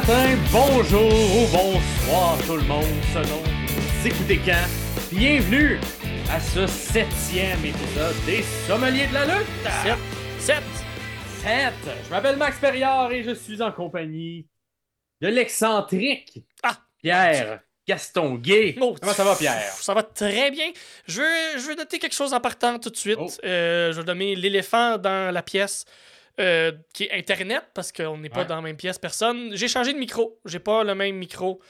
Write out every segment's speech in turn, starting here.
matin, bonjour ou bonsoir tout le monde, selon vous écoutez quand. Bienvenue à ce septième épisode des Sommeliers de la lutte. 7. 7. 7. Je m'appelle Max Perriard et je suis en compagnie de l'excentrique Ah. Pierre Gaston Gay. Oh, Comment ça va Pierre? Ça va très bien. Je veux, je veux noter quelque chose en partant tout de suite. Oh. Euh, je vais nommer l'éléphant dans la pièce. Euh, qui est Internet, parce qu'on n'est pas Ouais. dans la même pièce, personne. J'ai changé de micro. J'ai pas le même micro.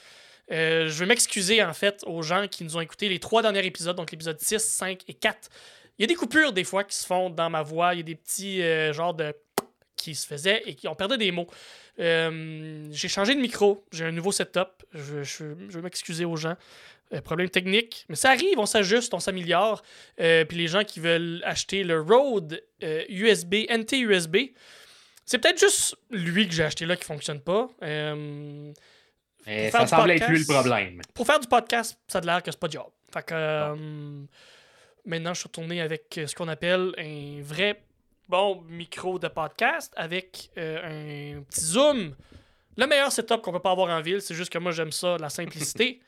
Euh, je veux m'excuser, en fait, aux gens qui nous ont écouté les trois derniers épisodes, donc l'épisode 6, 5 et 4. Il y a des coupures, des fois, qui se font dans ma voix. Il y a des petits euh, genres de qui se faisaient et qui ont perdu des mots. J'ai changé de micro. J'ai un nouveau setup. Je, je, je veux m'excuser aux gens. Euh, problème technique. Mais ça arrive, on s'ajuste, on s'améliore. Euh, puis les gens qui veulent acheter le Rode euh, USB, NT USB, c'est peut-être juste lui que j'ai acheté là qui fonctionne pas. Euh, ça du semble être podcast. lui le problème. pour faire du podcast, ça a l'air que c'est pas job. Fait que euh, maintenant, je suis retourné avec euh, ce qu'on appelle un vrai bon micro de podcast avec euh, un petit zoom. Le meilleur setup qu'on peut pas avoir en ville, c'est juste que moi j'aime ça, la simplicité.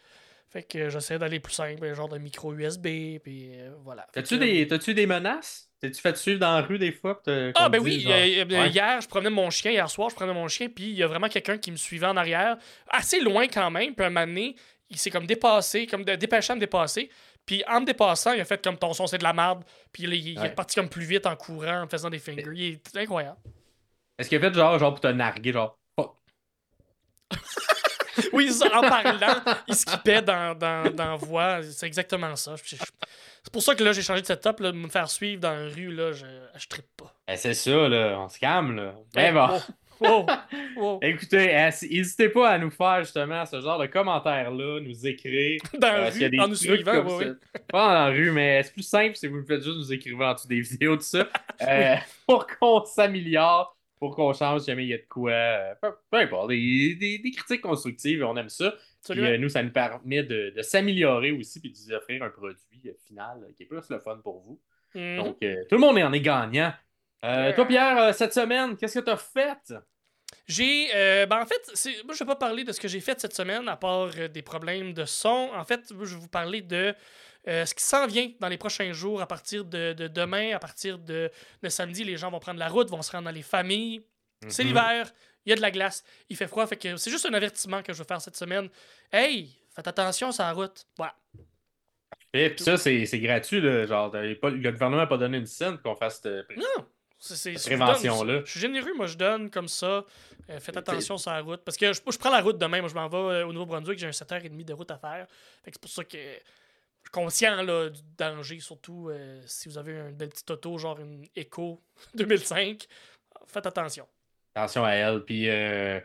Fait que j'essaie d'aller plus simple, genre de micro USB, puis euh, voilà. T'as-tu que, des, t'as-tu des menaces? T'es-tu fait suivre dans la rue des fois? Ah ben oui, genre- euh, Ouais. hier je promenais mon chien, hier soir je promenais mon chien, puis il y a vraiment quelqu'un qui me suivait en arrière, assez loin quand même, puis un moment donné, il s'est comme dépassé, comme de, dépêchant de me dépasser, puis en me dépassant, il a fait comme ton son c'est de la merde, puis il, il Ouais. est parti comme plus vite en courant, en faisant des fingers, il est incroyable. Est-ce qu'il a fait genre, genre pour te narguer, genre, fuck? Oui, ça, en parlant, il skippait dans, dans, dans voix, c'est exactement ça. C'est pour ça que là j'ai changé de setup, là, me faire suivre dans la rue, là, je, je trippe pas. Eh, c'est ça, là, on se calme, là. Ben Hey, bon. wow, wow, wow. Écoutez, eh, si- n'hésitez pas à nous faire justement ce genre de commentaires-là, nous écrire. Dans la Euh, rue, en nous suivant, oui. Pas dans la rue, mais c'est plus simple si vous me faites juste nous écrire en dessous des vidéos, tout ça. euh, Pour qu'on s'améliore, pour qu'on change si jamais il y a de quoi. euh, peu, importe, des, des- des critiques constructives, on aime ça. Puis euh, nous, ça nous permet de, de s'améliorer aussi puis de vous offrir un produit euh, final qui est plus le fun pour vous. Mhm. Donc, tout le monde en est gagnant. Toi, Pierre, cette semaine, qu'est-ce que tu as fait? J'ai. euh, ben en fait, moi, je vais pas parler de ce que j'ai fait cette semaine, à part euh, des problèmes de son. En fait, je vais vous parler de euh, ce qui s'en vient dans les prochains jours, à partir de, de demain, à partir de, de samedi. Les gens vont prendre la route, vont se rendre dans les familles. C'est Mhm. l'hiver, il y a de la glace, il fait froid. Fait que c'est juste un avertissement que je vais faire cette semaine. Hey, faites attention sur la route. Voilà. Et puis ça, c'est gratuit, là. Genre, pas- le gouvernement n'a pas donné une scène pour qu'on fasse cette Non! C'est, c'est- Cette je suis généreux, moi je donne comme ça. Euh, faites attention sur la route. Parce que je, je prends la route demain, moi je m'en vais euh, au Nouveau-Brunswick, j'ai un 7h30 de route à faire. Fait que c'est pour ça que conscient là, du danger, surtout euh, si vous avez une belle petite auto, genre une Echo 2005. Faites attention. Attention à elle. Puis, euh,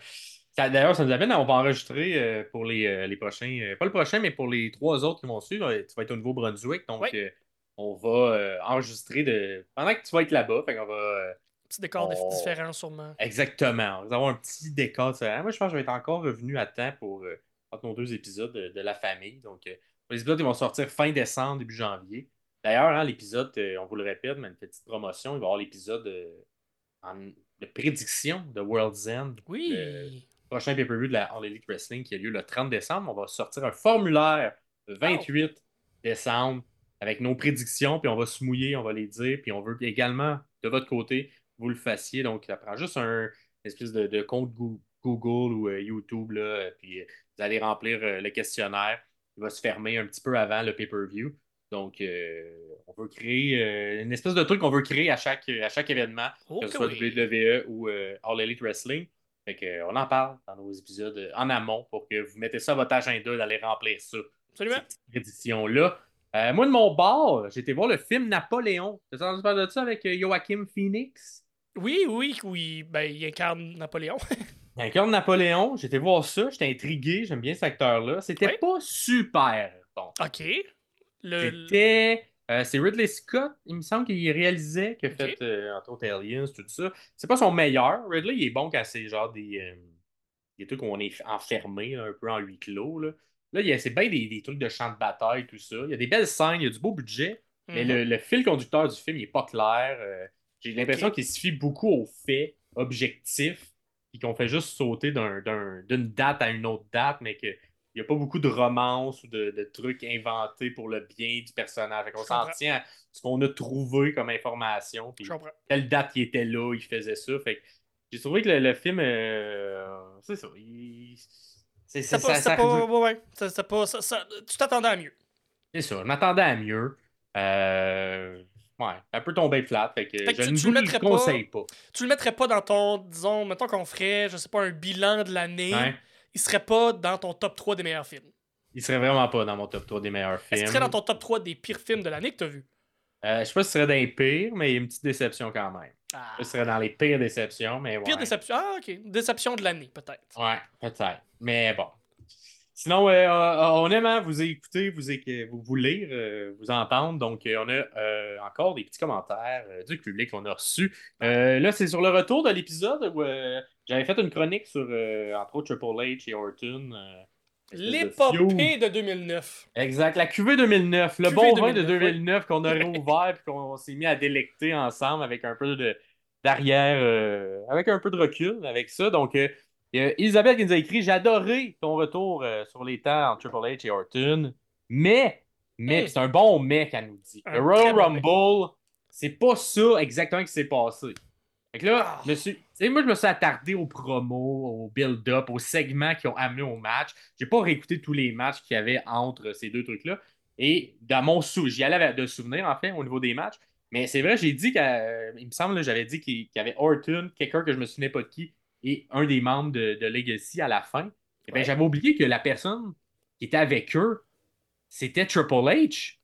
d'ailleurs, ça nous amène à on va enregistrer euh, pour les, les prochains, pas le prochain, mais pour les trois autres qui vont suivre. Tu vas être au Nouveau-Brunswick, donc on va enregistrer de... pendant que tu vas être là-bas. Fait qu'on va. Petit décor dif- différent sûrement. exactement. On va avoir un petit décor. Moi, je pense que je vais être encore revenu à temps pour entre nos deux épisodes de, de la famille. Donc, les épisodes ils vont sortir fin décembre, début janvier. D'ailleurs, hein, l'épisode, euh, on vous le répète, mais une petite promotion, il va y avoir l'épisode euh, en- de prédiction de World's End. Oui. Le prochain pay-per-view de la All Elite Wrestling qui a lieu le 30 décembre. On va sortir un formulaire le 28 décembre avec nos prédictions, puis on va se mouiller, on va les dire, puis on veut également, de votre côté, vous le fassiez. Donc, ça prend juste un une espèce de, de compte Goo- Google ou euh, YouTube, là, puis vous allez remplir euh, le questionnaire. Il va se fermer un petit peu avant le pay-per-view. Donc, euh, on veut créer euh, une espèce de truc qu'on veut créer à chaque, à chaque événement que ce soit oui. WWE ou euh, All Elite Wrestling. Fait que, on en parle dans nos épisodes en amont pour que vous mettez ça à votre agenda d'aller remplir ça, Absolument. cette édition-là. Moi, de mon bord, j'ai été voir le film Napoléon. T'as entendu parler de ça avec Joachim Phoenix? Oui, oui, oui. Ben, il incarne Napoléon. Il incarne Napoléon. Été voir ça. J'étais intrigué. J'aime bien cet acteur-là. C'était pas super bon. OK. Le, C'était. euh, c'est Ridley Scott, il me semble qu'il réalisait, qui a fait, euh, entre autres, Aliens, tout ça. C'est pas son meilleur. Ridley, il est bon quand c'est genre des, euh, des trucs où on est enfermé, un peu en huis clos. Là, là il y a- c'est bien des, des trucs de champ de bataille, tout ça. Il y a des belles scènes, il y a du beau budget, mais Mhm. le, le fil conducteur du film, il est pas clair. Euh, J'ai l'impression qu'il se fie beaucoup aux faits objectifs. Puis qu'on fait juste sauter d'un- d'un- d'une date à une autre date, mais qu'il n'y a pas beaucoup de romance ou de, de trucs inventés pour le bien du personnage. Je s'en tient à ce qu'on a trouvé comme information, puis telle date il était là, il faisait ça. Fait j'ai trouvé que le, le film, euh, c'est ça, il- c'est Ça, ça- ça ouais, ça- tu t'attendais à mieux. c'est ça, je m'attendais à mieux. Euh, ouais, un peu tombé flat, fait que, Fait que je tu- ne tu vous le le mettrais pas- conseille pas. Tu le mettrais pas dans ton, disons, mettons qu'on ferait, je sais pas, un bilan de l'année. Ouais. Il serait pas dans ton top 3 des meilleurs films. Il serait vraiment pas dans mon top 3 des meilleurs films. qu'il serait dans ton top 3 des pires films de l'année que t'as vu? Euh, je sais pas si ce serait dans les pires, mais il y a une petite déception quand même. Ah. Ce serait dans les pires déceptions, mais ouais. Pire déception. Ah, ok. Déception de l'année, peut-être. Ouais, peut-être. Mais bon. Sinon, euh, euh, on aime hein, vous écouter, vous, éc- vous, vous lire, euh, vous entendre. Donc, euh, on a euh, encore des petits commentaires euh, du public qu'on a reçus. Euh, là, c'est sur le retour de l'épisode où euh, j'avais fait une chronique sur, euh, entre autres, Triple H et Orton. euh, L'épopée de 2009. Exact, la cuvée 2009, le bon vin de 2009, 2009 qu'on a réouvert puis qu'on s'est mis à délecter ensemble avec un peu de d'arrière, euh, avec un peu de recul avec ça. Donc, euh, il y a Isabelle qui nous a écrit J'ai adoré ton retour euh, sur les temps entre Triple H et Orton, mais, mais, c'est un bon mais qu'elle nous dit. Le Royal bon. Rumble, c'est pas ça exactement qui s'est passé. Fait que là, Ah. je me suis- tu sais, moi, je me suis attardé aux promos, au build-up, aux segments qui ont amené au match. J'ai pas réécouté tous les matchs qu'il y avait entre ces deux trucs-là. Et dans mon sou, j'y allais de souvenirs, en fait, au niveau des matchs. Mais c'est vrai, j'ai dit qu'il me semble, j'avais dit qu'il qu'il y avait Orton, quelqu'un que je me souvenais pas de qui, et un des membres de, de Legacy à la fin. Et ben, Ouais. j'avais oublié que la personne qui était avec eux, c'était Triple H.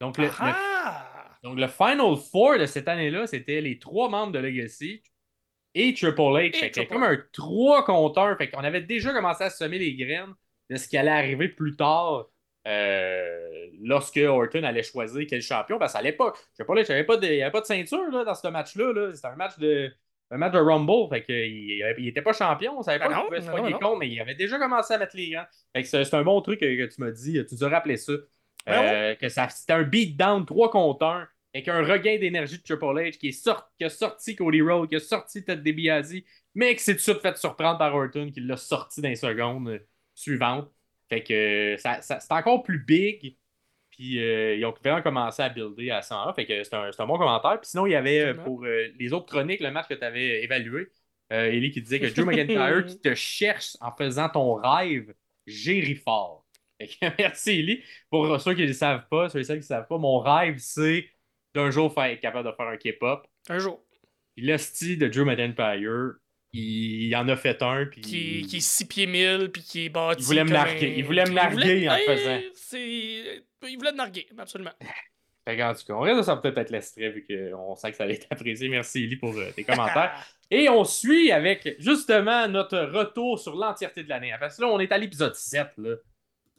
Donc, le, le Ah! donc, le Final Four de cette année-là, c'était les trois membres de Legacy et Triple H. Triple comme un 3 contre 1. Fait qu'on avait déjà commencé à semer les graines de ce qui allait arriver plus tard euh, lorsque Orton allait choisir quel champion. Parce qu'à l'époque, Triple H, il n'y avait, pas de- il avait pas de ceinture là, dans ce match-là. Là. C'était un match de. Un match de Rumble, fait qu'il n'était pas champion, on savait pas Ben qu'il pouvait se non. contre, mais il avait déjà commencé à mettre les gants. Fait que c'est un bon truc que, que tu m'as dit, tu nous as rappelé ça. Ben Euh, que ça, c'était un beatdown 3 contre 1 avec un regain d'énergie de Triple H qui, est sort- qui a sorti Cody Rhodes, qui a sorti Ted DiBiase, mais qui s'est tout de suite fait surprendre par Orton, qui l'a sorti dans les secondes suivantes. Fait que ça, ça- c'est encore plus big. Puis euh, ils ont vraiment commencé à builder à 100 Fait que c'est un, un bon commentaire. Puis sinon, il y avait euh, pour euh, les autres chroniques, le match que tu avais évalué, euh, Ellie qui disait que Drew McIntyre qui te cherche en faisant ton rêve, j'ai ri fort. Merci Ellie. Pour ceux qui ne le savent pas, ceux et celles qui ne savent pas, mon rêve, c'est d'un jour faire, être capable de faire un K-pop. Un jour. Puis le style de Drew McIntyre, il, il en a fait un. Puis Qui, qui est 6 pieds 1000 puis qui est bâti. Il voulait me narguer. un- Il voulait me narguer en Hey, faisant. c'est- Il voulait te narguer, absolument. Fait en tout cas, on reste ça peut-être être l'extrait vu qu'on sent que ça va être apprécié. Merci Ellie pour euh, tes commentaires. Et on suit avec justement notre retour sur l'entièreté de l'année. Parce que là, on est à l'épisode 7. Là.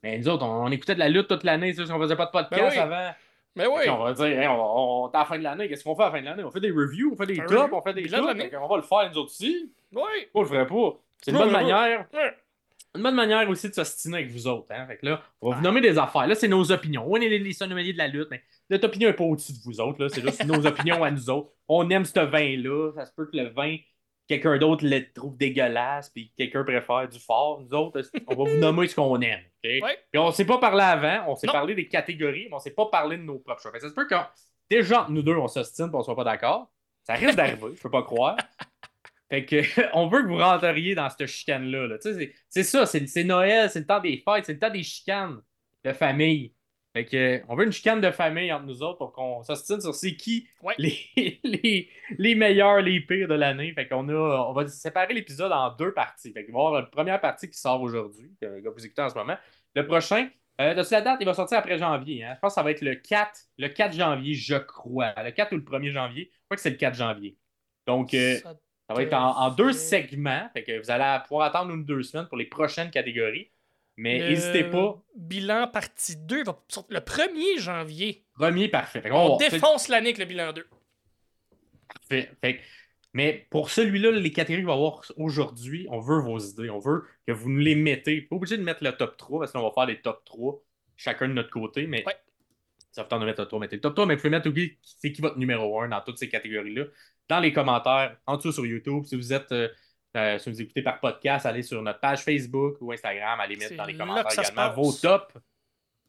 Mais nous autres, on, on écoutait de la lutte toute l'année. C'est qu'on faisait pas de podcast Ben oui. avant. Mais oui. Puis on va dire, hey, on, on, on est à la fin de l'année. Qu'est-ce qu'on fait à la fin de l'année? On fait des reviews, on fait des tops, on fait des tops. On va le faire nous autres aussi. Oui. Je le ferais pas. C'est une bonne manière. Ouais. Une bonne manière aussi de s'ostiner avec vous autres. Hein? Fait que là, on va vous nommer des affaires. Là, c'est nos opinions. On est les, les sommeliers de la lutte, mais notre opinion n'est pas au-dessus de vous autres. là. C'est juste nos opinions à nous autres. On aime ce vin-là. Ça se peut que le vin, quelqu'un d'autre le trouve dégueulasse, puis quelqu'un préfère du fort. Nous autres, on va vous nommer ce qu'on aime. ok? Ouais. Puis on s'est pas parlé avant. On s'est parlé des catégories, mais on s'est pas parlé de nos propres choix. Fait que ça se peut que déjà, nous deux, on s'ostine et on soit pas d'accord. Ça risque d'arriver, je peux pas croire. Fait que, on veut que vous rentriez dans cette chicane-là. là. C'est ça, c'est Noël, c'est le temps des fêtes, c'est le temps des chicanes de famille. Fait que, on veut une chicane de famille entre nous autres pour qu'on s'ostine sur c'est qui Ouais. les, les, les meilleurs, les pires de l'année. Fait qu'on a, on va séparer l'épisode en deux parties. Fait qu'il va y avoir une première partie qui sort aujourd'hui, que, que vous écoutez en ce moment. Le prochain, euh, de la date, il va sortir après janvier. hein. Je pense que ça va être le 4, le 4 janvier, je crois. Le 4 ou le 1er janvier. Je crois que c'est le 4 janvier. Donc, euh, Ça- ça va être en, en deux segments. Fait que vous allez pouvoir attendre une ou deux semaines pour les prochaines catégories. Mais n'hésitez pas. Bilan partie 2 va sortir le 1er janvier. Premier, parfait. On défonce l'année avec le bilan 2. parfait. Fait mais pour celui-là, les catégories qu'on va voir aujourd'hui, on veut vos idées. On veut que vous nous les mettez. Pas obligé de mettre le top 3 parce qu'on va faire les top 3 chacun de notre côté. Mais Ouais. ça fait temps de mettre le 3. Mettez le top 3, mais vous pouvez mettre aussi c'est qui votre numéro 1 dans toutes ces catégories-là. Dans les commentaires, en dessous sur YouTube. Si vous êtes. euh, Euh, si vous écoutez par podcast, allez sur notre page Facebook ou Instagram, allez mettre dans les commentaires également vos tops.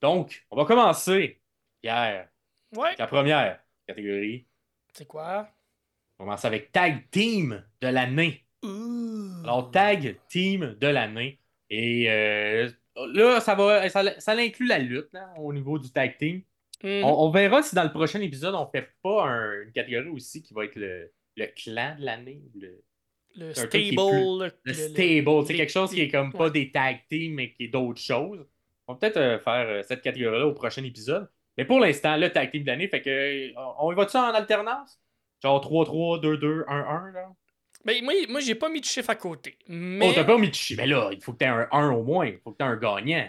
Donc, on va commencer. Pierre, Ouais. la première catégorie. C'est quoi? On commence avec Tag Team de l'année. Alors, Tag Team de l'année. Et euh, là, ça va, ça, ça inclut la lutte là, au niveau du Tag Team. Hmm. On, on verra si dans le prochain épisode, on fait pas un- une catégorie aussi qui va être le, le clan de l'année. Le, le stable. plus- le, le le- stable. C'est quelque chose qui est comme pas des tag teams, mais qui est d'autres choses. On va peut-être euh, faire euh, cette catégorie-là au prochain épisode. Mais pour l'instant, le tag team de l'année, fait que euh, on y va-tu en alternance? Genre 3-3, 2-2, 1-1, là? Ben, moi, moi j'ai pas mis de chiffre à côté. Mais Oh, t'as pas mis de chi- Mais là, il faut que t'aies un 1 au moins. Il faut que t'aies un gagnant.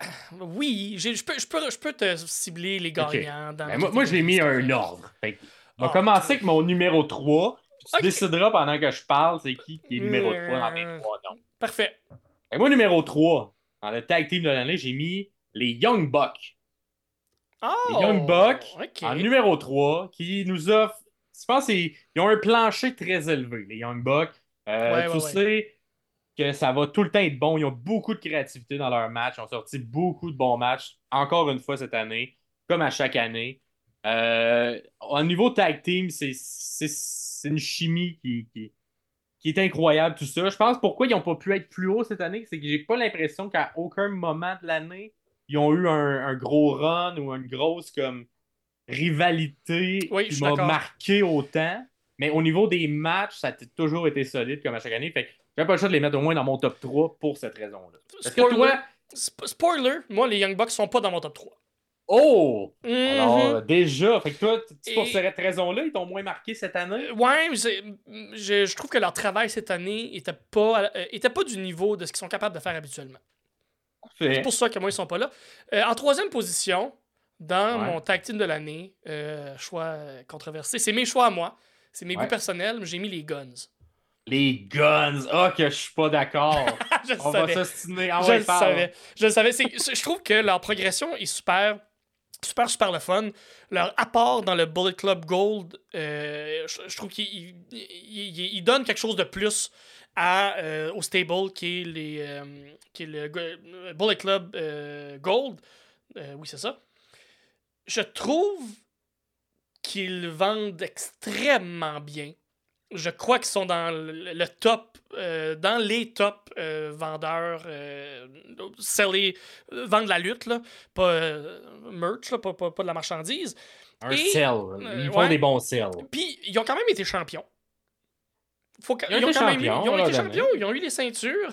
oui, je peux, je, peux, je peux te cibler les gagnants dans Ben, moi, moi, j'ai mis un ordre. Fait on va Ah, commencer avec mon numéro 3. Tu décideras pendant que je parle c'est qui qui est numéro 3 dans mes Euh. trois noms. Parfait. Et moi, numéro 3, dans le tag team de l'année, j'ai mis les Young Bucks. Oh, Les Young Bucks. En numéro 3, qui nous offre. Je pense qu'ils ils ont un plancher très élevé, les Young Bucks. Euh, Ouais, tu ouais, sais que ça va tout le temps être bon. Ils ont beaucoup de créativité dans leurs matchs. Ils ont sorti beaucoup de bons matchs, encore une fois cette année, comme à chaque année. Euh, au niveau tag team, c'est c'est- une chimie qui, qui, qui est incroyable, tout ça. Je pense pourquoi ils n'ont pas pu être plus haut cette année, c'est que j'ai pas l'impression qu'à aucun moment de l'année, ils ont eu un, un gros run ou une grosse comme rivalité Oui, qui m'a marqué autant. Mais au niveau des matchs, ça a toujours été solide comme à chaque année. Fait que j'ai pas le choix de les mettre au moins dans mon top 3 pour cette raison-là. Que toi. Spoiler, moi, les Young Bucks sont pas dans mon top 3. Oh! Alors, déjà, fait que toi, pour Et- cette raison-là, ils t'ont moins marqué cette année? Euh, Ouais, je, je trouve que leur travail cette année était pas, euh, était pas du niveau de ce qu'ils sont capables de faire habituellement. C'est pour ça que moi, ils sont pas là. Euh, en troisième position, dans Ouais. mon tag team de l'année, euh, choix euh, controversé, c'est mes choix à moi. C'est mes Ouais. goûts personnels, mais j'ai mis les guns. Les guns! Ah, que je suis pas d'accord! je On va s'ostiner. Ah je ouais, le savais. Je le savais. Je trouve que leur progression est super, super, super le fun. Leur apport dans le Bullet Club Gold, euh, je, je trouve qu'il il- il- il donne quelque chose de plus à, euh, au stable qui est, les, euh, qui est le Bullet Club Gold. Oui, c'est ça. Je trouve qu'ils vendent extrêmement bien. Je crois qu'ils sont dans le, top, euh, dans les top euh, vendeurs, euh, seller- euh, vendent la lutte, là, pas merch, là, pas, pas- pas de la marchandise. Un Et- sell. Ils font ouais. des bons sells. Puis ils ont quand même été champions. Faut Ils ont ils ont été quand même eu- champions, ils ont été champions, ils ont eu les ceintures.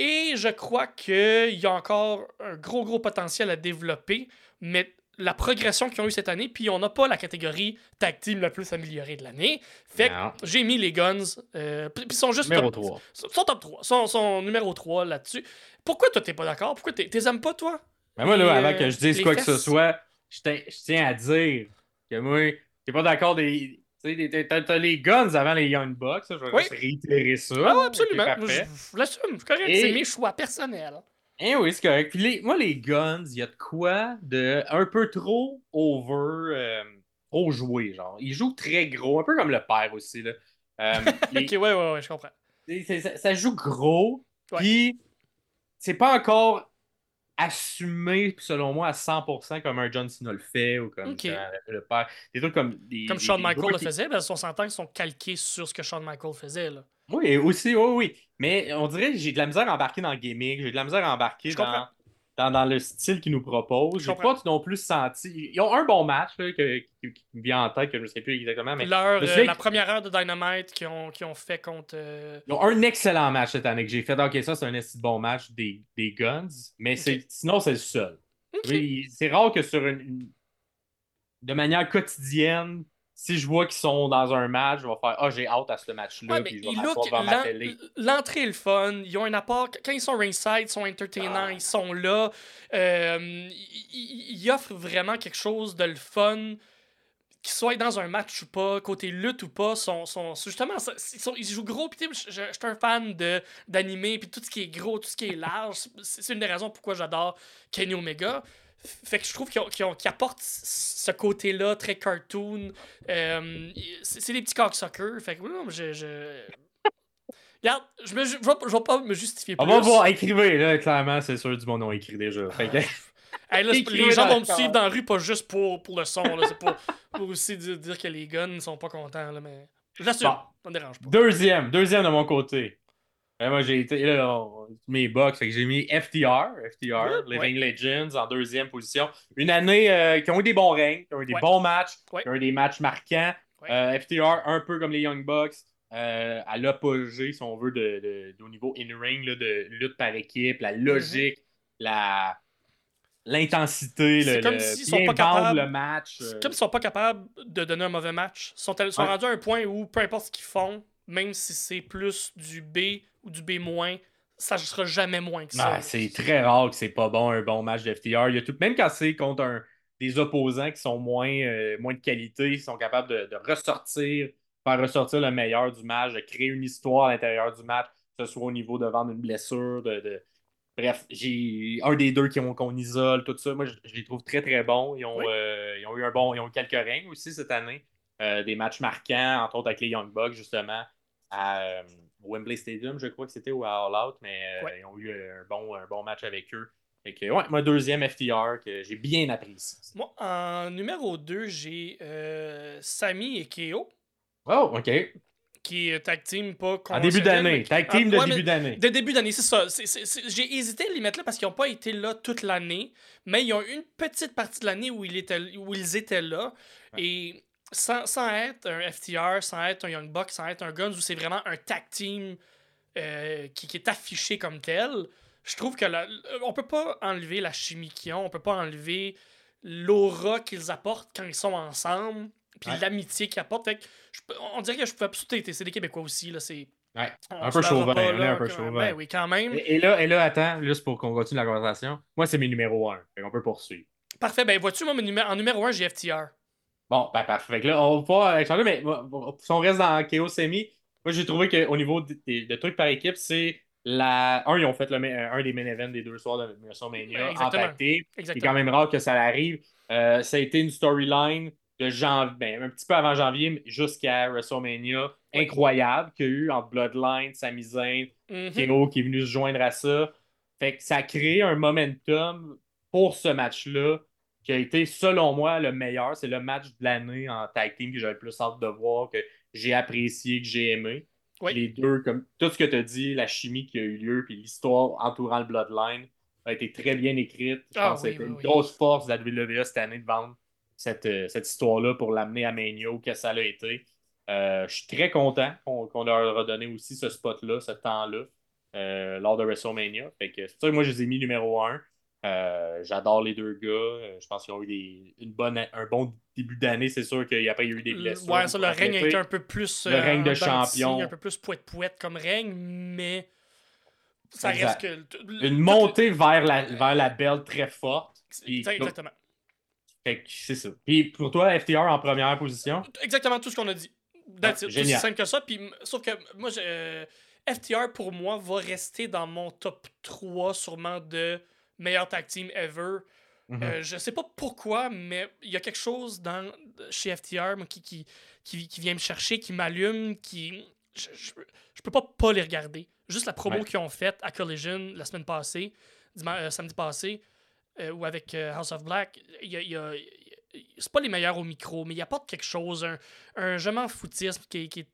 Et je crois qu'il y a encore un gros, gros potentiel à développer. Mais la progression qu'ils ont eu cette année, puis on n'a pas la catégorie tag team la plus améliorée de l'année. Fait que j'ai mis les Guns. euh, puis ils sont juste Numéro top, 3. sont top 3. Sont, sont numéro 3 là-dessus. Pourquoi toi, t'es pas d'accord? Pourquoi t'es- t'es aimes pas, toi? Mais moi, là, avant euh, que je dise quoi que ce soit, je, tiens- je tiens à dire que moi, t'es pas d'accord des. T'as- les guns avant les Young Bucks, je vais Oui. réitérer ça. Ah, ouais, absolument. je, je l'assume. C'est correct. Et- C'est mes choix personnels. Eh oui, c'est correct. Puis les- moi, les guns, il y a de quoi de un peu trop over, euh, trop joué, genre. Ils jouent très gros, un peu comme le père aussi, là. Euh, les- Ok, ouais, ouais, ouais, je comprends. ça, ça joue gros, puis c'est pas encore assumé, selon moi, à 100% comme un John Cena le fait, ou comme le père. Des trucs comme... Des, Comme Shawn Michael le qui- faisait, parce qu'on s'entend qu'ils sont calqués sur ce que Shawn Michael faisait. Là. Oui, aussi, oui, oui. Mais on dirait que j'ai de la misère à embarquer dans le gimmick, j'ai de la misère à embarquer dans, dans, dans le style qu'ils nous proposent. Je comprends. pas non plus senti. Ils ont un bon match là, que- qui, qui me vient en tête, que je ne sais plus exactement, mais Leur, euh, la première heure de Dynamite qu'ils ont, ont fait contre. euh, ils ont un excellent match cette année que j'ai fait. Ok, ça, c'est un bon match des, des Guns, mais sinon, c'est le seul. Ok. Oui, c'est rare que sur une, une- de manière quotidienne, si je vois qu'ils sont dans un match, je vais faire Ah, j'ai hâte à ce match-là, Ouais, puis je vais ils m'asseoir look- devant ma l'en- télé. L'entrée est le fun. Ils ont un apport. Quand ils sont ringside, ils sont entertainants, Ah. ils sont là. Euh, ils, offrent vraiment quelque chose de le fun. Qu'ils soient dans un match ou pas, côté lutte ou pas, sont, sont, justement, ils, sont- ils jouent gros. Puis, je je- je suis un fan d'animé, puis tout ce qui est gros, tout ce qui est large. C'est une des raisons pourquoi j'adore Kenny Omega. Fait que je trouve qu'ils ont- qu'ils ont- qu'ils apportent ce côté-là très cartoon. Euh, c'est des petits cocksuckers. Fait que oui, non, je, je- Regarde, je, me, je, vais, je vais pas me justifier On plus. va voir, écrivez, là, clairement, c'est sûr du bon nom écrit déjà. Fait que- Hey, là, les gens vont me suivre dans la rue, pas juste pour, pour le son. là, C'est pour, pour aussi dire, dire que les guns sont pas contents. Là, mais je l'assume. Bon. Ça me dérange pas. Deuxième, deuxième de mon côté. Moi, j'ai été là, on- mes box, fait que j'ai mis FTR, FTR, Living Legends en deuxième position. Une année euh, qui ont eu des bons règnes, qui ont eu des bons matchs, qui ont eu des matchs marquants. Euh, FTR, un peu comme les Young Bucks, euh, à l'apogée, si on veut, de, de- de- au niveau in-ring, de lutte par équipe, la logique, la l'intensité, Mm-hmm. Le, comme le sont pas capables- le match. C'est comme s'ils sont pas capables de donner un mauvais match. Ils sont, rendus à un point où peu importe ce qu'ils font, même si c'est plus du B ou du B-, ça ne sera jamais moins que ça. Ah, c'est très rare que c'est pas bon un bon match de FTR. Il y a tout, même quand c'est contre un- des opposants qui sont moins, euh, moins de qualité, ils sont capables de, de ressortir, faire ressortir le meilleur du match, de créer une histoire à l'intérieur du match, que ce soit au niveau de vendre une blessure, de. de- Bref, j'ai un des deux qui ont- qu'on isole, tout ça. Moi, je, je les trouve très, très bons. Ils ont, Oui. euh, ils ont eu un bon. Ils ont eu quelques règnes aussi cette année. Euh, des matchs marquants, entre autres avec les Young Bucks, justement, à euh, Wembley Stadium, je crois que c'était, ou à All Out, mais euh, Ouais. ils ont eu un bon, un bon match avec eux. Fait que, ouais, moi, deuxième FTR que j'ai bien apprécié. Moi, en numéro 2, j'ai euh, Sami et Keo, Oh, OK. qui est tag team pas En début d'année. Tag Ah, team de ouais, mais début d'année. De début d'année, c'est ça. C'est- J'ai hésité à les mettre là parce qu'ils n'ont pas été là toute l'année, mais ils ont eu une petite partie de l'année où, ils étaient- où ils étaient là. Et sans, sans être un FTR, sans être un Young Buck, sans être un Guns, où c'est vraiment un tag team euh, qui, qui est affiché comme tel, je trouve que la- on peut pas enlever la chimie qu'ils ont, on peut pas enlever l'aura qu'ils apportent quand ils sont ensemble, puis Ouais. l'amitié qu'ils apportent. Fait que je peux- on dirait que je pouvais sauter. C'est des Québécois aussi, là. C'est. Ouais. on Un peu chauvin, pas, on est là, un peu chauvin. Ben oui, quand même. Et, et là, et là, attends, juste pour qu'on continue la conversation. Moi, c'est mes numéros 1. Fait qu'on peut poursuivre. Parfait, ben vois-tu, moi, en numéro 1, j'ai FTR. Bon, ben parfait. Fait que là, on va pas euh, changer, mais si on reste dans Chaos Semi, moi j'ai trouvé qu'au niveau des, des- de trucs par équipe, c'est la. Un, ils ont fait le, ma- un des main events des deux soirs de WrestleMania team. C'est quand même rare que ça arrive. Euh, ça a été une storyline de janvier, ben, un petit peu avant janvier mais jusqu'à WrestleMania. Ouais. Incroyable qu'il y a eu entre Bloodline, Sami Zayn. Kero qui est venu se joindre à ça. Fait que ça a créé un momentum pour ce match-là qui a été, selon moi, le meilleur. C'est le match de l'année en tag team que j'avais le plus hâte de voir, que j'ai apprécié, que j'ai aimé. Oui. Les deux, comme tout ce que tu as dit, la chimie qui a eu lieu, puis l'histoire entourant le Bloodline a été très bien écrite. Je Ah pense oui, que c'était oui, une grosse force de la WWE cette année de vendre cette, euh, cette histoire-là pour l'amener à Mania, que ça l'a été. Euh, je suis très content qu'on qu'on leur a donné aussi ce spot-là, ce temps-là, euh, lors de WrestleMania. Fait que c'est pour ça que moi, je les ai mis numéro un. Euh, J'adore les deux gars. Euh, je pense qu'ils ont eu des, une bonne, un bon début d'année. C'est sûr qu'après, il y a eu des blessures. Ouais, ça, le règne a été un peu plus. Le règne de dents scie, champion. Un peu plus poète-poète comme règne, mais. Ça Exact. reste que. Une montée vers la, vers la belle très forte. Puis- Exactement. Fait que c'est ça. Puis pour toi, FTR en première position? Exactement tout ce qu'on a dit. That's it. C'est aussi génial. simple que ça. Puis, sauf que moi, je- euh, FTR, pour moi, va rester dans mon top 3 sûrement de meilleur tag team ever. Mhm. Euh, je sais pas pourquoi, mais il y a quelque chose dans, chez FTR moi, qui, qui, qui, qui vient me chercher, qui m'allume, qui. Je, je, je peux pas pas les regarder. Juste la promo Ouais. qu'ils ont faite à Collision la semaine passée, euh, samedi passé, euh, ou avec euh, House of Black, il y a- y a- c'est pas les meilleurs au micro, mais il apporte quelque chose, un, un je m'en foutisme qui, qui,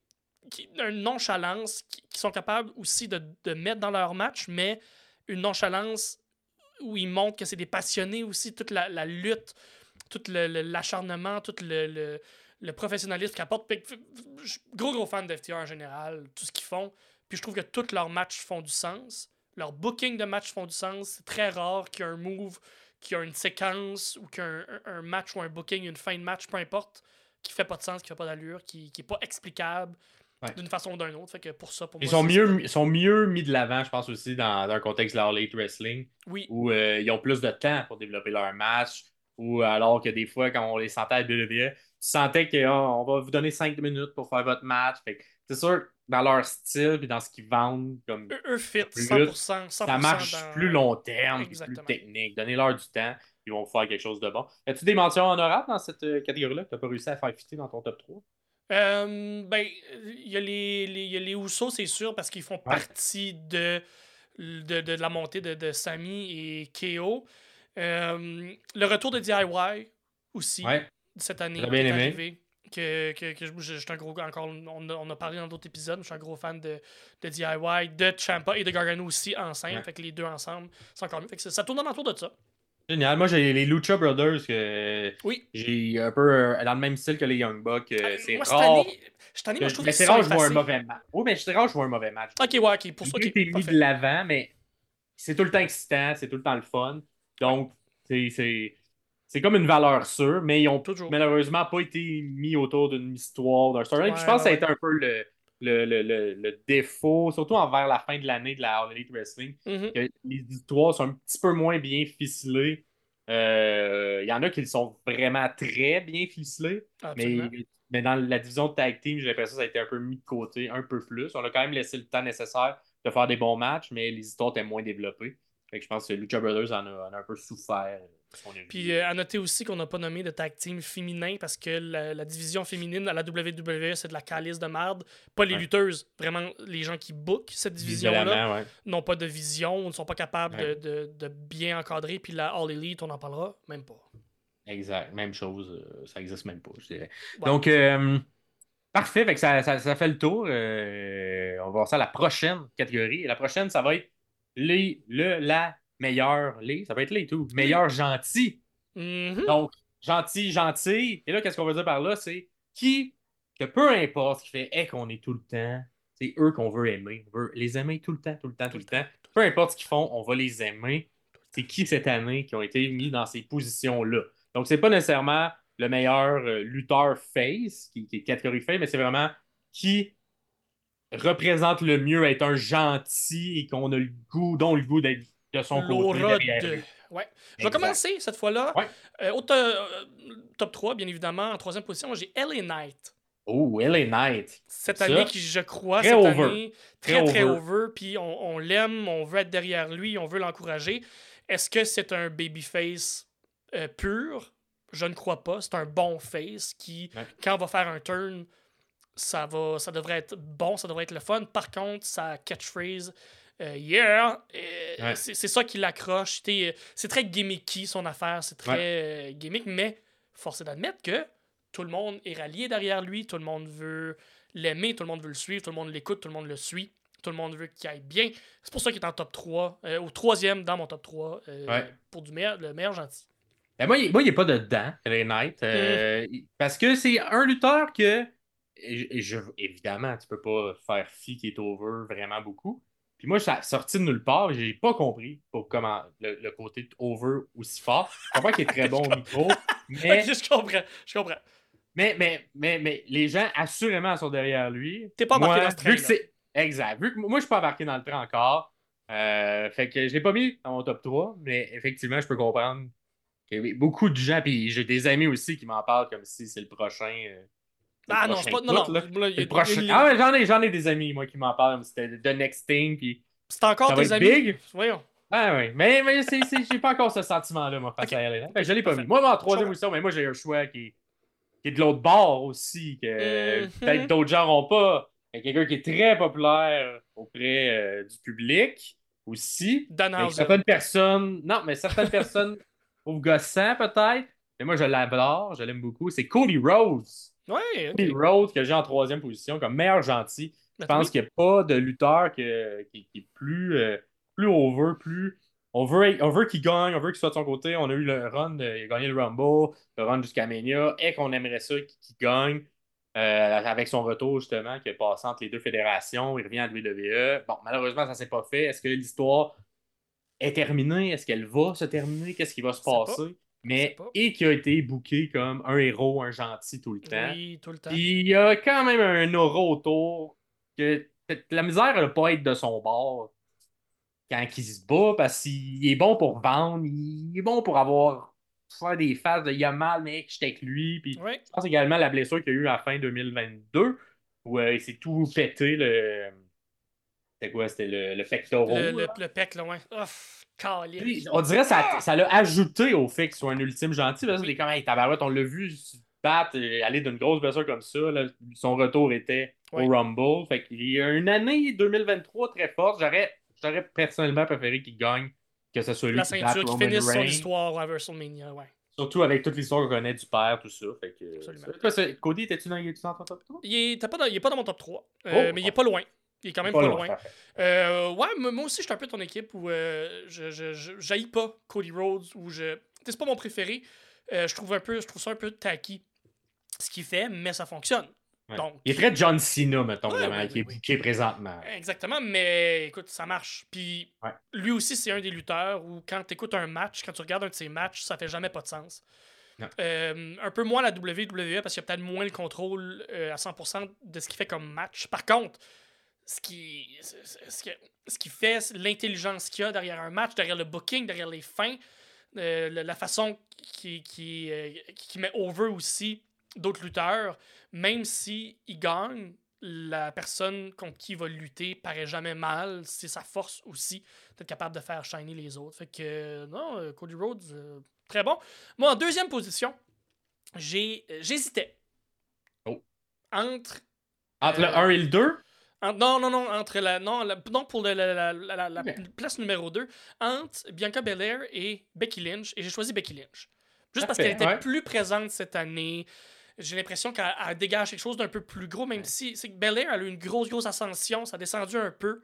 qui une nonchalance qui, qui sont capables aussi de, de mettre dans leur match, mais une nonchalance où ils montrent que c'est des passionnés aussi, toute la, la lutte, tout l'acharnement, tout le, le, le professionnalisme suis gros, gros fan d'FTR en général, tout ce qu'ils font. Puis je trouve que tous leurs matchs font du sens. Leurs bookings de matchs font du sens. C'est très rare qu'il y ait un move, qu'il y ait une séquence ou ait un, match ou un booking, une fin de match, peu importe, qui fait pas de sens, qui fait pas d'allure, qui, qui pas explicable Ouais. d'une façon ou d'une autre. Fait que pour ça, pour Ils moi, sont mieux, ils sont mieux mis de l'avant, je pense aussi, dans, dans un contexte de leur late wrestling, Oui, où euh, ils ont plus de temps pour développer leur match, ou alors que des fois, quand on les sentait à WWE, tu sentais qu'on va vous donner cinq minutes pour faire votre match. Fait que c'est sûr, que dans leur style et dans ce qu'ils vendent, comme eux, eux fit Plus 100%, 100% ça marche dans- plus long terme, Exactement. plus technique. Donnez-leur du temps, ils vont faire quelque chose de bon. As-tu des mentions honorables dans cette euh, catégorie-là que tu n'as pas réussi à faire fitter dans ton top 3? Euh, ben, il y a les, les, y a les Usos, c'est sûr, parce qu'ils font partie de, de, de, la montée de, de Sami et KO. Euh, le retour de DIY aussi, cette année, est bien arrivé. Que, que, que je, suis un gros encore on a, on a parlé dans d'autres épisodes je suis un gros fan de, de DIY de Champa et de Gargano aussi ensemble. Fait que les deux ensemble c'est encore mieux. Fait que ça, tourne autour de ça Génial. Moi, j'ai les Lucha Brothers que oui. j'ai un peu euh, dans le même style que les Young Bucks. Euh, c'est moi, rare. Je t'en moi, je trouve mais c'est rare que je vois un mauvais match. Oui, mais c'est rare que je vois un mauvais match. Ok, ouais, ok. Pour ça, ok. mis de l'avant, mais c'est tout le temps excitant, c'est tout le temps le fun. Donc, c'est c'est comme une valeur sûre, mais ils ont Toujours. malheureusement pas été mis autour d'une histoire, d'un storyline. je pense que ça a été un peu le, le, le, le, défaut, surtout envers la fin de l'année de la All Elite Wrestling. Que les histoires sont un petit peu moins bien ficelées. Euh, il y en a qui sont vraiment très bien ficelés. Mais, mais dans la division de tag team, j'ai l'impression que ça a été un peu mis de côté, un peu plus. On a quand même laissé le temps nécessaire de faire des bons matchs, mais les histoires étaient moins développées. je pense que Lucha Brothers en a, en a un peu souffert. Puis euh, à noter aussi qu'on n'a pas nommé de tag team féminin parce que la, division féminine à la WWE, c'est de la calice de merde. Pas les lutteuses, vraiment les gens qui bookent cette division-là n'ont pas de vision, ne sont pas capables de, de, bien encadrer. Puis la All Elite, on n'en parlera même pas. Exact, même chose, euh, ça existe même pas, je dirais. Donc, euh, parfait, fait que ça, ça, fait le tour. on va voir ça à la prochaine catégorie. Et la prochaine, ça va être les, le, la meilleur les, ça peut être les tout, meilleur gentil. Mm-hmm. Donc, gentil, gentil. Et là, qu'est-ce qu'on veut dire par là? C'est qui, que peu importe ce qui fait hey, qu'on est tout le temps, c'est eux qu'on veut aimer. On veut les aimer tout le temps, tout le temps, tout, le temps. Peu importe ce qu'ils font, on va les aimer. C'est qui cette année qui ont été mis dans ces positions-là? Donc, c'est pas nécessairement le meilleur euh, lutteur face, qui, qui, est catégorie face, mais c'est vraiment qui représente le mieux être un gentil et qu'on a le goût, dont le goût d'être de son côté. De... Ouais. Je vais commencer cette fois-là. Euh, au euh, top 3, bien évidemment. En troisième position, j'ai LA Knight. Oh, LA Knight. Cette année qui, je crois, très cette année, très, très, over. Puis on, l'aime, on veut être derrière lui, on veut l'encourager. Est-ce que c'est un babyface euh, pur? Je ne crois pas. C'est un bon face qui, quand on va faire un turn, ça, va, ça devrait être bon, ça devrait être le fun. Par contre, sa catchphrase euh, yeah! Euh, c'est ça qui l'accroche. Euh, c'est très gimmicky son affaire, c'est très gimmick, mais force est d'admettre que tout le monde est rallié derrière lui, tout le monde veut l'aimer, tout le monde veut le suivre, tout le monde l'écoute, tout le monde le suit, tout le monde veut qu'il aille bien. C'est pour ça qu'il est en top 3, au troisième dans mon top 3, pour du meilleur, le meilleur gentil. Ben moi, il, n'est pas dedans, LA Knight, parce que c'est un lutteur que, je, évidemment, tu peux pas faire fi qui est over vraiment beaucoup, puis moi, ça sorti de nulle part, j'ai pas compris pour comment le, côté over aussi fort. Je comprends qu'il est très bon au micro, mais. je comprends, je comprends. Mais, mais, mais, mais les gens, assurément, sont derrière lui. T'es pas embarqué dans ce train. Vu Exact. Vu que moi, je suis pas embarqué dans le train encore. Euh, fait que je l'ai pas mis dans mon top 3, mais effectivement, je peux comprendre a beaucoup de gens, puis j'ai des amis aussi qui m'en parlent comme si c'est le prochain. Euh, ah non, c'est pas. Non, non. Ah ouais, j'en ai, j'en ai des amis, moi, qui m'en parlent. C'était The Next Thing. Puis c'est encore des amis? Big. Voyons. Ah oui, mais, mais c'est, j'ai pas encore ce sentiment-là, moi, face à elle. Ben, je l'ai pas mis. Moi, en troisième position, mais moi, j'ai un choix qui, qui est de l'autre bord aussi, que mm-hmm. peut-être d'autres gens n'ont pas. Quelqu'un qui est très populaire auprès euh, du public aussi. Certaines personnes. Non, mais certaines personnes trouvent gossant peut-être. Mais moi, je l'adore, je l'aime beaucoup. C'est Cody Rose. Oui, okay. Rhodes que j'ai en troisième position comme meilleur gentil. Je pense qu'il n'y a pas de lutteur qui, est plus, euh, plus over, plus. On veut, on veut qu'il gagne, on veut qu'il soit de son côté. On a eu le run, de, il a gagné le Rumble, le run jusqu'à Mania, et qu'on aimerait ça qu'il gagne euh, avec son retour, justement, qui est passé entre les deux fédérations. Il revient à WWE. Bon, malheureusement, ça ne s'est pas fait. Est-ce que l'histoire est terminée? Est-ce qu'elle va se terminer? Qu'est-ce qui va se passer? Mais et qui a été booké comme un héros, un gentil tout le temps. Oui, tout le temps. il y a quand même un aura autour que la misère ne pas être de son bord quand il se bat parce qu'il est bon pour vendre, il est bon pour avoir faire des phases de il a mal, mec, j'étais avec lui. Puis je pense également la blessure qu'il a eu à la fin 2022 où euh, il s'est tout pété le. C'était quoi? C'était le, le pectoral. Le, le, pec, là, ouais. On dirait que ça, ça l'a ajouté au fait qu'il soit un ultime gentil. Parce que les comme, hey, tabarouette, on l'a vu battre, et aller d'une grosse blessure comme ça. là, son retour était au Rumble. Fait qu'il y a une année 2023 très forte. J'aurais, j'aurais personnellement préféré qu'il gagne, que ce soit lui La qui batte Roman son histoire à WrestleMania, ouais. Surtout avec toute l'histoire qu'on connaît du père, tout ça. Fait que, Absolument. Cody, étais-tu dans, es-tu dans ton top 3? Il est, t'as pas dans, il est pas dans mon top 3, euh, Oh, mais il est pas loin. Il est quand même pas, loin. Euh, ouais, moi aussi, je suis un peu ton équipe où euh, je, je, je- j'haïs pas Cody Rhodes, je. C'est pas mon préféré. Euh, je, trouve un peu, je trouve ça un peu tacky ce qu'il fait, mais ça fonctionne. Ouais. Donc, Il est très John Cena, mettons, Ouais, vraiment, ouais, qui, est, oui, oui. qui est présentement. Exactement, mais écoute, ça marche. Puis lui aussi, c'est un des lutteurs où quand tu écoutes un match, quand tu regardes un de ses matchs, ça fait jamais pas de sens. Euh, un peu moins la WWE parce qu'il y a peut-être moins le contrôle euh, à 100% de ce qu'il fait comme match. Par contre, ce qui, ce, ce qui, ce qui fait, l'intelligence qu'il y a derrière un match, derrière le booking, derrière les fins, euh, la, façon qui, qui, euh, qui met over aussi d'autres lutteurs, même si il gagne, la personne contre qui il va lutter paraît jamais mal. C'est sa force aussi d'être capable de faire shiner les autres. Fait que, non, euh, Cody Rhodes, euh, très bon. Moi, en deuxième position, j'ai j'hésitais. Oh. Entre. Entre le Euh, 1 et le 2, en- non, non, non, entre la. Non, la- non pour la, place numéro 2, entre Bianca Belair et Becky Lynch. Et j'ai choisi Becky Lynch. Juste parce qu'elle était ouais. plus présente cette année. J'ai l'impression qu'elle elle dégage quelque chose d'un peu plus gros, même si c'est que Belair elle a eu une grosse, grosse ascension. Ça a descendu un peu.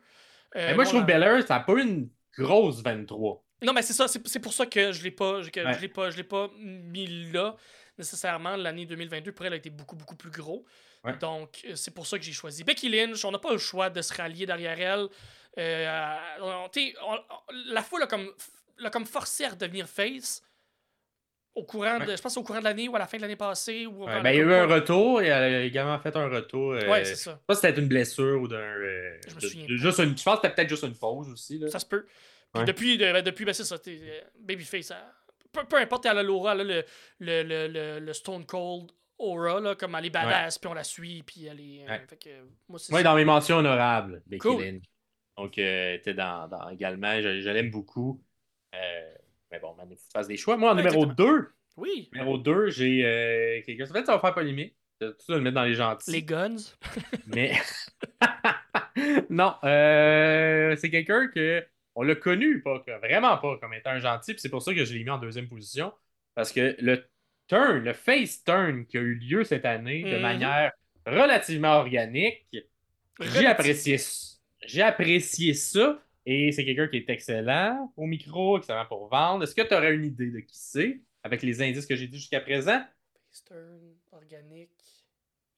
Euh, Mais moi, je trouve la- Belair, ça n'a pas eu une grosse 23. non, mais c'est ça, c'est pour ça que je l'ai pas, que Ouais. je l'ai pas, l'ai pas mis là nécessairement. L'année 2022 pour elle a été beaucoup beaucoup plus gros. Ouais. Donc euh, c'est pour ça que j'ai choisi Becky Lynch. On n'a pas le choix de se rallier derrière elle. Euh, on- on- la foule a comme, l'a comme forcé à redevenir face. Au courant de, je pense au courant de l'année ou à la fin de l'année passée. Ou Ouais, ben, il y a eu un retour et elle a également fait un retour. euh, Ouais, je sais pas si c'était une blessure ou d'un. euh, Je me souviens de- juste une, je pense que c'était peut-être juste une pause aussi. Là. Ça se peut. Puis depuis, de- ben, depuis ben, c'est ça, euh, Babyface, peu, peu importe, elle a l'aura, le, le, le, le Stone Cold aura, là, comme elle est badass, puis on la suit, puis elle est. euh, Ouais. fait que, moi, ça. dans mes mentions honorables, Becky Cool. Lynch. Donc, euh, était dans, dans également. Je, je l'aime beaucoup. Euh, mais bon, il faut que tu fasses des choix. Moi, en Ouais, numéro 2, Oui, numéro 2, j'ai euh, quelqu'un. Peut-être que ça va faire polémique. Tu vas le mettre dans les gentils. les guns. Mais non, c'est quelqu'un que on l'a connu, pas, vraiment pas comme étant un gentil, puis c'est pour ça que je l'ai mis en deuxième position. Parce que le turn, le face turn qui a eu lieu cette année de Mhm. manière relativement organique, j'ai apprécié, ça. j'ai apprécié ça. Et c'est quelqu'un qui est excellent au micro, excellent pour vendre. Est-ce que tu aurais une idée de qui c'est avec les indices que j'ai dit jusqu'à présent? Stern, organique.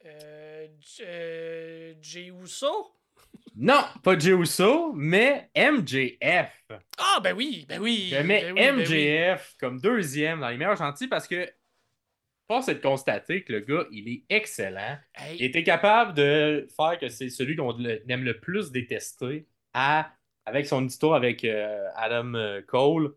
Euh, J- euh, Jey Uso? Non, pas Jey Uso, mais MJF. Ah, ben oui, ben oui. Je mets ben oui, ben oui. MJF comme deuxième dans les meilleurs gentils parce que force est de constater que le gars, il est excellent. Hey, Il était capable de faire que c'est celui qu'on aime le plus détester à, avec son histoire avec euh, Adam euh, Cole,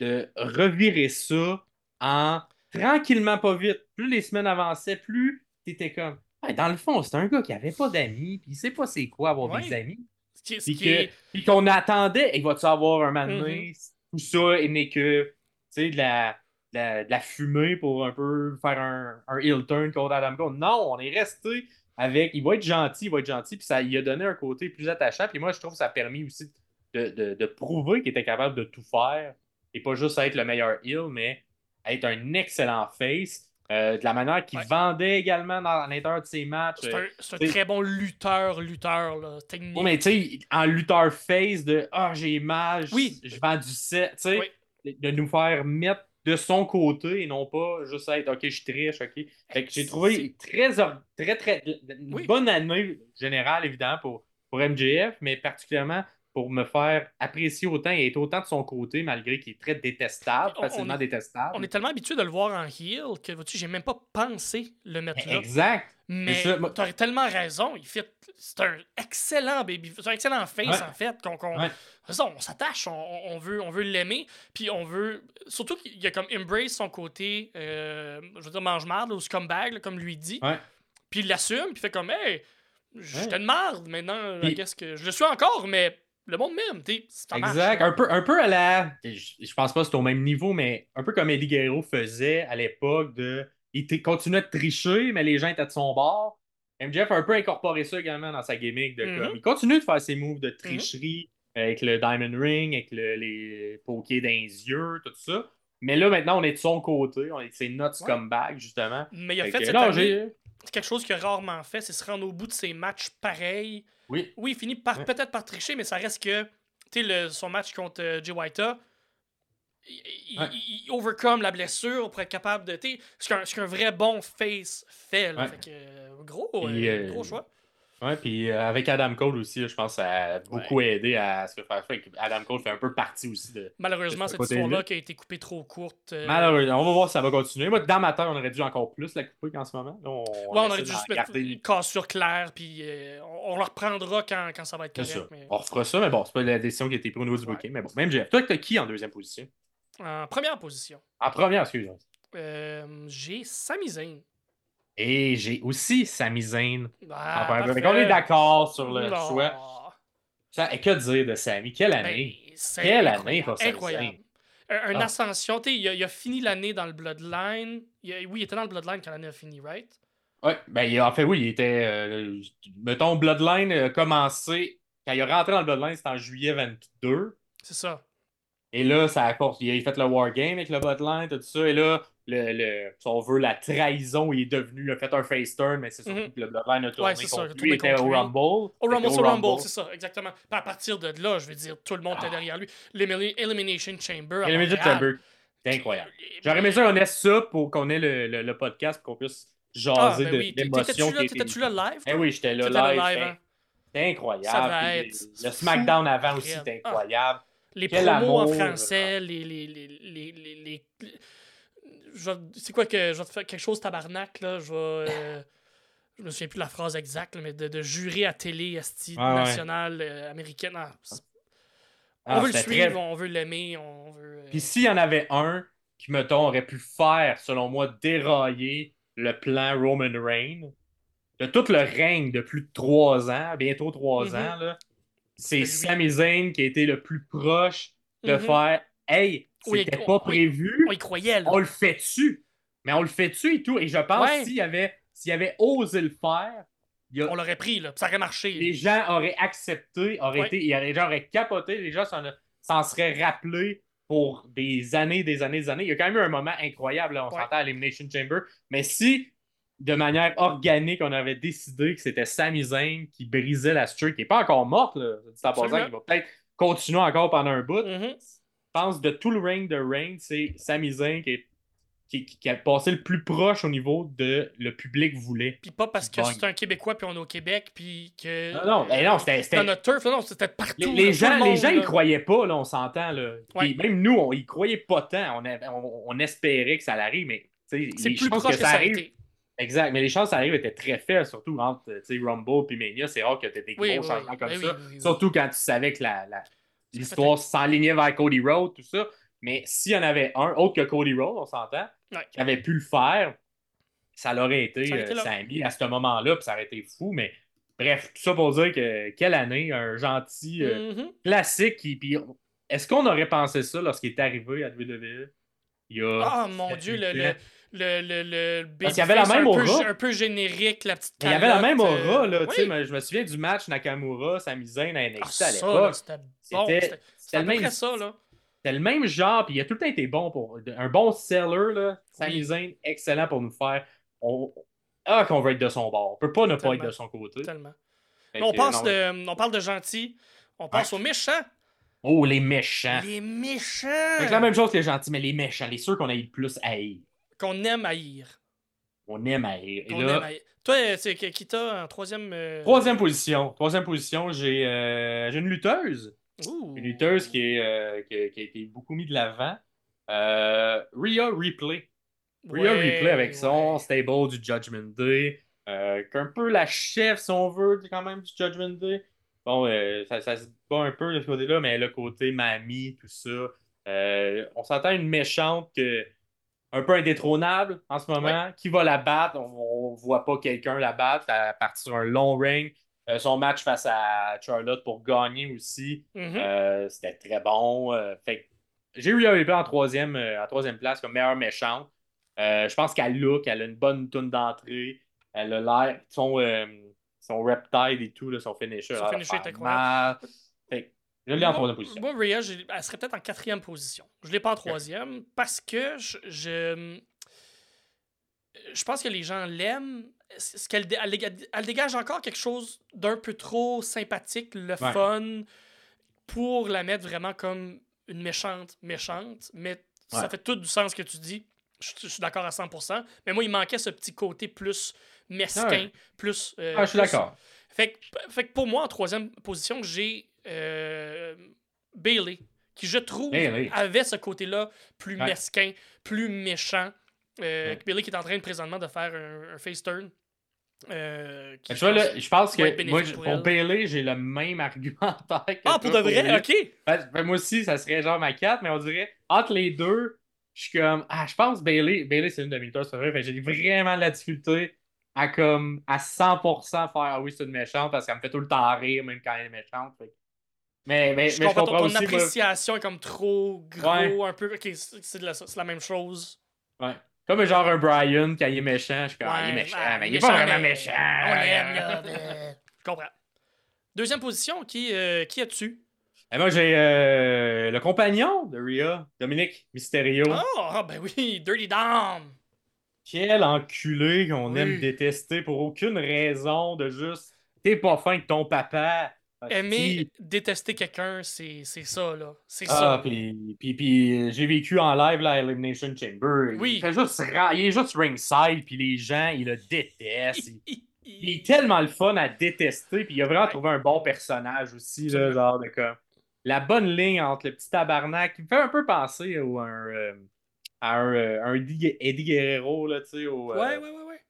de revirer ça en tranquillement pas vite. Plus les semaines avançaient, plus t'étais comme. Dans le fond, c'est un gars qui avait pas d'amis, puis il sait pas c'est quoi avoir Ouais. des amis. Puis qu'on attendait, il va-tu avoir un moment donné, Mhm. tout ça et n'est que, tu sais, de la, la, de la fumée pour un peu faire un, un heel turn contre Adam Cole. Non, on est resté avec, il va être gentil, il va être gentil, puis ça lui a donné un côté plus attachant, puis moi, je trouve que ça a permis aussi de, de, de prouver qu'il était capable de tout faire, et pas juste être le meilleur heel, mais être un excellent face, euh, de la manière qu'il Ouais. vendait également dans, à l'intérieur de ses matchs. c'est euh, un, c'est un c'est- très bon lutteur, lutteur, là, technique. Ouais, mais tu sais, en lutteur face de Ah, j'ai mal, Oui. je vends du set, tu sais, Oui. de nous faire mettre de son côté et non pas juste être OK, je triche, OK. Fait que j'ai trouvé très, très, très, une Oui. bonne année générale, évidemment, pour, pour MJF, mais particulièrement pour me faire apprécier autant et être autant de son côté, malgré qu'il est très détestable, on facilement est- détestable. On est tellement habitué de le voir en heel que vois-tu, j'ai même pas pensé le mettre là. Exact. Mais t'aurais tellement raison. Il fait, c'est un excellent baby, c'est un excellent face Ouais. en fait. Qu'on, qu'on- Ouais. on s'attache, on, on veut, on veut l'aimer, puis on veut, surtout qu'il y a comme embrace son côté, euh, je veux dire mange marde ou scumbag là, comme lui dit. Ouais. Puis il l'assume, puis il fait comme hey, j'étais une marde maintenant. Qu'est-ce que je le suis encore, mais le monde marche. Exact. Un peu, un peu à la. Je, je pense pas que c'est au même niveau, mais un peu comme Eddie Guerrero faisait à l'époque de il continuait de tricher, mais les gens étaient de son bord. MJF a un peu incorporé ça également dans sa gimmick. De, comme, il continue de faire ses moves de tricherie avec le Diamond Ring, avec le- les pokés dans les yeux, tout ça. Mais là, maintenant, on est de son côté. On est, c'est notre Ouais. comeback, justement. Mais il a Fait fait que cette non, année j'ai- quelque chose qu'il a rarement fait, c'est se rendre au bout de ses matchs pareils. Oui. Oui, il finit par Ouais. peut-être par tricher, mais ça reste que tu sais, le- son match contre euh, Jay il, il- Ouais. il overcome la blessure pour être capable de. tu sais, Ce qu'un vrai bon face fait. Là. Ouais. Fait que, euh, gros, euh, euh, gros choix. Ouais, puis euh, avec Adam Cole aussi, je pense que ça a beaucoup aidé à se faire faire. Adam Cole fait un peu partie aussi de. Malheureusement, de ce cette histoire-là qui a été coupée trop courte. euh, Malheureusement, on va voir si ça va continuer. Moi, dans ma tête, on aurait dû encore plus la couper qu'en ce moment. Là, on, Ouais, on aurait dû juste mettre garder- une cassure claire, puis euh, on, on le reprendra quand, quand ça va être correct. mais- On refera ça, mais bon, c'est pas la décision qui a été prise au niveau du Ouais. booking. Mais bon, même Jeff. Toi, t'as qui en deuxième position? En première position, En première, excuse-moi. euh, j'ai Sami Zayn. Et j'ai aussi Sami Zayn. Ah, qu'on est d'accord sur le Non. choix. Ça, et que dire de Sami Quelle année? Ben, Quelle incroyable, année pour Sami Incroyable. Un, une Ah. ascension, il, a- il a fini l'année dans le Bloodline. Il a- oui, il était dans le Bloodline quand l'année a fini, right? Ouais, ben, il- en fait, oui, il était. euh, mettons, Bloodline a commencé. Quand il est rentré dans le Bloodline, c'était en juillet 22. C'est ça. Et là, ça apporte. Il a fait le Wargame avec le Bloodline, tout ça. Et là, le, le, si on veut, la trahison, il est devenu. Il a fait un face turn, mais c'est surtout Mhm. que le Bloodline a tourné Ouais, ça, contre il a lui. Il était au. Rumble. Au Rumble, sur Rumble, c'est ça, exactement. Puis à partir de là, je veux dire, tout le monde était derrière lui. L'Emily- Elimination Chamber. à Et le Midget Montréal. Chamber, c'est incroyable. J'aurais aimé ça qu'on ait ça pour qu'on ait le, le, le podcast, pour qu'on puisse Ah, jaser ben de oui. l'émotion T'étais-tu là, là live? Eh oui, j'étais là live. live, hein? C'était incroyable. Ça Le. SmackDown avant aussi, c'était Ah. incroyable. Les Quel promos en français, les. les, les, C'est quoi que. Je vais te faire quelque chose tabarnak, là. Je vais. euh, je me souviens plus de la phrase exacte, là, mais de, de jurer à télé, esti, Ah ouais. nationale, euh, américaine. Ah, Ah, on veut le suivre, très- on veut l'aimer, on veut. euh, Puis s'il y en avait un qui, mettons, aurait pu faire, selon moi, dérailler le plan Roman Reigns, de tout le règne de plus de trois ans, bientôt trois Mhm. ans, là, c'est. Sami Zayn qui a été le plus proche de Mhm. faire Hey, c'était on- pas prévu, On y croyait, là. on le fait-tu. Mais on le fait-tu et tout. Et je pense Ouais. que s'il avait, s'il avait osé le faire, y a- On l'aurait pris, là. Ça aurait marché. les gens auraient accepté, auraient Ouais. été, les gens auraient capoté, les gens s'en, seraient rappelés pour des années, des années, des années. Il y a quand même eu un moment incroyable, là, on Ouais. s'entend à Elimination Chamber. Mais si, de manière organique, on avait décidé que c'était Sami Zayn qui brisait la streak, qui n'est pas encore morte, là, Absolument. il va peut-être continuer encore pendant un bout. Mhm. Je pense de tout le règne de Reign, c'est Sami Zayn qui, est- qui, qui- a passé le plus proche au niveau de le public voulait. Puis pas parce que c'est un Québécois, puis on est au Québec, puis que. Non, non, non, c'était- c'était- Dans notre turf, non, c'était partout. Les, gens, les gens, là. ils croyaient pas, là, on s'entend. Là. Ouais. même nous, on y croyait pas tant. On, avait- on, on espérait que ça arrive, mais C'est plus proche que, ça a arrive. été. Exact, mais les chances que ça arrive étaient très faibles, surtout entre Rumble et Mania. C'est rare que tu des gros Oui, changements oui. comme Ben ça. Surtout quand tu savais que la, la- l'histoire s'enlignait vers Cody Rhodes, tout ça. Mais s'il y en avait un, autre que Cody Rhodes, on s'entend, Ouais. qui avait pu le faire, ça l'aurait été, Ça été euh, à ce moment-là, puis ça aurait été fou. Mais bref, tout ça pour dire que quelle année, un gentil. euh, Mhm. classique. qui- Puis, est-ce qu'on aurait pensé ça lorsqu'il est arrivé à WWE? Il y a Ah mon dieu, le, le, le, le Parce qu'il y avait la même un peu, aura. un peu générique, la petite il y avait la même aura, euh, là. oui. mais je me souviens du match Nakamura, Sami Zayn à Ah, NXT à l'époque. c'était bon. C'était- C'était à le peu même, près ça, là. c'était le même genre, puis il a tout le temps été bon pour. Un bon seller, là. Sami Oui. Zayn, excellent pour nous faire. On... Ah, qu'on veut être de son bord. On peut pas ne pas être de son côté. Tellement. On, non. de, on parle de gentil, on passe aux méchants. Oh, les méchants. Les méchants! Que la même chose que les gentils, mais les méchants, les ceux qu'on a eu le plus à haïr. Qu'on aime haïr. On aime haïr. Et Qu'on là, aime haïr. Toi, c'est qui t'a en troisième. euh, Troisième position. Troisième position, j'ai euh, une lutteuse. Une lutteuse qui, est, euh, qui, a- qui a été beaucoup mise de l'avant. Rhea Ripley. Rhea Ouais, Ripley avec son ouais. stable du Judgment Day. Qui est un peu la chef, si on veut, quand même, du Judgment Day. Bon, ça, ça se bat un peu de ce côté-là, mais le côté mamie, tout ça. On s'entend une méchante que, un peu indétrônable en ce moment. Qui va la battre? On ne voit pas quelqu'un la battre à partir d'un long ring. Euh, son match face à Charlotte pour gagner aussi. Mhm. Euh, C'était très bon. Euh, fait j'ai eu en troisième, en troisième place comme meilleure méchante. Je pense qu'elle look, elle a une bonne tune d'entrée. Elle a l'air. Son, son reptile et tout, là, son finisher. Son finisher l'air est mal. Fait que je l'ai en troisième position. Moi, Rhea, elle serait peut-être en quatrième position. Je ne l'ai pas en troisième parce que je, je, je pense que les gens l'aiment. Ce qu'elle elle, elle dégage encore quelque chose d'un peu trop sympathique, le Ouais. fun, pour la mettre vraiment comme une méchante méchante. Mais ça fait tout du sens que tu dis. Je, je suis d'accord à 100%. Mais moi, il manquait ce petit côté plus mesquin, Ouais. plus... euh, Ah, je suis d'accord. fait que, fait que pour moi, en troisième position, j'ai euh, Bailey, qui je trouve avait ce côté-là plus Ouais. mesquin, plus méchant. Euh, Ouais. Bailey qui est en train présentement de faire un, un face turn. euh, tu vois, là, je pense que moi, pour. Bailey, j'ai le même argumentaire que Ah, pour de vrai? Ok. Ben, ben, moi aussi, ça serait genre ma 4, mais on dirait, entre les deux, je suis comme, ah, je pense Bailey, Bailey, c'est une de mes fait que j'ai vraiment de la difficulté à comme, à 100% faire, ah oui, c'est une méchante, parce qu'elle me fait tout le temps rire, même quand elle est méchante. fait Mais, mais, Je mais je comprends ton, comprends ton aussi, moi- appréciation est comme trop gros, Ouais. un peu. Ok, c'est la, la même chose. ouais. Comme genre un Brian, quand il est méchant, je suis comme, ah, il est méchant, mais il est pas vraiment mais méchant. On l'aime, là. ben, Je comprends. Deuxième position, qui, euh, qui as-tu? Et moi, j'ai euh, le compagnon de Rhea, Dominique Mysterio. Ah, ben oui, Dirty Dom. Quel enculé qu'on Oui. aime détester pour aucune raison de juste t'es pas fin que ton papa. Aimer, détester quelqu'un, c'est c'est ça, là. C'est Ah, ça. puis, puis, puis j'ai vécu en live là, à Elimination Chamber. Oui. Il, fait juste, il est juste ringside, puis les gens, ils le détestent. Il, il est tellement le fun à détester, puis il a vraiment Ouais. trouvé un bon personnage aussi, là, genre de comme. La bonne ligne entre le petit tabarnak, qui me fait un peu penser un, euh, à un, euh, un Eddie, Guerrero, là, tu sais, au. euh, Ouais, ouais, ouais, ouais.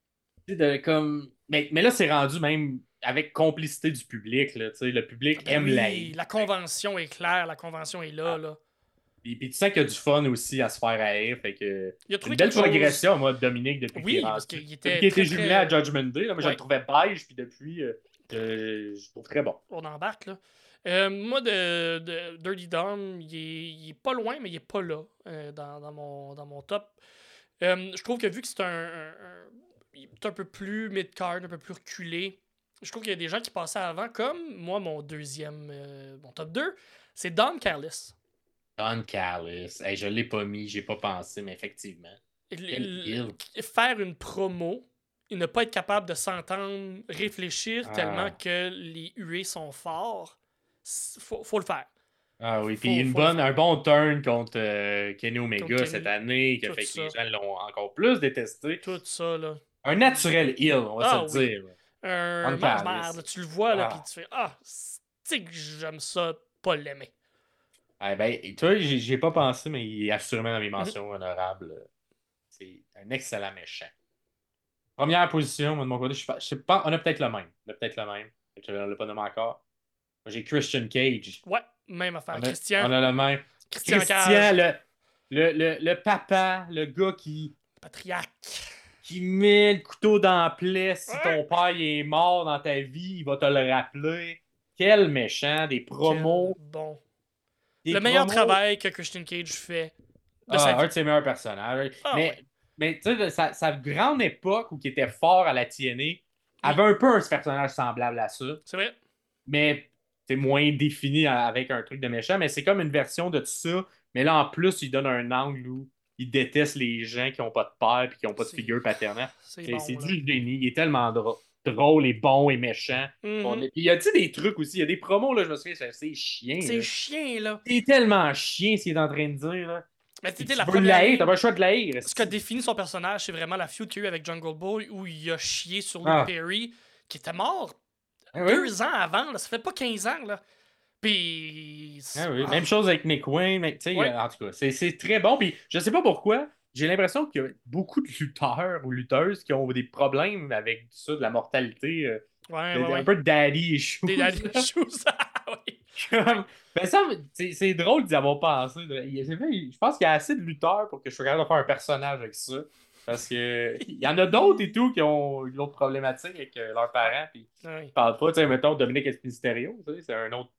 Tu sais, de, comme... mais, mais là, c'est rendu même avec complicité du public. Là, le public Ben aime oui, la la convention est claire, la convention est là, Ah. là. Puis, puis tu sens qu'il y a du fun aussi à se faire haïr. Fait que... Il a trouvé Une belle chose- progression, moi, de Dominique, depuis Oui, qu'il parce qu'il était très, jumelé très- à Judgment Day, là, moi, je le trouvais beige, puis depuis, euh, euh, je le trouve très bon. on embarque, là. Euh, moi, de, de Dirty Dom, il est, il est pas loin, mais il est pas là euh, dans, dans mon, dans mon top. Euh, je trouve que vu que c'est un- il est un peu plus mid-card, un peu plus reculé, je trouve qu'il y a des gens qui passaient avant, comme moi, mon deuxième, euh, mon top 2, c'est Don Callis. Don Callis. Hey, je l'ai pas mis, j'ai pas pensé, mais effectivement. Il- faire une promo et ne pas être capable de s'entendre, réfléchir Ah. tellement que les huées sont forts, faut, faut le faire. Ah oui, puis une bonne, un bon turn contre euh, Kenny Omega Contre Kenny. cette année, qui a Tout fait que les gens l'ont encore plus détesté. Tout ça, là. Un naturel heel, on va Ah se oui. dire. Un merde, tu le vois, là, Ah. puis tu fais Ah, c'est que j'aime ça, pas l'aimer. Eh ben, tu vois, j'y j'y ai pas pensé, mais il est assurément dans mes Mhm. mentions honorables. C'est un excellent méchant. Première position, moi, de mon côté, je sais pas, on a peut-être le même. On a peut-être le même. Je ne l'ai pas nommé encore. Moi, j'ai Christian Cage. Ouais, même affaire. On a, Christian, on a le même. Christian, Christian, Cage, le, le, le, le papa, le gars qui, patriarche. Qui met le couteau dans la plaie. Si ton père il est mort dans ta vie, il va te le rappeler. Quel méchant, des promos. Quel Bon. des Le meilleur promos. travail que Christian Cage fait de Ah, un de ses meilleurs personnages. Ah, mais ouais. mais tu sais, sa, sa grande époque où il était fort à la TNA, avait un peu un personnage semblable à ça, C'est vrai. mais c'est moins défini a- avec un truc de méchant. Mais c'est comme une version de tout ça. Mais là, en plus, il donne un angle où il déteste les gens qui n'ont pas de père et qui n'ont pas de figure paternelle. C'est bon. du génie. Il est tellement drôle et bon et méchant. Mhm. On est- il y a des trucs aussi. Il y a des promos, là, je me souviens, c'est- chiant. C'est chien, là. C'est tellement chien ce qu'il est en train de dire. Là. Mais Tu la veux première. l'haïr, t'as pas le choix de l'haïr. Ce qui a défini son personnage, c'est vraiment la feud qu'il y a eu avec Jungle Boy où il a chié sur Luke Ah. Perry, qui était mort Ah oui? deux ans avant. Là. Ça fait pas 15 ans. Là. Puis. Ah oui. Même chose avec Nick Wayne. mais, tu sais, Ouais. En tout cas, c'est- c'est très bon. Puis je sais pas pourquoi, j'ai l'impression qu'il y a beaucoup de lutteurs ou lutteuses qui ont des problèmes avec ça, de la mortalité. euh, Ouais, de- ouais, de- ouais. Un peu de daddy issues. Des daddy issues. Ben ça, c'est c'est drôle d'y avoir pensé. Je pense qu'il y a assez de lutteurs pour que je sois capable de faire un personnage avec ça. Parce que il y en a d'autres et tout qui ont une autre problématique avec euh, leurs parents. Puis ils parlent pas. Tu sais, mettons Dominique Espinisterio, c'est un autre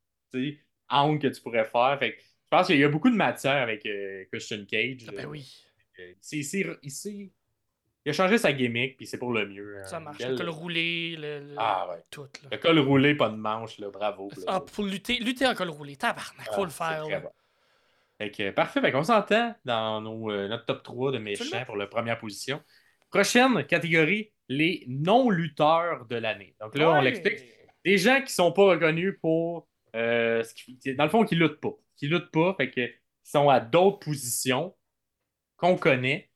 angle que tu pourrais faire. Fait que je pense qu'il y a beaucoup de matière avec euh, Christian Cage. Ah ben oui. euh, il, s'est- il a changé sa gimmick, puis c'est pour le mieux. Ça hein. marche. Belle- Le col roulé, le, le- Ah ouais. tout. Là. Le col roulé, pas de manche, là, bravo. là. Ah, pour lutter, lutter en col roulé, tabarnak, faut Ah, le c'est faire. très bon. Fait que, parfait, fait qu'on s'entend dans nos, euh, notre top 3 de méchants pour la première position. Prochaine catégorie, les non-lutteurs de l'année. Donc là, on l'explique. Des gens qui sont pas reconnus pour euh, ce qui- dans le fond, qui luttent pas. Qui luttent pas, fait que qui sont à d'autres positions qu'on connaît,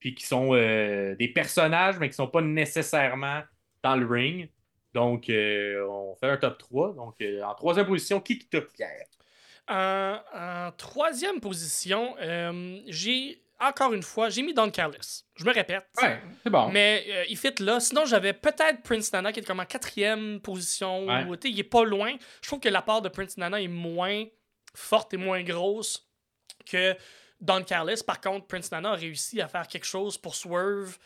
puis qui sont euh, des personnages, mais qui sont pas nécessairement dans le ring. Donc, euh, on fait un top 3. Donc, en troisième position, qui t'a Pierre? En, troisième position, j'ai encore une fois, j'ai mis Don Callis. Je me répète. Ouais, c'est bon. Mais euh, il fit là. Sinon, j'avais peut-être Prince Nana qui est comme en quatrième position. Ouais. il est pas loin. Je trouve que la part de Prince Nana est moins forte et moins grosse que Don Callis. Par contre, Prince Nana a réussi à faire quelque chose pour Swerve,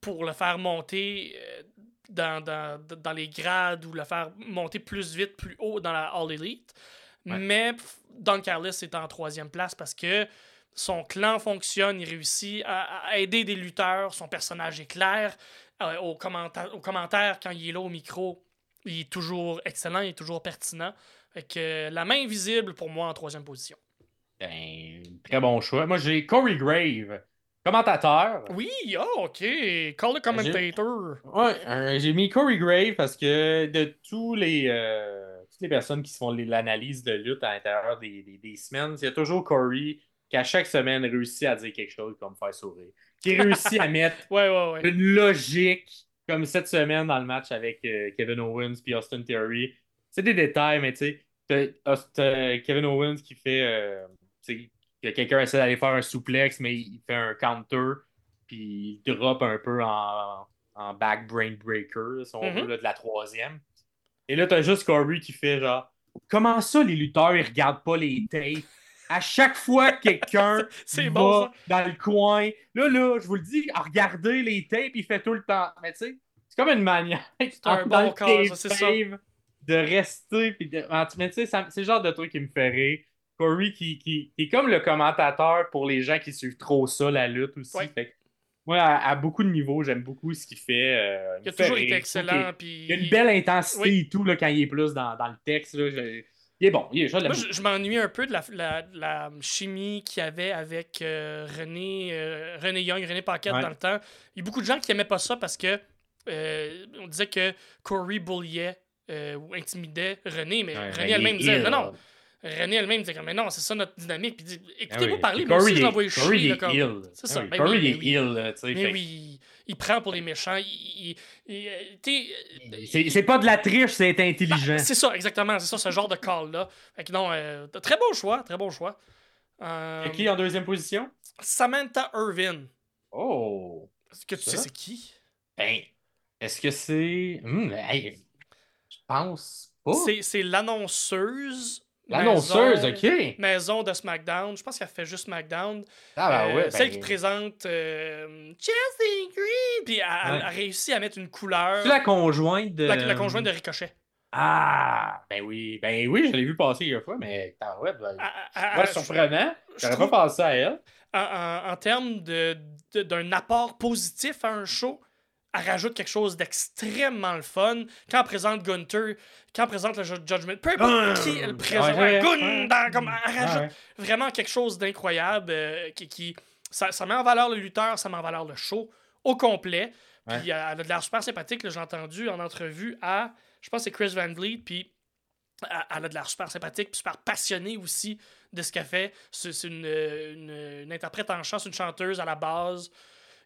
pour le faire monter euh, dans, dans, dans les grades ou le faire monter plus vite, plus haut dans la All Elite. Ouais. Mais Don Callis est en troisième place parce que son clan fonctionne, il réussit à, à aider des lutteurs, son personnage est clair. Euh, aux, commenta- aux commentaires, quand il est là au micro, il est toujours excellent, il est toujours pertinent. Fait que la main invisible pour moi en troisième position. Ben, très bon choix. Moi, j'ai Corey Grave, commentateur. Oui, oh, ok. Call the commentator. Ouais, euh, j'ai mis Corey Grave parce que de tous les, euh, toutes les personnes qui se font les- l'analyse de lutte à l'intérieur des, des- des semaines, il y a toujours Corey qui, à chaque semaine, réussit à dire quelque chose qui va me faire sourire. Qui réussit à mettre Ouais, ouais, ouais. une logique, comme cette semaine dans le match avec euh, Kevin Owens puis Austin Theory. C'est des détails, mais tu sais, Kevin Owens qui fait. euh, que quelqu'un essaie d'aller faire un souplex, mais il fait un counter, puis il drop un peu en, en back brain breaker, si on veut, là, de la troisième. Et là, t'as juste Corey qui fait genre. Comment ça, les lutteurs, ils regardent pas les tapes? À chaque fois que quelqu'un C'est va bon, dans le coin. Là, là, je vous le dis, à regarder les tapes, il fait tout le temps. Mais tu sais, c'est comme une manière un dans bon ça, c'est ça. de rester. Puis de... Mais tu sais, c'est le genre de truc qui me fait rire. Corey qui, qui, qui est comme le commentateur pour les gens qui suivent trop ça, la lutte aussi. Ouais. Fait que moi, à, à beaucoup de niveaux, j'aime beaucoup ce qu'il fait. euh, Il a toujours été excellent. Puis... Il y a une belle intensité Oui. et tout là, quand il est plus dans, dans le texte. Là, Je- Il est bon. Il est, je l'aime Moi, je, je m'ennuie un peu de la, la- chimie qu'il y avait avec euh, René, euh, René Young, René Paquette Ouais. dans le temps. Il y a beaucoup de gens qui n'aimaient pas ça parce que euh, on disait que Corey bulliait ou intimidait René, mais Ouais, René René elle-même disait non, non. René elle-même disait mais non, c'est ça notre dynamique. Puis dit, Ah écoutez-moi oui. parler, moi aussi Corey je l'envoie Corey chier. là, est ill. C'est Ah ça. oui, Ben Corey est ben ill, tu sais, Mais oui, il, prend pour les méchants. Il, il- il- euh, sais, C'est pas de la triche, c'est intelligent. bah, c'est ça, exactement. C'est ça, ce genre de call-là. Fait que non, euh, très bon choix, très bon choix. Euh, Et qui en deuxième position? Samantha Irvin. Oh! Est-ce que tu Ça? sais c'est qui? Ben, est-ce que c'est. Hmm, hey, je pense pas. C'est, c'est l'annonceuse. L'annonceuse, maison- ok. Maison de SmackDown. Je pense qu'elle fait juste SmackDown. Ah, bah Euh, ouais. Celle ben, qui présente euh, Chelsea Green. Puis elle, elle Ouais. a réussi à mettre une couleur. C'est la conjointe de. La, la conjointe de Ricochet. Ah! Ben oui, ben oui, je l'ai vu passer une fois, mais t'as ouais, ben, À- à- à- ouais, je- surprenant. je J'aurais pas pensé à elle. en, en- en termes de, de- d'un apport positif à un show, elle rajoute quelque chose d'extrêmement le fun. Quand elle présente Gunter, quand elle présente le Ju- Judgment, peu importe Ah, qui elle présente, ouais, ouais, Gun- ouais. dans- comme, elle rajoute Ouais. vraiment quelque chose d'incroyable euh, qui, qui- ça, ça met en valeur le lutteur, ça met en valeur le show au complet. Puis Ouais. euh, elle a de l'air super sympathique, j'ai entendu en entrevue à, je pense que c'est Chris Van Vliet, puis elle a de l'air super sympathique, puis super passionnée aussi de ce qu'elle fait. C'est une, une- une interprète en chant, c'est une chanteuse à la base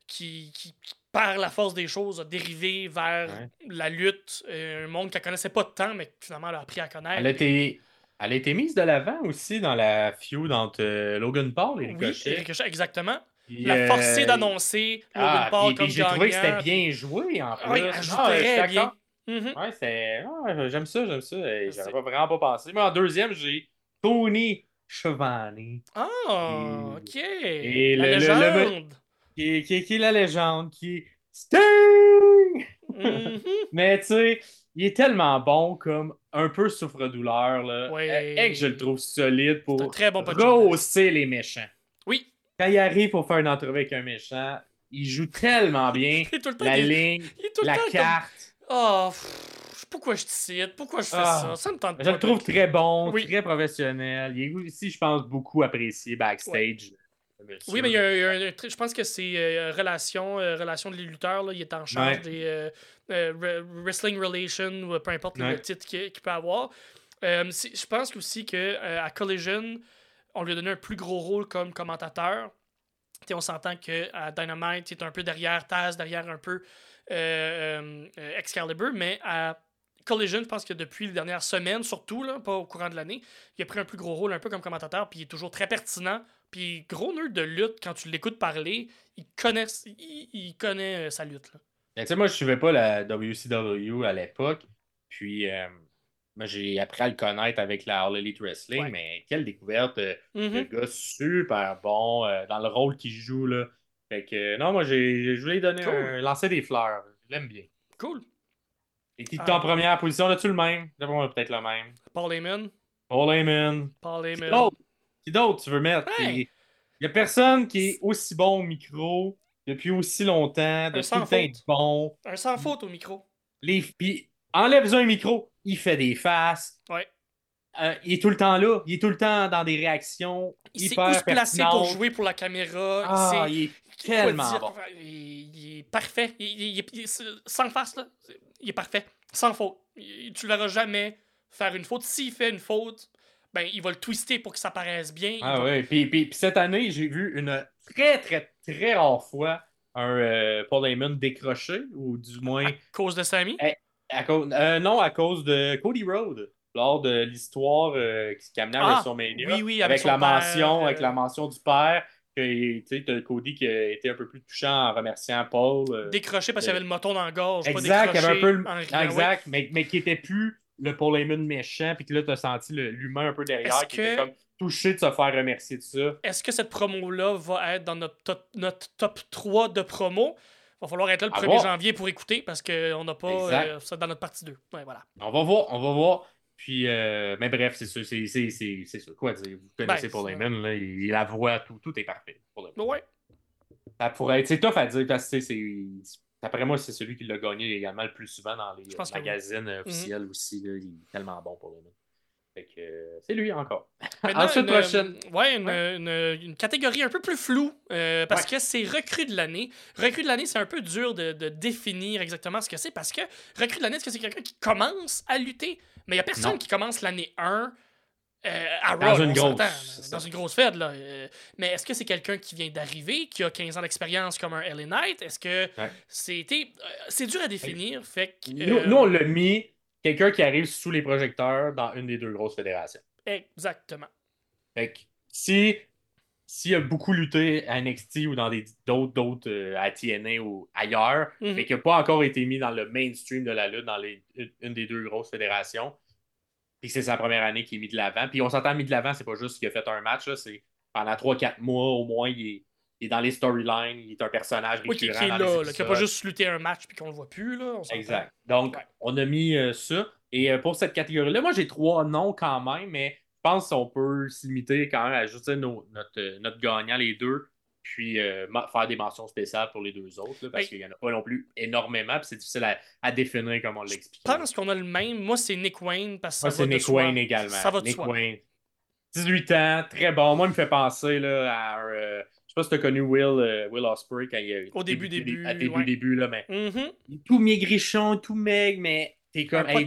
qui, qui, qui, par la force des choses, a dérivé vers Ouais. la lutte, euh, un monde qu'elle connaissait pas de temps, mais finalement elle a appris à connaître. Elle a été. Elle a été mise de l'avant aussi dans la feud entre euh, Logan Paul et Oui, Ricochet. Ricochet, exactement. Puis, La euh, forcée d'annoncer Logan Ah, Paul puis- comme j'ai trouvé que c'était bien joué en plus. Oui, elle joue Ah, très d'accord. bien. Mhm. Ouais, c'est. ouais, j'aime ça, j'aime ça. J'avais pas vraiment pas pensé. Moi, en deuxième, j'ai Tony Schiavone, Ah, Et- ok. et la le- le- le- légende. Qui est, qui est- qui est la légende, qui est Sting! Mhm. Mais tu sais, il est tellement bon comme un peu souffre-douleur. Là. Ouais. Et que je le trouve solide un pour très bon rehausser les méchants. Oui, quand il arrive pour faire une entrevue avec un méchant, il joue tellement bien. Il est tout le temps. la il- ligne, il est tout la temps comme- carte. Oh, pff, pourquoi je te cite? Pourquoi je fais Ah. ça? Ça me tente Je pas. le trouve très bon, Oui. très professionnel. Il est aussi, je pense, beaucoup apprécié backstage. Monsieur. Oui, mais il y a, il y a un- je pense que c'est euh, relation, euh, relation de les lutteurs. Là, il est en charge Ouais. des euh, euh, re- wrestling relations ou peu importe le titre qu'il peut avoir. Euh, je pense aussi que euh, à Collision, on lui a donné un plus gros rôle comme commentateur. On s'entend qu'à Dynamite, il est un peu derrière Taz, derrière un peu euh, euh, Excalibur, mais à Collision, je pense que depuis les dernières semaines, surtout, là, pas au courant de l'année, il a pris un plus gros rôle un peu comme commentateur, puis il est toujours très pertinent. Puis gros nerd de lutte, quand tu l'écoutes parler, il connaît, il, il connaît euh, sa lutte. Là. Ben, tu sais, moi, je suivais pas la WCW à l'époque. Puis, euh, moi, j'ai appris à le connaître avec la All Elite Wrestling. Ouais. Mais quelle découverte. euh, Mhm. Le gars super bon euh, dans le rôle qu'il joue. Là. Fait que, euh, non, moi, j'ai, je voulais lui donner Cool. un, lancer des fleurs. Je l'aime bien. Cool. Et qui Ah. en première position, là-tu le même? Peut-être le même. Paul Heyman. Paul Heyman. Paul Heyman. Qui d'autre tu veux mettre? Hey! Il n'y a personne qui est aussi bon au micro depuis aussi longtemps, de tout le bon. Un sans faute au micro. Les, puis, enlève-en un micro, il fait des faces. Ouais. Euh, il est tout le temps là. Il est tout le temps dans des réactions Il sait hyper où se placer pour jouer pour la caméra. Ah, il sait est tellement bon. Il, est parfait. Il, il- il- il- sans face, là. Il est parfait. Sans faute. Tu ne verras jamais faire une faute. S'il fait une faute, ben, il va le twister pour que ça paraisse bien. Ah ouais. Puis, puis- puis cette année, j'ai vu une très, très, très rare fois un euh, Paul Heyman décroché, ou du moins À cause de Sammy? À cause, euh, non, à cause de Cody Rhodes, lors de l'histoire euh, qui qui amenait à Ah, WrestleMania. oui, oui, avec avec, la père, mention, avec la mention du père. Que, tu Cody qui a été un peu plus touchant en remerciant Paul. Décroché parce qu'il y avait le moton dans la gorge. exact, pas il avait un peu le- Ah, exact, mais, mais qui était plus le Paul Heyman méchant, puis que là, t'as senti l'humain un peu derrière, Est-ce qui que- était comme touché de se faire remercier de ça. Est-ce que cette promo-là va être dans notre top, notre top 3 de promo? Va falloir être là le À 1er voir. janvier pour écouter parce qu'on n'a pas euh, ça dans notre partie 2. Ouais, voilà. On va voir, on va voir. Puis, euh, mais bref, c'est ça, c'est ça. Quoi dire? Vous connaissez Ben, Paul Heyman, là, il, la voix, tout, tout est parfait. pour Ouais. Ça pourrait être. C'est tough à dire parce que c'est. D'après moi, c'est celui qui l'a gagné également le plus souvent dans les pense euh, oui. Mhm. magazines officiels aussi. là. Il est tellement bon pour que euh, c'est lui encore. Ensuite, une, prochaine. euh, ouais, une, Ouais. une- une catégorie un peu plus floue euh, parce Ouais. que c'est recrue de l'année. Recrue de l'année, c'est un peu dur de, de définir exactement ce que c'est parce que recrue de l'année, est-ce que c'est quelqu'un qui commence à lutter? Mais il n'y a personne Non. qui commence l'année 1 euh, à Dans Raw, une grosse, dans une grosse fête. Là. Euh, mais est-ce que c'est quelqu'un qui vient d'arriver, qui a 15 ans d'expérience comme un LA Knight? Est-ce que Ouais. c'était... euh, c'est dur à définir, fait que... Nous, nous, on l'a mis quelqu'un qui arrive sous les projecteurs dans une des deux grosses fédérations. Exactement. Fait que si s'il a beaucoup lutté à NXT ou dans des- d'autres d'autres euh, à TNA ou ailleurs, Mhm. mais qui n'a pas encore été mis dans le mainstream de la lutte dans les- une des deux grosses fédérations, puis c'est sa première année qui est mis de l'avant. Puis on s'entend mis de l'avant, c'est pas juste qu'il a fait un match, c'est pendant 3-4 mois au moins, il est, il est dans les storylines, il est un personnage Oui, qui, est dans là, qui n'a pas juste lutté un match puis qu'on le voit plus. Là, on. Exact. Donc, Ouais. on a mis euh, ça. Et euh, pour cette catégorie-là, moi, j'ai trois noms quand même, mais je pense qu'on peut se limiter quand même à juste dire nos- notre, euh, notre gagnant, les deux, puis euh, faire des mentions spéciales pour les deux autres, là, parce Oui. qu'il n'y en a pas non plus énormément, puis c'est difficile à, à définir comme on l'explique. Je pense qu'on a le même. Moi, c'est Nick Wayne parce que Moi, c'est de Nick soi. Wayne également. Ça va de Nick soi. Wayne. 18 ans, très bon. Moi, il me fait penser là, à. euh, je sais pas si tu as connu Will, euh, Will Ospreay quand il a Au début, début, À début, ouais. début, là, mais Mhm. est tout maigrichon, tout maigre, mais t'es Un comme, hey,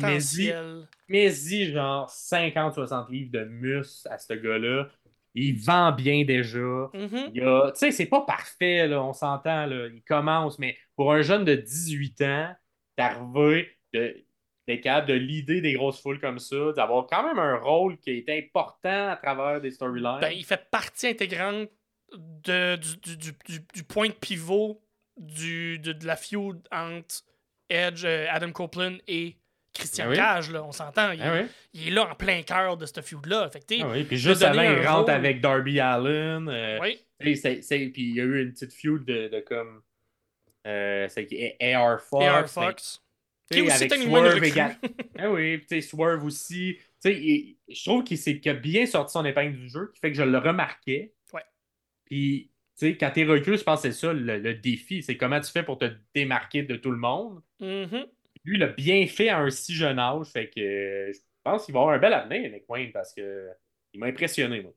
mais-y, genre 50-60 livres de muscle à ce gars-là. Il vend bien déjà. Mhm. A- Tu sais, c'est pas parfait, là, on s'entend. Il commence, mais pour un jeune de 18 ans, d'arriver, de- d'être capable de leader des grosses foules comme ça, d'avoir quand même un rôle qui est important à travers des storylines. Ben, il fait partie intégrante de, du, du, du, du- du point de pivot du, de, de la feud entre Edge, euh, Adam Copeland et Christian Ah oui. Cage. Là, on s'entend. Il, Ah oui? il est là en plein cœur de cette feud-là. Fait que, Ah oui, Puis juste avant, il rentre rôle. avec Darby Allen. euh, oui, tu c'est- Puis il y a eu une petite feud de, de comme. Euh, c'est AR Fox. AR Fox. Tu Qui aussi avec Swerve recrue. égal- Ah oui, puis tu Swerve aussi. Tu il- je trouve qu'il s'est- qu'il a bien sorti son épingle du jeu, qui fait que je le remarquais. Ouais. Puis sais, quand t'es recrue, je pense que c'est ça le, défi. C'est comment tu fais pour te démarquer de tout le monde. Mm-hmm. Lui, il a bien fait à un si jeune âge. Fait que euh, je pense qu'il va avoir un bel avenir, Nick Wayne, parce que il m'a impressionné, moi.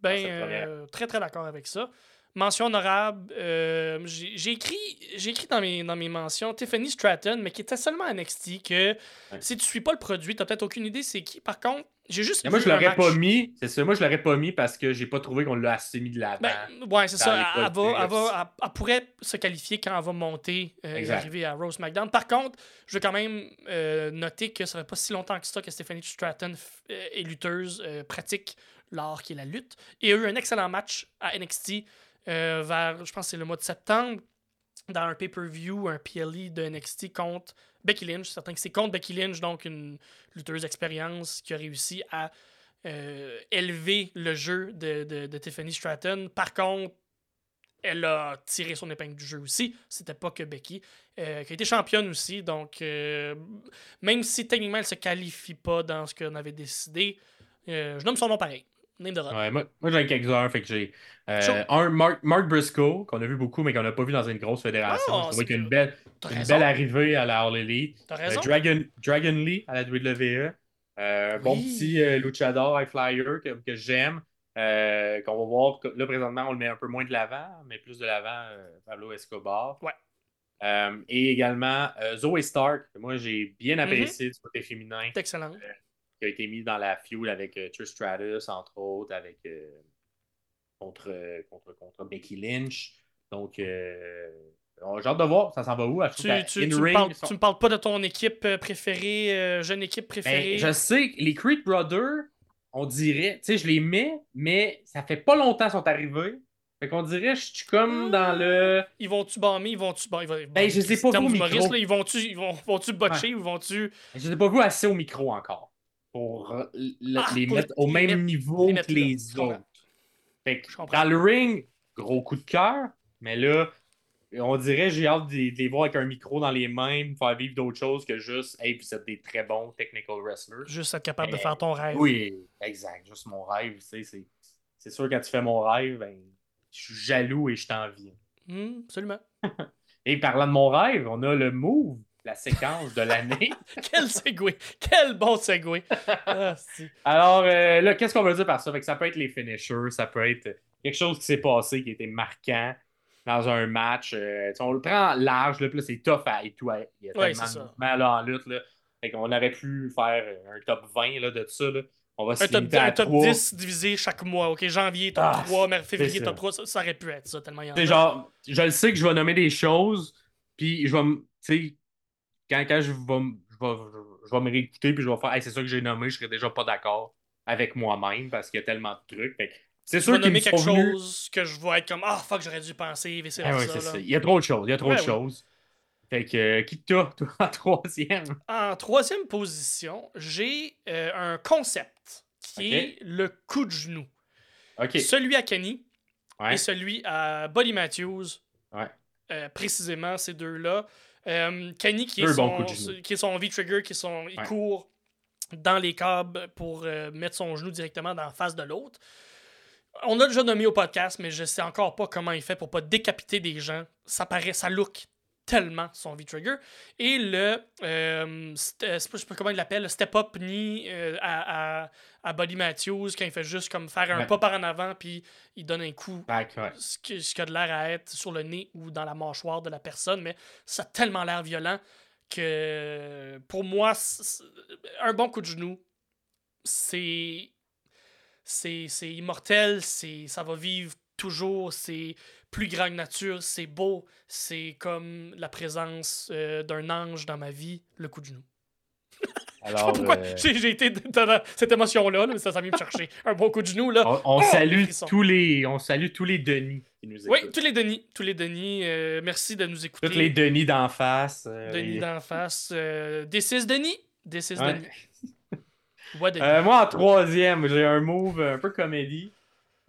Ben, euh, très, très d'accord avec ça. Mention honorable, euh, j'ai écrit, écrit dans, mes, dans mes mentions Tiffany Stratton, mais qui était seulement à NXT, que si tu suis pas le produit, tu peut-être aucune idée c'est qui. Par contre, j'ai juste. moi, je l'aurais pas mis. C'est ça. Moi, je l'aurais pas mis parce que j'ai pas trouvé qu'on l'a assez mis de l'avant. Ben, ouais, c'est ça. Elle, va, elle, pourrait se qualifier quand elle va monter euh, et arriver à Rose McDown. Par contre, je veux quand même euh, noter que ça fait pas si longtemps que ça que Stephanie Stratton est lutteuse, pratique l'art qui est la lutte. Et a eu un excellent match à NXT euh, vers, je pense c'est le mois de septembre, dans un pay-per-view, un PLE de NXT contre Becky Lynch. Certain que c'est contre Becky Lynch, donc une lutteuse d'expérience qui a réussi à euh, élever le jeu de, de, Tiffany Stratton. Par contre, elle a tiré son épingle du jeu aussi. C'était pas que Becky, euh, qui a été championne aussi. Donc, même si techniquement elle se qualifie pas dans ce qu'on avait décidé, je nomme son nom pareil. Ouais, moi, moi j'en ai quelques-uns. Fait que j'ai euh, un Mark, Mark Briscoe, qu'on a vu beaucoup, mais qu'on n'a pas vu dans une grosse fédération. Oh, a une belle, une belle arrivée à la All Elite. Euh, Dragon, Dragon Lee à la WWE. Euh, Bon petit euh, luchador high flyer que, que j'aime. Euh, qu'on va voir. Là, présentement, on le met un peu moins de l'avant, mais plus de l'avant, Pablo Escobar. Ouais. et également Zoe Stark. Moi, j'ai bien mm-hmm. apprécié du côté féminin. Excellent qui a été mis dans la fuel avec euh, Trish Stratus, entre autres, avec euh, contre, contre, contre Becky Lynch. Donc, euh, j'ai hâte de voir, ça s'en va où? Tu, tu, tu, me parles, me parles pas de ton équipe préférée, jeune équipe ben, préférée? je sais, les Creed Brothers, on dirait, tu sais, je les mets, mais ça fait pas longtemps qu'ils sont arrivés. Fait qu'on dirait, je suis comme dans le. Ils vont-tu bomber, ils vont-tu. Bon, ben, je sais pas vous micro. ils vont-tu ils vont, vont botcher ou vont-tu. Je sais pas vous assez au micro encore pour ah, les mettre au même niveau que les autres. Fait dans le ring, gros coup de cœur, mais là, on dirait j'ai hâte de, les voir avec un micro dans les mains, me faire vivre d'autres choses que juste Hey, vous êtes des très bons technical wrestlers. Juste être capable de faire ton rêve. Oui, exact. Juste mon rêve. C'est sûr, quand tu fais mon rêve, ben, je suis jaloux et je t'envie. Mmh, absolument. et parlant de mon rêve, on a le move la séquence de l'année. Quel segway! Quel bon segway! Ah, Alors, euh, là, qu'est-ce qu'on veut dire par ça? ça peut être les finishers, ça peut être quelque chose qui s'est passé, qui a été marquant dans un match. Euh, on le prend large, là, puis là, c'est tough à et tout. Il y a tellement de mal en lutte. Là. Fait qu'on aurait pu faire un top 20 là, de ça. Là. On va un, top, un top 10 divisé chaque mois. OK, janvier, top 3, ah, février, top 3. Ça, aurait pu être ça, tellement il y en a. genre, je le sais que je vais nommer des choses, puis je vais, quand, quand je, vais, je, vais, je vais me réécouter puis je vais faire c'est ça que j'ai nommé, je serais déjà pas d'accord avec moi-même parce qu'il y a tellement de trucs. c'est sûr qu'il me quelque chose que je vais être comme Ah, fuck, j'aurais dû penser. C'est ah ça, ça. Il y a trop de choses. Il y a trop de choses. Fait que, euh, qui toi, en troisième? En troisième position, j'ai euh, un concept qui est le coup de genou. Celui à Kenny et celui à Buddy Matthews. Euh, précisément, ces deux-là. Euh, Kenny, qui est, son, qui est son V-trigger, qui son, il court dans les câbles pour euh, mettre son genou directement dans la face de l'autre. On a déjà nommé au podcast, mais je sais encore pas comment il fait pour pas décapiter des gens. Ça paraît, ça look tellement son V-Trigger. Et le, euh, je sais pas comment il l'appelle, le step-up knee euh, à, à, à, Buddy Matthews, quand il fait juste comme faire un pas par en avant, puis il donne un coup, ce, qui, ce a de l'air à être sur le nez ou dans la mâchoire de la personne, mais ça a tellement l'air violent que pour moi, un bon coup de genou, c'est c'est immortel, ça va vivre toujours, c'est plus grand que nature, c'est beau, c'est comme la présence euh, d'un ange dans ma vie, le coup de genou. Alors, je sais pas pourquoi euh, j'ai été dans cette émotion-là, mais ça, ça vient me chercher. Un bon coup de genou, là. On, oh, salue, tous les, on salue tous les Denis qui nous écoutent. Oui, tous les Denis. Tous les Denis. Euh, merci de nous écouter. Tous les Denis d'en face. Denis d'en face. des six Denis. Des six Denis. moi, en troisième, j'ai un move un peu comédie.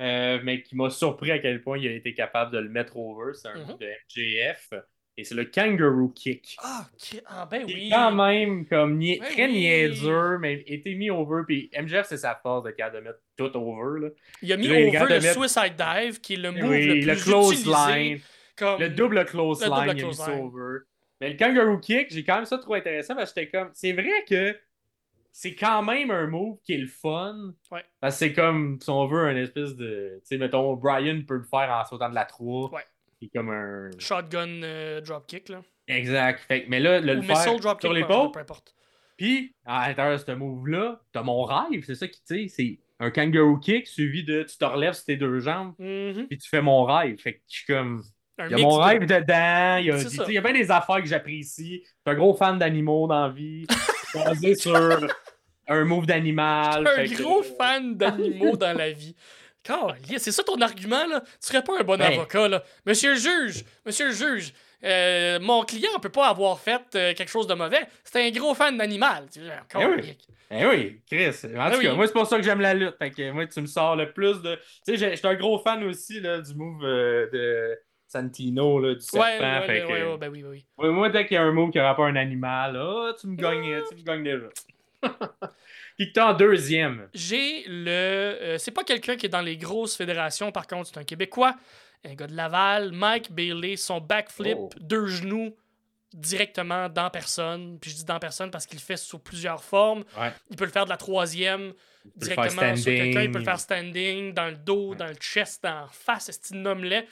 Euh, mais qui m'a surpris à quel point il a été capable de le mettre over. C'est un mm de MJF. et c'est le kangaroo kick. Ah, ok. ah ben Qui est oui. quand même comme nia- Ouais, très oui. niaiseux, mais était mis over. Puis MJF, c'est sa force de capable de mettre tout over. Là. Il a mis Là, over le mettre- suicide dive, qui est le move Oui, le le plus close utilisé. line. Comme... Le double close Le double line, il a mis close ça line. over. Mais le kangaroo kick, j'ai quand même ça trouvé intéressant parce que j'étais comme. C'est vrai que c'est quand même un move qui est le fun. Ouais. Parce que c'est comme, si on veut, un espèce de. Tu sais, mettons, Brian peut le faire en sautant de la 3. Ouais. C'est comme un. Shotgun euh, dropkick, là. Exact. Fait, que- mais là, le, Ou le faire dropkick, sur peu- l'épaule, peu importe. puis à l'intérieur de ce move-là, t'as mon rêve. C'est ça qui, tu sais, c'est un kangaroo kick suivi de tu te relèves sur tes deux jambes, Mhm. puis tu fais mon rêve. Fait que je suis comme. Un Il y a mon de- rêve dedans, il y a, il y a bien des affaires que j'apprécie. Je suis un gros fan d'animaux dans la vie. basé sur un move d'animal. un que- gros fan d'animaux dans la vie. C'est ça ton argument, là? Tu serais pas un bon Ben. avocat, là. Monsieur le juge, monsieur le juge, euh, mon client peut pas avoir fait euh, quelque chose de mauvais. C'est un gros fan d'animal. Eh oui. Eh oui, Chris. En tout oui. cas, moi, c'est pour ça que j'aime la lutte. Fait que moi, tu me sors le plus de. Tu sais, j'ai- j'étais un gros fan aussi là, du move euh, de Santino, là, du serpent. Ouais, ouais, fait ouais, que- ben oui, ben oui. Moi, dès qu'il y a un move qui pas un animal, ah, tu me gagnes, tu me gagnes déjà. Puis que t'es en deuxième. J'ai le. euh, c'est pas quelqu'un qui est dans les grosses fédérations, par contre, c'est un Québécois, un gars de Laval, Mike Bailey, son backflip, Oh. deux genoux directement dans personne. Puis je dis dans personne parce qu'il le fait sous plusieurs formes. Ouais. Il peut le faire de la troisième directement sur quelqu'un. Il peut le faire standing, dans le dos, Ouais. dans le chest, dans la face, c'est nomme-les.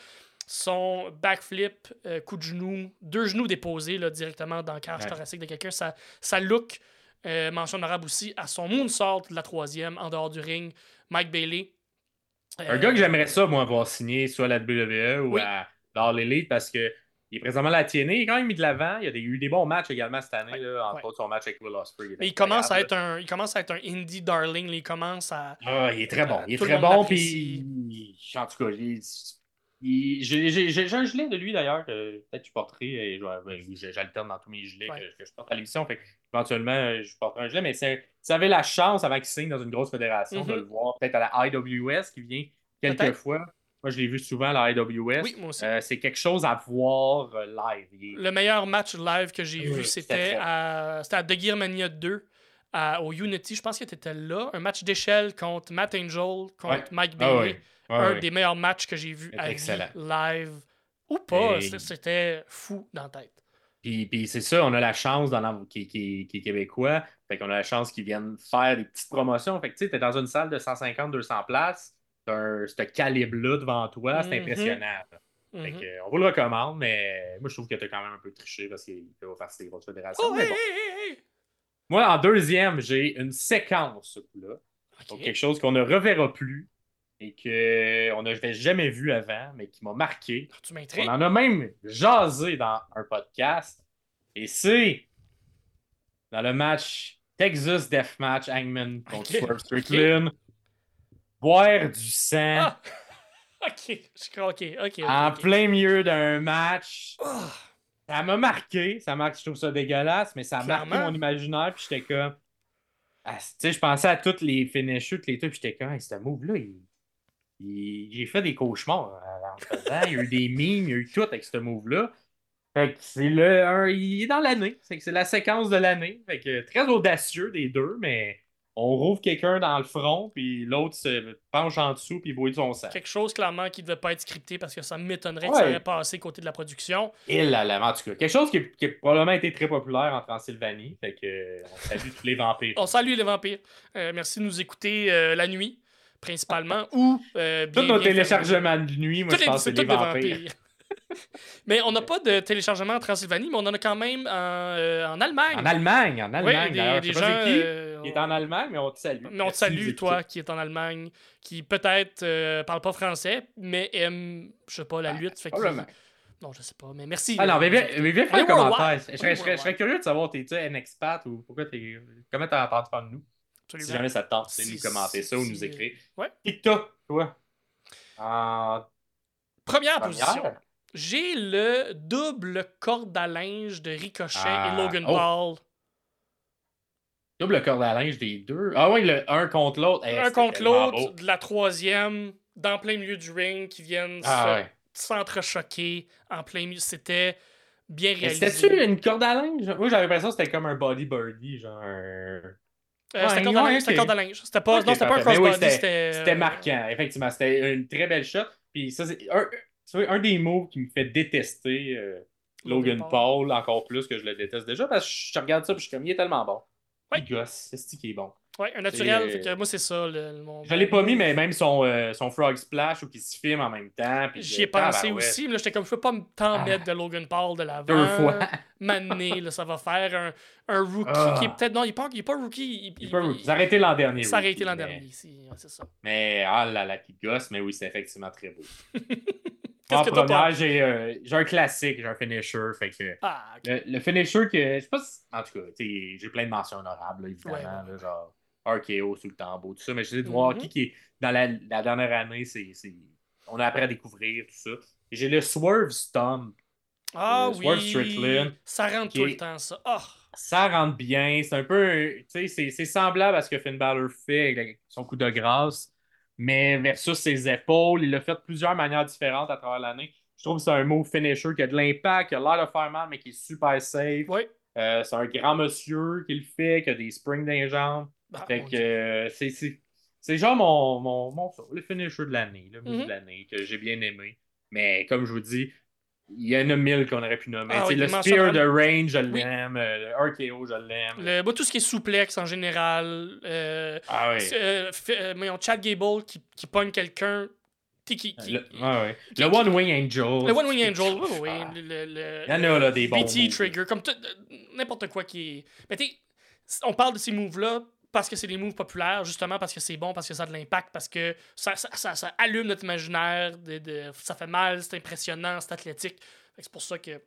Son backflip, euh, coup de genou, deux genoux déposés là, directement dans le cage Ouais. thoracique de quelqu'un. Ça, ça look, euh, mention honorable aussi, à son moonsault de la troisième, en dehors du ring. Mike Bailey. Un gars que j'aimerais ça, moi, avoir signé soit à la WWE ou Oui. à l'All Elite parce que il est présentement à la TNA. Il est quand même mis de l'avant. Il y a eu des bons matchs également cette année, là, entre ouais. autres son match avec Will Ospreay. Mais il commence, à être un, il commence à être un indie darling. Il commence à. Ah, il est très bon. Euh, Il est très bon. Puis, en tout cas, il- il- j'ai un gilet de lui d'ailleurs que peut-être je porterai. Et ben, j'alterne dans tous mes gilets Ouais. que, que je porte à l'émission. Fait éventuellement, je porterai un gilet. Mais si avait la chance, avant qu'il signe dans une grosse fédération, de Mhm. le voir peut-être à la IWS qui vient quelques fois. Moi, je l'ai vu souvent à la IWS. Oui, moi aussi. Euh, c'est quelque chose à voir euh, live. Le meilleur match live que j'ai Oui, vu, c'était à, à The Gear Mania 2 à- au Unity. Je pense que tu étais là. Un match d'échelle contre Matt Angel, contre Ouais. Mike Ah Bailey. un des meilleurs matchs que j'ai vu à live ou pas. Et- C'était fou dans la tête. Puis, puis c'est ça, on a la chance dans qui, qui- qui est québécois. Fait qu'on a la chance qu'ils viennent faire des petites promotions. Fait que tu sais, t'es dans une salle de 150-200 places, t'as un- ce calibre-là devant toi, c'est Mhm. impressionnant. Fait Mhm. que, on vous le recommande, mais moi je trouve que t'as quand même un peu triché parce qu'il peut faire ces grosses fédérations. Oh, mais hey, bon. hey, hey, hey! Moi, en deuxième, j'ai une séquence, ce coup-là. Ok. Donc, quelque chose qu'on ne reverra plus et qu'on n'avait jamais vu avant, mais qui m'a marqué. Tu On en a même jasé dans un podcast. Et c'est dans le match Texas Deathmatch Hangman contre Ok, Swerve Strickland. Boire du sang Ah! Ok, je crois, ok, ok. ok, en plein milieu d'un match. Ah! Ça m'a marqué. Ça marque, je trouve ça dégueulasse, mais ça a marqué mon imaginaire. Puis j'étais comme. Ah, tu sais, je pensais à tous les finishers, tous les trucs. Puis j'étais comme, Hey, ce move-là, il... il- j'ai fait des cauchemars en faisant. Il y a eu des memes, il y a eu tout avec ce move-là. Fait que c'est le. un- il est dans l'année. C'est la séquence de l'année. Fait que très audacieux des deux, mais on rouvre quelqu'un dans le front, puis l'autre se penche en dessous, puis de son sang. Quelque chose clairement qui devait pas être scripté parce que ça m'étonnerait que Ouais. ça aurait passé côté de la production. Et là, là, en tout cas, quelque chose qui, qui a probablement été très populaire en Transylvanie. Fait que on salue tous les vampires. On salue les vampires. Euh, merci de nous écouter euh, la nuit, principalement, ou euh, bien, Tous nos téléchargements de nuit, moi je pense que c'est les vampires. mais on n'a pas de téléchargement en Transylvanie, mais on en a quand même en, euh, en Allemagne. En Allemagne, en Ouais, Allemagne. des, d'ailleurs. des pas gens. c'est qui euh, qui est en Allemagne, mais on te salue. Mais on te salue, toi, qui est en Allemagne, qui peut-être euh, parle pas français, mais aime, je sais pas, la lutte. Fait qu'il- Probablement. Non, je sais pas, mais merci. Ah non, euh, mais viens, mais viens faire un commentaire. Je serais, je serais- je serais worldwide. curieux de savoir, t'es-tu un expat ou pourquoi t'es. Comment t'as entendu parler de nous? Si jamais ça te tente, c'est Si- nous commenter ça ou nous écrire. Ouais. TikTok, toi? En Première première? position. J'ai le double corde à linge de Ricochet Ah, et Logan oh. Paul. Double corde à linge des deux. Ah oui, le un contre l'autre. Eh, un contre l'autre, de la troisième, dans plein milieu du ring, qui viennent Ah ouais. s'entrechoquer en plein milieu. C'était bien Mais réalisé. C'était-tu une corde à linge? Moi, j'avais l'impression que c'était comme un body birdie, genre. Euh, c'était corde à ouais, linge. C'était ok. corde à linge. C'était pas, non, un oui, crossbody, c'était. C'était euh, marquant, effectivement. C'était une très belle shot. Puis ça, c'est un, tu vois, un des mots qui me fait détester euh, Logan Paul encore plus que je le déteste déjà parce que je regarde ça et je suis comme, il est tellement bon. Ouais. Il gosse, c'est ce qui est bon. Ouais, un naturel. C'est, fait que moi, c'est ça. Le, le- mon- Je l'ai pas mis, mais même son, euh, son Frog Splash ou qui se filme en même temps. J'y ai pensé aussi, mais là, j'étais comme, je peux pas me tant Ah. mettre de Logan Paul de l'avant. Deux fois. Mané, là, ça va faire un, un rookie Ah. qui est peut-être. Non, il est pas, il est pas rookie. Il, Il peut- Vous arrêtez l'an dernier. Ça Rookie, l'an mais- dernier, ici. Ouais, c'est ça. Mais ah là là, qui gosse, mais oui, c'est effectivement très beau. Qu'est-ce en que t'as première, pas? j'ai euh, j'ai un classique, j'ai un finisher. Fait que Ah, le, le finisher que. Je sais pas si- En tout cas, j'ai plein de mentions honorables, là, évidemment. Ouais, ouais, là, genre RKO sous le tambour, tout ça. Mais j'essaie de voir Mhm. qui, qui est. Dans la, la dernière année, c'est. c'est- On a appris à découvrir tout ça. Et j'ai le Swerve Stomp. Ah Swerve oui. Strickland, Ça rentre tout est- le temps, ça. Ah. Ça rentre bien. C'est un peu. Tu sais, c'est- c'est semblable à ce que Finn Balor fait avec son coup de grâce. Mais versus ses épaules, il l'a fait de plusieurs manières différentes à travers l'année. Je trouve que c'est un move finisher qui a de l'impact, qui a l'air de faire mal, mais qui est super safe. Ouais. Euh, c'est un grand monsieur qui le fait, qui a des springs dans les jambes. Ah, fait que euh, c'est- c'est c'est genre mon, mon, mon le finisher de l'année, le move Mhm. de l'année, que j'ai bien aimé. Mais comme je vous dis, il y en a mille qu'on aurait pu nommer. Ah oui, le Spear de. Range, je Oui. l'aime. euh, Le RKO, je l'aime. Le, moi, tout ce qui est souplex en général. Euh, Ah oui. euh, euh, Chad Gable qui, qui pogne quelqu'un. Qui, qui- Le, le One Wing Angel. Le One Wing Angel, oui, oui. Ah. Le, le- Il y en a, là, des bons BT moves. Trigger, comme tout- n'importe quoi qui est. Mais on parle de ces moves-là parce que c'est des moves populaires, justement parce que c'est bon, parce que ça a de l'impact, parce que ça, ça, ça- ça allume notre imaginaire, de, de- ça fait mal, c'est impressionnant, c'est athlétique. C'est pour ça que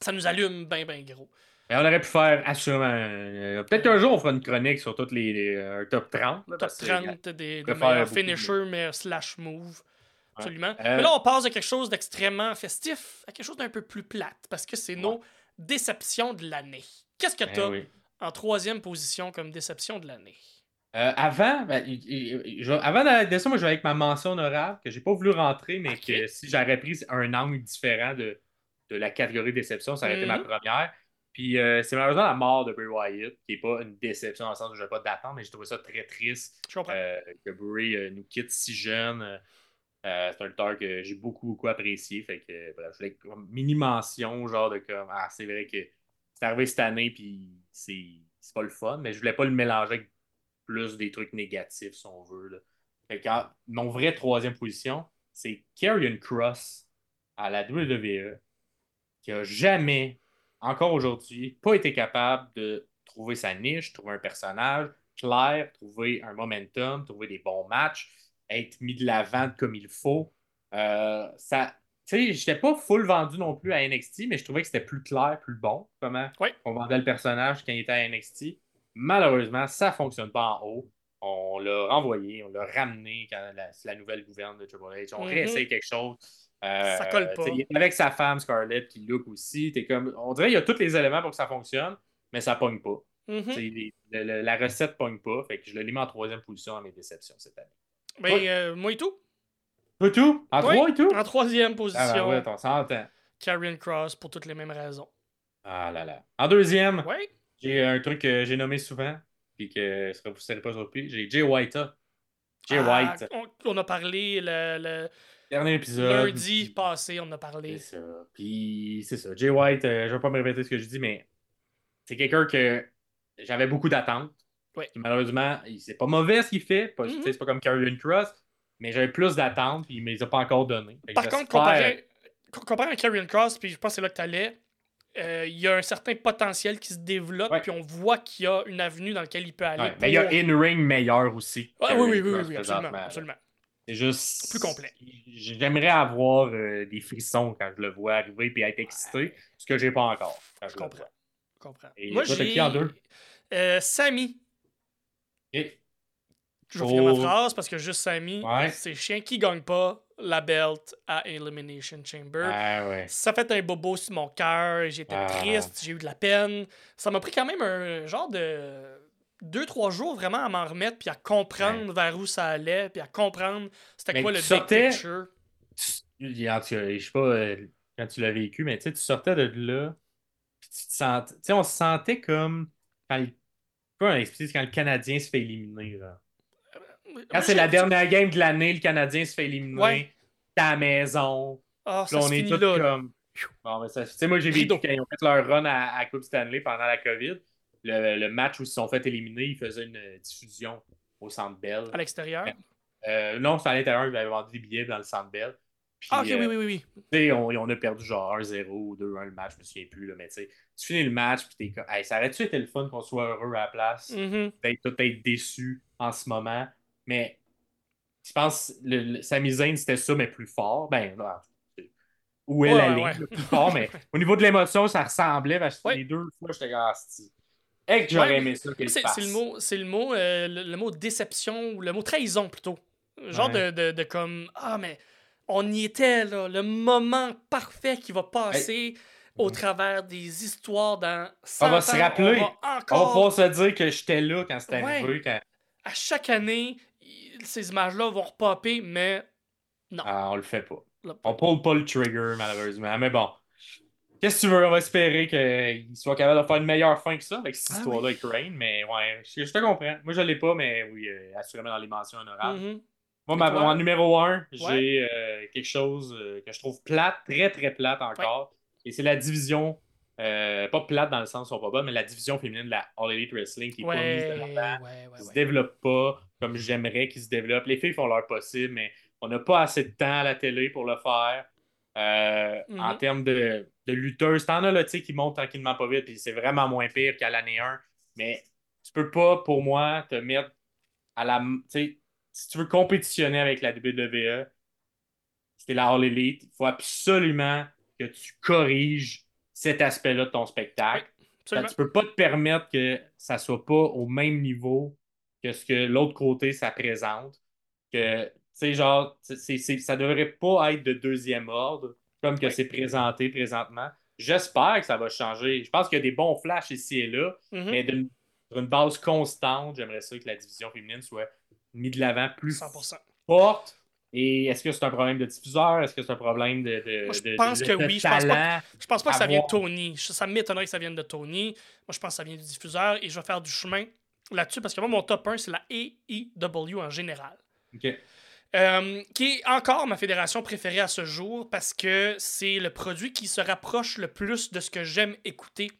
ça nous allume bien, bien gros. Mais on aurait pu faire assurément. euh, Peut-être qu'un jour, on fera une chronique sur toutes les, les, euh, top 30. là, Top parce que, 30 des, des meilleurs finishers, mais slash move. Absolument. Euh, Mais là, on passe de quelque chose d'extrêmement festif à quelque chose d'un peu plus plate, parce que c'est Ouais. nos déceptions de l'année. Qu'est-ce que ben tu as oui. En troisième position comme déception de l'année? Euh, avant, ben, je- avant d'aller de ça, moi, je vais avec ma mention honorable, que j'ai pas voulu rentrer, mais que si j'aurais pris un angle différent de, de la catégorie déception, ça aurait été ma Mhm. première. Puis euh, c'est malheureusement la mort de Bray Wyatt, qui n'est pas une déception dans le sens où je n'avais pas d'attente, mais j'ai trouvé ça très triste euh, que Bray nous quitte si jeune. C'est un lutteur que j'ai beaucoup, beaucoup apprécié. Fait que, bref, je voulais comme mini mention, genre de comme, ah, c'est vrai que c'est arrivé cette année, puis c'est pas le fun, mais je voulais pas le mélanger avec plus des trucs négatifs, si on veut. Là. Mon vrai troisième position, c'est Karrion Cross à la WWE, qui a jamais, encore aujourd'hui, pas été capable de trouver sa niche, trouver un personnage clair, trouver un momentum, trouver des bons matchs, être mis de l'avant comme il faut. Euh, ça, sais, j'étais pas full vendu non plus à NXT, mais je trouvais que c'était plus clair, plus bon, comment on vendait le personnage quand il était à NXT. Malheureusement, ça fonctionne pas en haut. On l'a renvoyé, on l'a ramené quand la, c'est la nouvelle gouverne de Triple H. On Mhm. réessaye quelque chose. Euh, Ça colle pas. il est Avec sa femme Scarlett qui look aussi. Comme, on dirait qu'il y a tous les éléments pour que ça fonctionne, mais ça pogne pas. Mhm. Les- le- le- la recette pogne pas. Fait que je l'ai mis en troisième position dans mes déceptions cette année. Ben, Ouais. euh, moi et tout. Tout? En Oui, trois et tout? En troisième Ah, ben position, ouais, on s'entend. Karrion Cross pour toutes les mêmes raisons. Ah là là. En deuxième, Ouais. j'ai un truc que j'ai nommé souvent, puis que vous ne serez pas surpris. J'ai Jay White. Jay Ah, White. on, on a parlé le, le Dernier épisode. lundi passé, on a C'est parlé. ça. Puis c'est ça. Jay White, euh, je vais pas me répéter ce que je dis, mais c'est quelqu'un que j'avais beaucoup d'attentes. Puis Malheureusement, il- c'est pas mauvais ce qu'il fait. Mhm. sais, C'est pas comme Karrion Cross, mais j'avais plus d'attentes, puis il ne me les a pas encore données. Par contre, comparé, co- comparé à Karrion Cross, puis je pense que c'est là que tu allais, il y a un certain potentiel qui se développe, puis on voit qu'il y a une avenue dans laquelle il peut aller. Ouais, mais il y a in-ring meilleur aussi. Karrion oui, oui, oui, oui, absolument. absolument. C'est juste. Plus complet. J'aimerais avoir euh, des frissons quand je le vois arriver et être excité, ce que j'ai pas encore. quand Je comprends. Je comprends. Et Moi, j'ai. qui en deux? Euh, Sammy. Ok. Je vais finir ma phrase parce que juste Sammy, Ouais. c'est chien qui gagne pas la belt à Elimination Chamber. Ah ouais. Ça fait un bobo sur mon cœur. J'étais Ah. triste, j'ai eu de la peine. Ça m'a pris quand même un genre de deux, trois jours vraiment à m'en remettre puis à comprendre vers où ça allait puis à comprendre c'était quoi le tu big sortais- picture. Je sais pas. euh, quand tu l'as vécu, mais tu sortais de là, puis tu te sentais, on se sentait comme quand le, quand le Canadien se fait éliminer. Là. Quand c'est la dernière game de l'année, le Canadien se fait éliminer, Ouais. la maison, puis ça là, on se est finit tous là. comme. Bon, ben, ça- tu sais, moi, j'ai Rideau. quand ils ont fait leur run à, à Coupe Stanley pendant la COVID. Le, le match où ils se sont fait éliminer, ils faisaient une euh, diffusion au Centre Bell. À l'extérieur? Euh, non, c'était à l'intérieur, ils avaient vendu des billets dans le Centre Bell. Puis, Ah, ok, euh, oui, oui, oui. oui. tu sais, on, on a perdu genre 1-0 ou 2-1 le match, je me souviens plus, là, mais tu finis le match, puis t'es comme, hey, ça aurait-tu été le fun qu'on soit heureux à la place? Mhm. Peut-être tout être déçu en ce moment, mais je pense le, le- Sami Zayn, c'était ça, mais plus fort. Ben, là, où est Ouais, la ligne, ouais. le plus fort, mais au niveau de l'émotion, ça ressemblait, parce que Ouais. les deux fois, j'étais comme, ah, Hey, que j'aurais aimé ça C'est le mot, c'est le mot, euh, le, le mot déception ou le mot trahison plutôt. Genre de, de, de comme ah mais on y était là, le moment parfait qui va passer au Mhm. travers des histoires dans 100 On va se rappeler. on va On va encore pouvoir se dire que j'étais là quand c'était arrivé. Quand... à chaque année ces images-là vont repopper mais non. Ah, on le fait pas. Là, On pull pas le trigger, malheureusement. Mais bon. Qu'est-ce que tu veux? On va espérer qu'il soit capable de faire une meilleure fin que ça avec cette Ah histoire-là avec Rain. Mais ouais, je, je te comprends. Moi, je l'ai pas, mais oui, euh, assurément dans les mentions honorables. mhm. Moi, ma, mon numéro 1, j'ai euh, quelque chose euh, que je trouve plate, très très plate encore. Et c'est la division, euh, pas plate dans le sens où sont pas bonnes, mais la division féminine de la All Elite Wrestling qui est pas mise de l'avant qui se développe pas comme j'aimerais qu'ils se développent. Les filles font leur possible, mais on n'a pas assez de temps à la télé pour le faire. Euh, Mhm. En termes de, de lutteuses, t'en as là, tu sais, qui montent tranquillement pas vite, puis c'est vraiment moins pire qu'à l'année 1. Mais tu peux pas, pour moi, te mettre à la. Tu sais, si tu veux compétitionner avec la WWE, c'était la All Elite, il faut absolument que tu corriges cet aspect-là de ton spectacle. Absolument. Tu peux pas te permettre que ça soit pas au même niveau que ce que l'autre côté ça présente. Que, tu sais, genre, c'est, c'est- ça devrait pas être de deuxième ordre comme que c'est présenté présentement. J'espère que ça va changer. Je pense qu'il y a des bons flashs ici et là, Mhm. mais d'une- sur une base constante, j'aimerais ça que la division féminine soit mise de l'avant plus 100%. forte. Et est-ce que c'est un problème de diffuseur? Est-ce que c'est un problème de, de, Moi, je de- pense de- que oui. Je pense pas? Je pense pas que ça vient de Tony. Ça m'étonnerait que ça vienne de Tony. Moi, je pense que ça vient du diffuseur et je vais faire du chemin là-dessus parce que moi, mon top 1, c'est la AEW en général. Ok. Euh, qui est encore ma fédération préférée à ce jour parce que c'est le produit qui se rapproche le plus de ce que j'aime écouter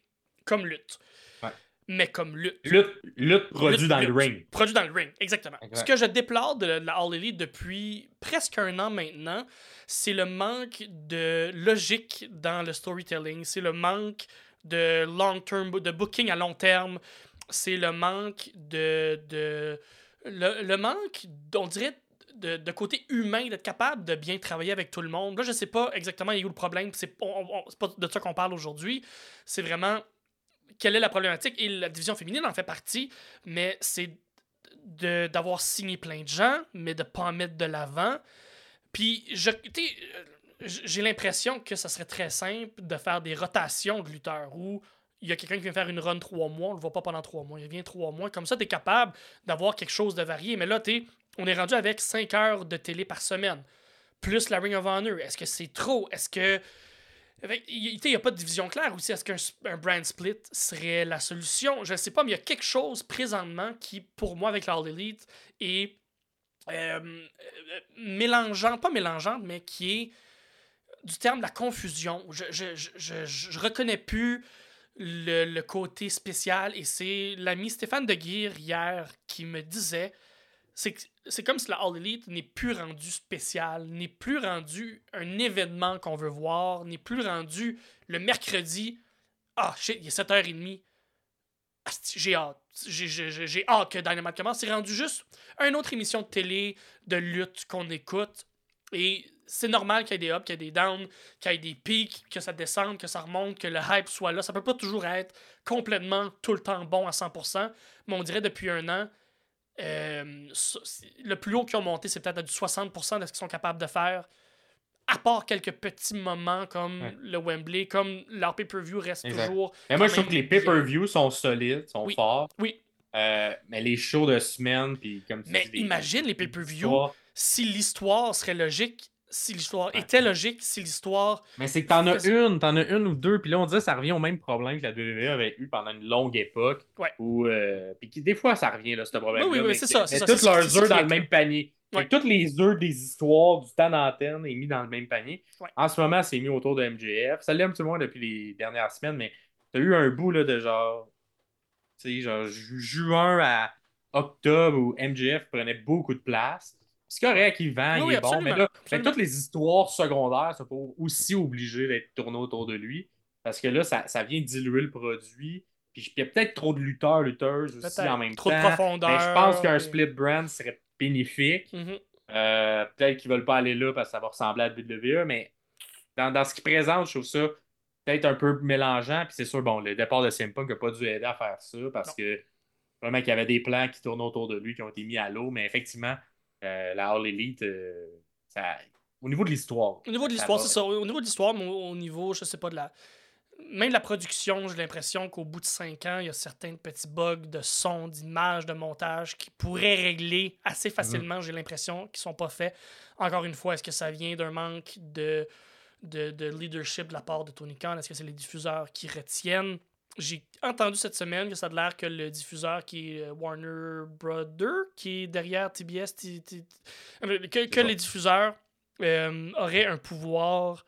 comme lutte. Ouais. Mais comme lutte. Lutte, lutte produit Lutte, dans le ring. Produit dans le ring, exactement. Exact. Ce que je déplore de la All Elite depuis presque un an maintenant, c'est le manque de logique dans le storytelling. C'est le manque de long term, de booking à long terme. C'est le manque de. le, manque, on dirait, de, côté humain, d'être capable de bien travailler avec tout le monde. Là, je sais pas exactement il est où le problème. C'est pas de ça qu'on parle aujourd'hui. C'est vraiment quelle est la problématique? Et la division féminine en fait partie, mais c'est d'avoir signé plein de gens, mais de pas en mettre de l'avant. Puis, je, euh, j'ai l'impression que ça serait très simple de faire des rotations de lutteurs il y a quelqu'un qui vient faire une run trois mois, on le voit pas pendant trois mois, il vient trois mois. Comme ça, tu es capable d'avoir quelque chose de varié. Mais là, t'es- on est rendu avec cinq heures de télé par semaine, plus la Ring of Honor. Est-ce que c'est trop? Est-ce que. Il n'y a pas de division claire aussi. Est-ce qu'un brand split serait la solution? Je ne sais pas, mais il y a quelque chose présentement qui, pour moi, avec l'All Elite, est euh, euh, mélangeant, pas mélangeante, mais qui est du terme de la confusion. Je, je, je, je, je reconnais plus le, le côté spécial et c'est l'ami Stéphane de Guire hier qui me disait c'est comme si la All Elite n'est plus rendu spécial, n'est plus rendu un événement qu'on veut voir, n'est plus rendu le mercredi. Ah, shit, il est 7h30. Asti, J'ai hâte. J'ai hâte que Dynamite commence. C'est rendu juste une autre émission de télé de lutte qu'on écoute. Et c'est normal qu'il y ait des ups, qu'il y ait des downs, qu'il y ait des pics, que ça descende, que ça remonte, que le hype soit là. Ça peut pas toujours être complètement tout le temps bon à 100%. Mais on dirait depuis un an, euh, le plus haut qu'ils ont monté, c'est peut-être à du 60% de ce qu'ils sont capables de faire. À part quelques petits moments comme Ouais. le Wembley, comme leur pay-per-view reste Exact. toujours. Mais moi, je trouve que les pay-per-views sont solides, sont Oui. forts. Oui, Euh, mais les shows de semaine, puis comme tu mais dis, imagine les pay-per-views si l'histoire serait logique si l'histoire était logique, si l'histoire. Mais c'est que t'en as une, t'en as une ou deux, puis là on dirait que ça revient au même problème que la WWE avait eu pendant une longue époque. Ouais. Où, euh, puis qui, des fois ça revient, là, ce problème. Oui, oui, oui, c'est ça. Mais c'est tous leurs œufs dans le même panier. Ouais. toutes les œufs des histoires du temps d'antenne est mis dans le même panier. Ouais. En ce moment, c'est mis autour de MJF. Ça l'est un petit peu moins depuis les dernières semaines, mais t'as eu un bout là, de genre, tu sais, genre ju- juin à octobre où MJF prenait beaucoup de place. C'est correct, il vend, Oui, il est bon, mais là, fait absolument. toutes les histoires secondaires sont aussi obligées d'être tournées autour de lui. Parce que là, ça, ça vient diluer le produit. Puis il y a peut-être trop de lutteurs, lutteuses aussi en même Trop de temps. profondeur, Mais je pense qu'un split brand serait bénéfique. Mhm. Euh, peut-être qu'ils veulent pas aller là parce que ça va ressembler à WWE, mais dans, dans ce qu'ils présentent, je trouve ça peut-être un peu mélangeant. Puis c'est sûr, bon, le départ de CM Punk n'a pas dû aider à faire ça parce Non. que vraiment qu'il y avait des plans qui tournaient autour de lui qui ont été mis à l'eau. Mais effectivement, euh, la All Elite, euh, ça, au niveau de l'histoire, Au niveau de l'histoire, c'est ça. Au niveau de l'histoire, mais au, au niveau, je sais pas, de la. Même de la production, j'ai l'impression qu'au bout de cinq ans, il y a certains petits bugs de son, d'image, de montage qui pourraient régler assez facilement, j'ai l'impression, qui sont pas faits. Encore une fois, est-ce que ça vient d'un manque de, de, de leadership de la part de Tony Khan? Est-ce que c'est les diffuseurs qui retiennent? J'ai entendu cette semaine que ça a l'air que le diffuseur qui est euh, Warner Brother, qui est derrière TBS, T- T- euh, que, les diffuseurs euh, auraient un pouvoir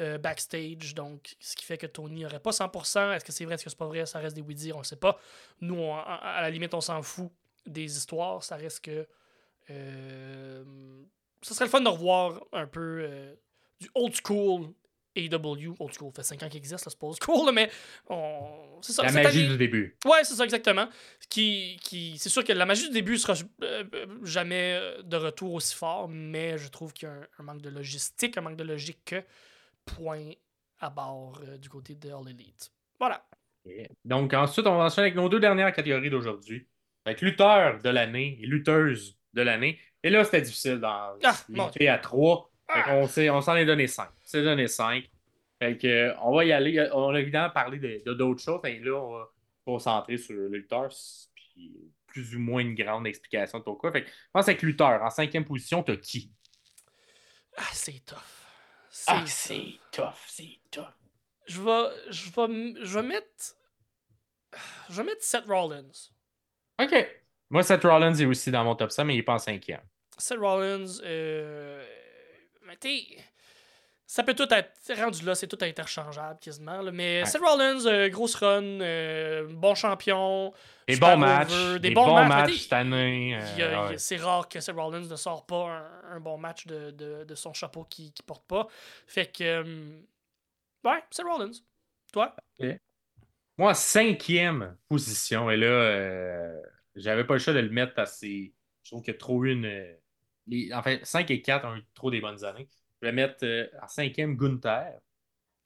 euh, backstage, donc ce qui fait que Tony n'aurait pas 100%. Est-ce que c'est vrai, est-ce que c'est pas vrai, ça reste des oui-dire, on le sait pas. Nous, on- à, la limite, on s'en fout des histoires, ça reste que... Euh, ça serait le fun de revoir un peu du old school AEW. Old school, ça fait 5 ans qu'il existe, là, c'est school, là, mais on... c'est ça. la magie année- du début. Ouais, c'est ça, exactement. Qui, qui, c'est sûr que la magie du début sera euh, euh, jamais euh, de retour aussi fort, mais je trouve qu'il y a un, un manque de logistique, un manque de logique que point à bord euh, du côté de All Elite. Voilà. Donc ensuite, on va enchaîner avec nos deux dernières catégories d'aujourd'hui. Avec lutteur de l'année et lutteuse de l'année. Et là, c'était difficile d'en Ah, limiter à trois. Fait Ah! on s'en est donné cinq. On s'est donné cinq. Fait que, on va y aller. On a évidemment parlé de de d'autres choses. Et là, on va se concentrer sur le lutteur. Puis plus ou moins une grande explication de pourquoi. Fait que, je pense avec lutteur. En cinquième position, t'as qui? Ah, c'est tough. C'est Ah, tough. c'est tough, c'est tough. Je vais, je vais, je vais mettre, je vais mettre Seth Rollins. OK. Moi, Seth Rollins est aussi dans mon top 5, mais il n'est pas en cinquième. Seth Rollins, euh, ça peut tout être rendu là, c'est tout interchangeable quasiment. là, mais Ouais. Seth Rollins, euh, grosse run, euh, bon champion, Des bons matchs. over, Des, bons, matchs cette année. euh, ouais. C'est rare que Seth Rollins ne sort pas un, un bon match de, de- de son chapeau qui ne porte pas. Fait que, euh, ouais, Seth Rollins. Toi? Moi, cinquième position. Et là, euh, j'avais pas le choix de le mettre parce que c'est- je trouve qu'il y a trop eu une. Les- enfin, 5 et 4 ont eu trop des bonnes années. Je vais mettre euh, en cinquième Gunther,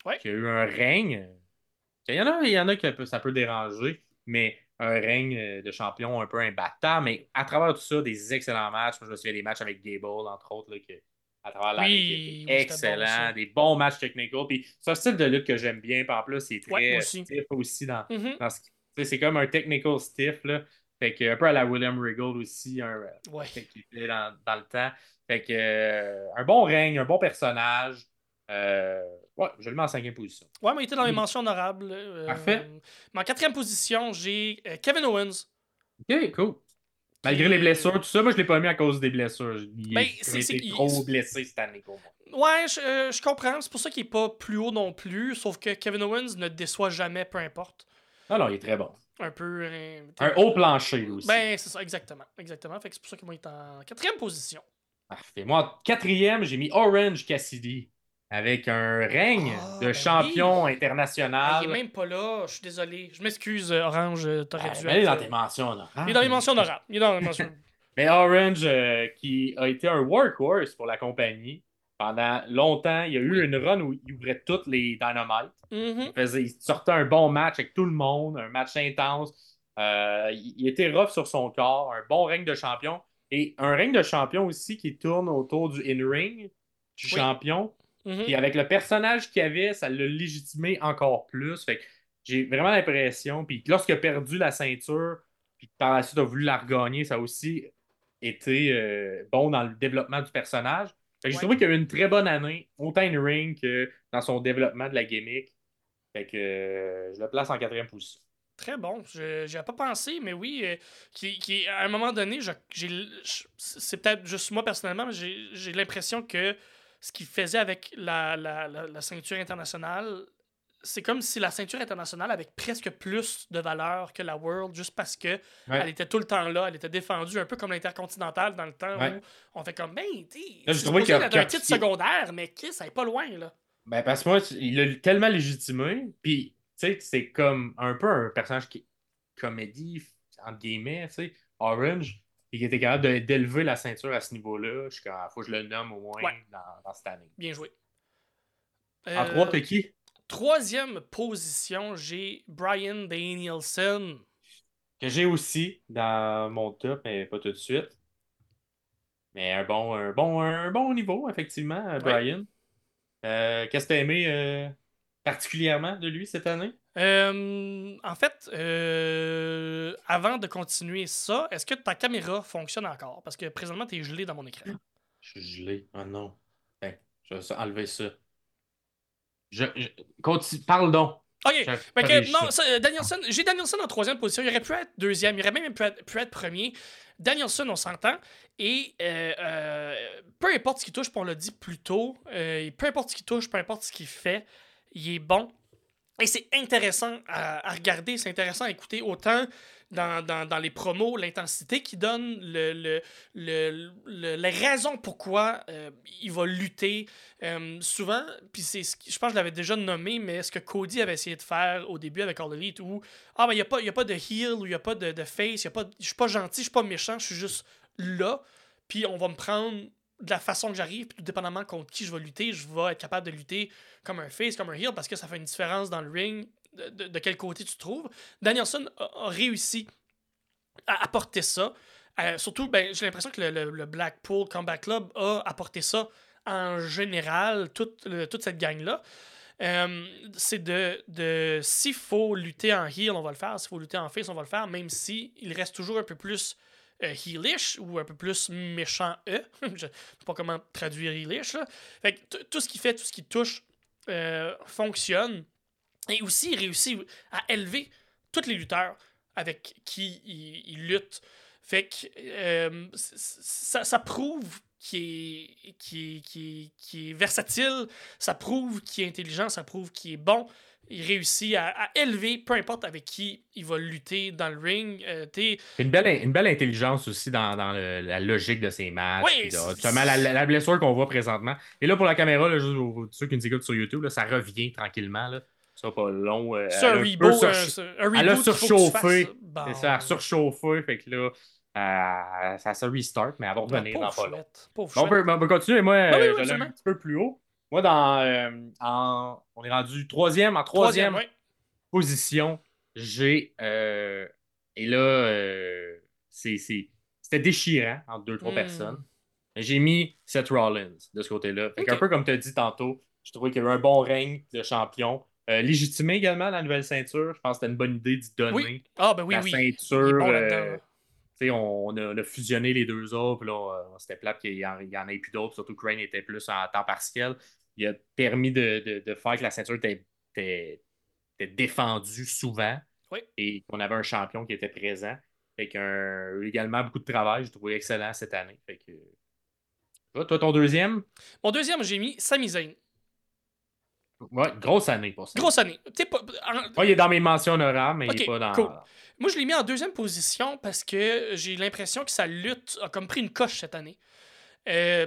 Ouais. qui a eu un règne. Il y en a, il y en a que ça peut déranger, mais un règne euh, de champion un peu imbattable. Mais à travers tout ça, des excellents matchs. Moi, je me souviens des matchs avec Gable, entre autres, là, que, à travers Oui, bon, ça. des bons matchs technical. Puis c'est un style de lutte que j'aime bien. En plus, c'est très aussi. stiff aussi dans, dans ce- tu sais, c'est comme un technical stiff, là. Fait que, un peu à la William Regal aussi, un, euh, Ouais. qui était dans, dans le temps. Fait que, euh, un bon règne, un bon personnage. Euh, ouais, je le mets en cinquième position. Ouais, mais il était dans les Mm. mentions honorables. euh, Parfait. Mais en quatrième position, j'ai Kevin Owens. OK, cool. Malgré les blessures, tout ça, moi, je l'ai pas mis à cause des blessures. Il, Ben, il il- trop blessé cette année pour moi. Ouais, je, je comprends. C'est pour ça qu'il est pas plus haut non plus. Sauf que Kevin Owens ne déçoit jamais, peu importe. Non, non, il est très bon. Un peu. euh, Un haut plancher aussi. Ben, c'est ça, exactement. Exactement. Fait que c'est pour ça que moi, il est en quatrième position. Parfait. Moi, en quatrième, j'ai mis Orange Cassidy avec un règne Ah, de ben champion oui. international. il est même pas là. Je suis désolé. Je m'excuse, euh, Orange. euh, T'aurais Ah, dû ben, il est dans euh, tes mentions. Là. Il est dans les mentions honorables. Il est dans les mentions. Mais Orange, euh, qui a été un workhorse pour la compagnie pendant longtemps, il y a eu une run où il ouvrait toutes les Dynamite. Mhm. Il, faisait, il sortait un bon match avec tout le monde, un match intense. Euh, il, était rough sur son corps, un bon règne de champion. Et un règne de champion aussi qui tourne autour du in-ring du Oui. champion. Mhm. Puis avec le personnage qu'il avait, ça l'a légitimé encore plus. Fait que j'ai vraiment l'impression. Puis lorsqu'il a perdu la ceinture, puis par la suite a voulu la regagner, ça a aussi été euh, bon dans le développement du personnage. Fait que J'ai trouvé qu'il y a eu une très bonne année, autant in ring que dans son développement de la gimmick. Fait que euh, je le place en quatrième position. Très bon. Je n'y pas pensé, mais oui, euh, qui, qui, à un moment donné, je- j'ai, je- c'est peut-être juste moi personnellement, mais j'ai, j'ai l'impression que ce qu'il faisait avec la, la, la, la ceinture internationale, c'est comme si la ceinture internationale avait presque plus de valeur que la World, juste parce que Ouais. elle était tout le temps là, elle était défendue, un peu comme l'Intercontinental dans le temps Ouais. où on fait comme, ben, tu être un titre secondaire, mais Chris, ça est pas loin, là. Ben, parce que moi, il l'a tellement légitimé, puis, tu sais, c'est comme un peu un personnage qui comédie, entre guillemets, tu sais, Orange, et qui était capable d'élever la ceinture à ce niveau-là. Je ah, faut que je le nomme au moins Ouais. dans, dans cette année. Bien joué. En Euh, trois, t'as qui? Troisième position, j'ai Brian Danielson. Que j'ai aussi dans mon top, mais pas tout de suite. Mais un bon, un bon, un bon niveau, effectivement, Brian. Euh, Qu'est-ce que t'as aimé euh, particulièrement de lui cette année? Euh, en fait, avant de continuer ça, est-ce que ta caméra fonctionne encore? Parce que présentement, tu es gelé dans mon écran. Je suis gelé. Oh non. Ben, je vais enlever ça. Je, je- continue. Parle donc. OK. Je Fait corrige que, non, ça. ça, euh, Danielson, j'ai Danielson en troisième position. Il aurait pu être deuxième. Il aurait même pu être, pu être premier. Danielson, on s'entend. Et euh, euh, peu importe ce qu'il touche, puis on l'a dit plus tôt, euh, peu importe ce qu'il touche, peu importe ce qu'il fait, il est bon. Et c'est intéressant à, à regarder, c'est intéressant à écouter, autant dans, dans- dans les promos, l'intensité qu'il donne, le, le, le- le- les raisons pourquoi euh, il va lutter. Euh, souvent, puis c'est je pense que je l'avais déjà nommé, mais ce que Cody avait essayé de faire au début avec All Elite, où ah, ben, il n'y a, pas- a pas de heel ou il n'y a pas de, de face, je suis pas gentil, je suis pas méchant, je suis juste là, puis on va me prendre de la façon que j'arrive, puis tout dépendamment contre qui je vais lutter, je vais être capable de lutter comme un face, comme un heel, parce que ça fait une différence dans le ring, de, de- quel côté tu te trouves. Danielson a, réussi à apporter ça. Euh, surtout, ben, j'ai l'impression que le, le- Blackpool Combat Club a apporté ça en général, toute, toute cette gang-là. Euh, c'est de, de s'il faut lutter en heel, on va le faire. S'il faut lutter en face, on va le faire, même si il reste toujours un peu plus euh, heelish ou un peu plus méchant E. Je sais pas comment traduire heelish. Fait que tout ce qu'il fait, tout ce qu'il touche euh, fonctionne. Et aussi, il réussit à élever tous les lutteurs avec qui il, il lutte. Fait que euh, ça, ça prouve qu'il est, qu'il est- est- est versatile, ça prouve qu'il est intelligent, ça prouve qu'il est bon. Il réussit à, à élever, peu importe avec qui il va lutter dans le ring. Euh, Une belle, une belle intelligence aussi dans, dans le- la logique de ses matchs. Oui, la, la- la blessure qu'on voit présentement. Et là, pour la caméra, là, juste pour ceux qui nous écoutent sur YouTube, là, ça revient tranquillement. Là. Ça pas long. euh, c'est un reboot, sur- un, reboot elle a surchauffé. fasses. Bon. C'est ça, elle a surchauffé. Fait que là, euh, ça se restart, mais elle va revenir dans pauvre pas long. Bon, on, peut, on peut continuer. Moi, oui, euh, oui, j'allais absolument. un petit peu plus haut. Moi, dans, euh, en- on est rendu troisième. En troisième, position, j'ai. euh, et là, c'était déchirant entre deux, trois Hmm. personnes. J'ai mis Seth Rollins de ce côté-là. Fait. Un peu comme tu as dit tantôt, je trouvais qu'il y avait un bon règne de champion. Euh, légitimé également la nouvelle ceinture. Je pense que c'était une bonne idée d'y donner Oui. Ah, ben oui, la oui. Ceinture. bon euh, sais, on, a, on a fusionné les deux autres, là, c'était plate qu'il y en, ait plus d'autres, surtout que Crane était plus en temps partiel. Il a permis de, de- de faire que la ceinture était, défendue souvent Oui. et qu'on avait un champion qui était présent. Fait qu'un également beaucoup de travail, j'ai trouvé excellent cette année. Fait que. Toi, toi, ton deuxième? Mon deuxième, j'ai mis Sami Zayn. Ouais, grosse année pour ça. Grosse année. Pas- en- Ouais, il est dans mes mentions honorables, mais il Ok, n'est pas dans. cool. Moi, je l'ai mis en deuxième position parce que j'ai l'impression que sa lutte a comme pris une coche cette année. Euh,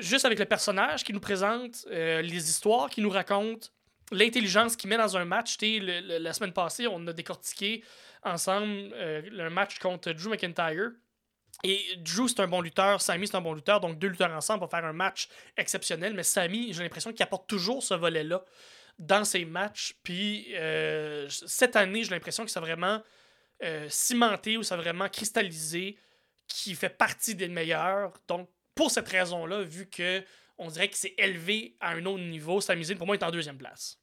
juste avec le personnage qui nous présente, euh, les histoires qu'il nous raconte, l'intelligence qu'il met dans un match. Le- le- la semaine passée, on a décortiqué ensemble euh, un match contre Drew McIntyre. Et Drew, c'est un bon lutteur, Sami, c'est un bon lutteur, donc deux lutteurs ensemble vont faire un match exceptionnel. Mais Sami, j'ai l'impression qu'il apporte toujours ce volet-là dans ses matchs. Puis euh, cette année, j'ai l'impression que ça a vraiment euh, cimenté ou ça a vraiment cristallisé qui fait partie des meilleurs. Donc, pour cette raison-là, vu que on dirait qu'il s'est élevé à un autre niveau, Sami Zayn, pour moi, est en deuxième place.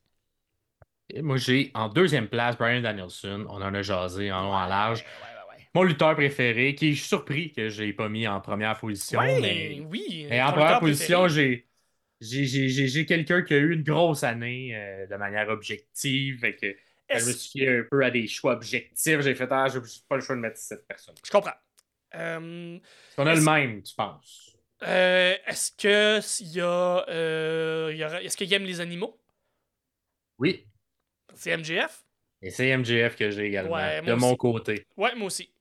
Et moi, j'ai en deuxième place Brian Danielson. On en a jasé en long, en large. Ouais. Mon lutteur préféré, qui est surpris que je l'ai pas mis en première position. Ouais, mais, oui. mais en première position, j'ai j'ai- quelqu'un qui a eu une grosse année euh, de manière objective. Fait que je me Est-ce- suis fié un peu à des choix objectifs. J'ai fait, ah, j'ai pas le choix de mettre cette personne. Je comprends. Euh, qu'on a le même, tu penses? euh, est-ce que s'il y a, euh, est-ce qu'il aime les animaux? Oui. C'est MGF? Et c'est MJF que j'ai également, Ouais, de mon côté. Ouais, moi aussi.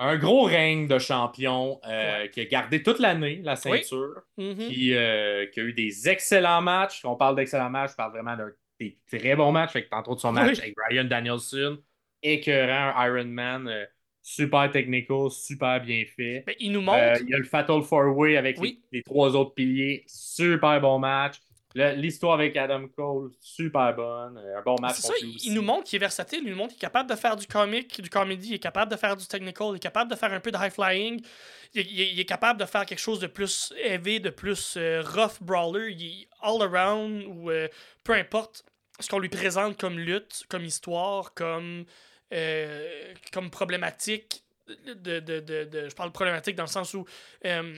Un gros règne de champion euh, qui a gardé toute l'année la ceinture, Mhm. qui, euh, qui a eu des excellents matchs. Quand on parle d'excellents matchs, je parle vraiment d'un des très bons matchs, avec tantôt de son match Oui. avec Brian Danielson, écœurant, Iron Man, euh, super technical, super bien fait. Ben, il nous montre. Il y a le Fatal Four Way avec Oui. les, les trois autres piliers, super bon match. L'histoire avec Adam Cole, super bonne. Un bon match. c'est ça, contre il, nous montre qu'il est versatile, il nous montre qu'il est capable de faire du comic, du comedy, il est capable de faire du technical, il est capable de faire un peu de high flying, il, est- il est- il est capable de faire quelque chose de plus heavy, de plus euh, rough brawler, il est all around ou euh, peu importe ce qu'on lui présente comme lutte, comme histoire, comme, euh, comme problématique. De, de, de, de- je parle problématique dans le sens où euh,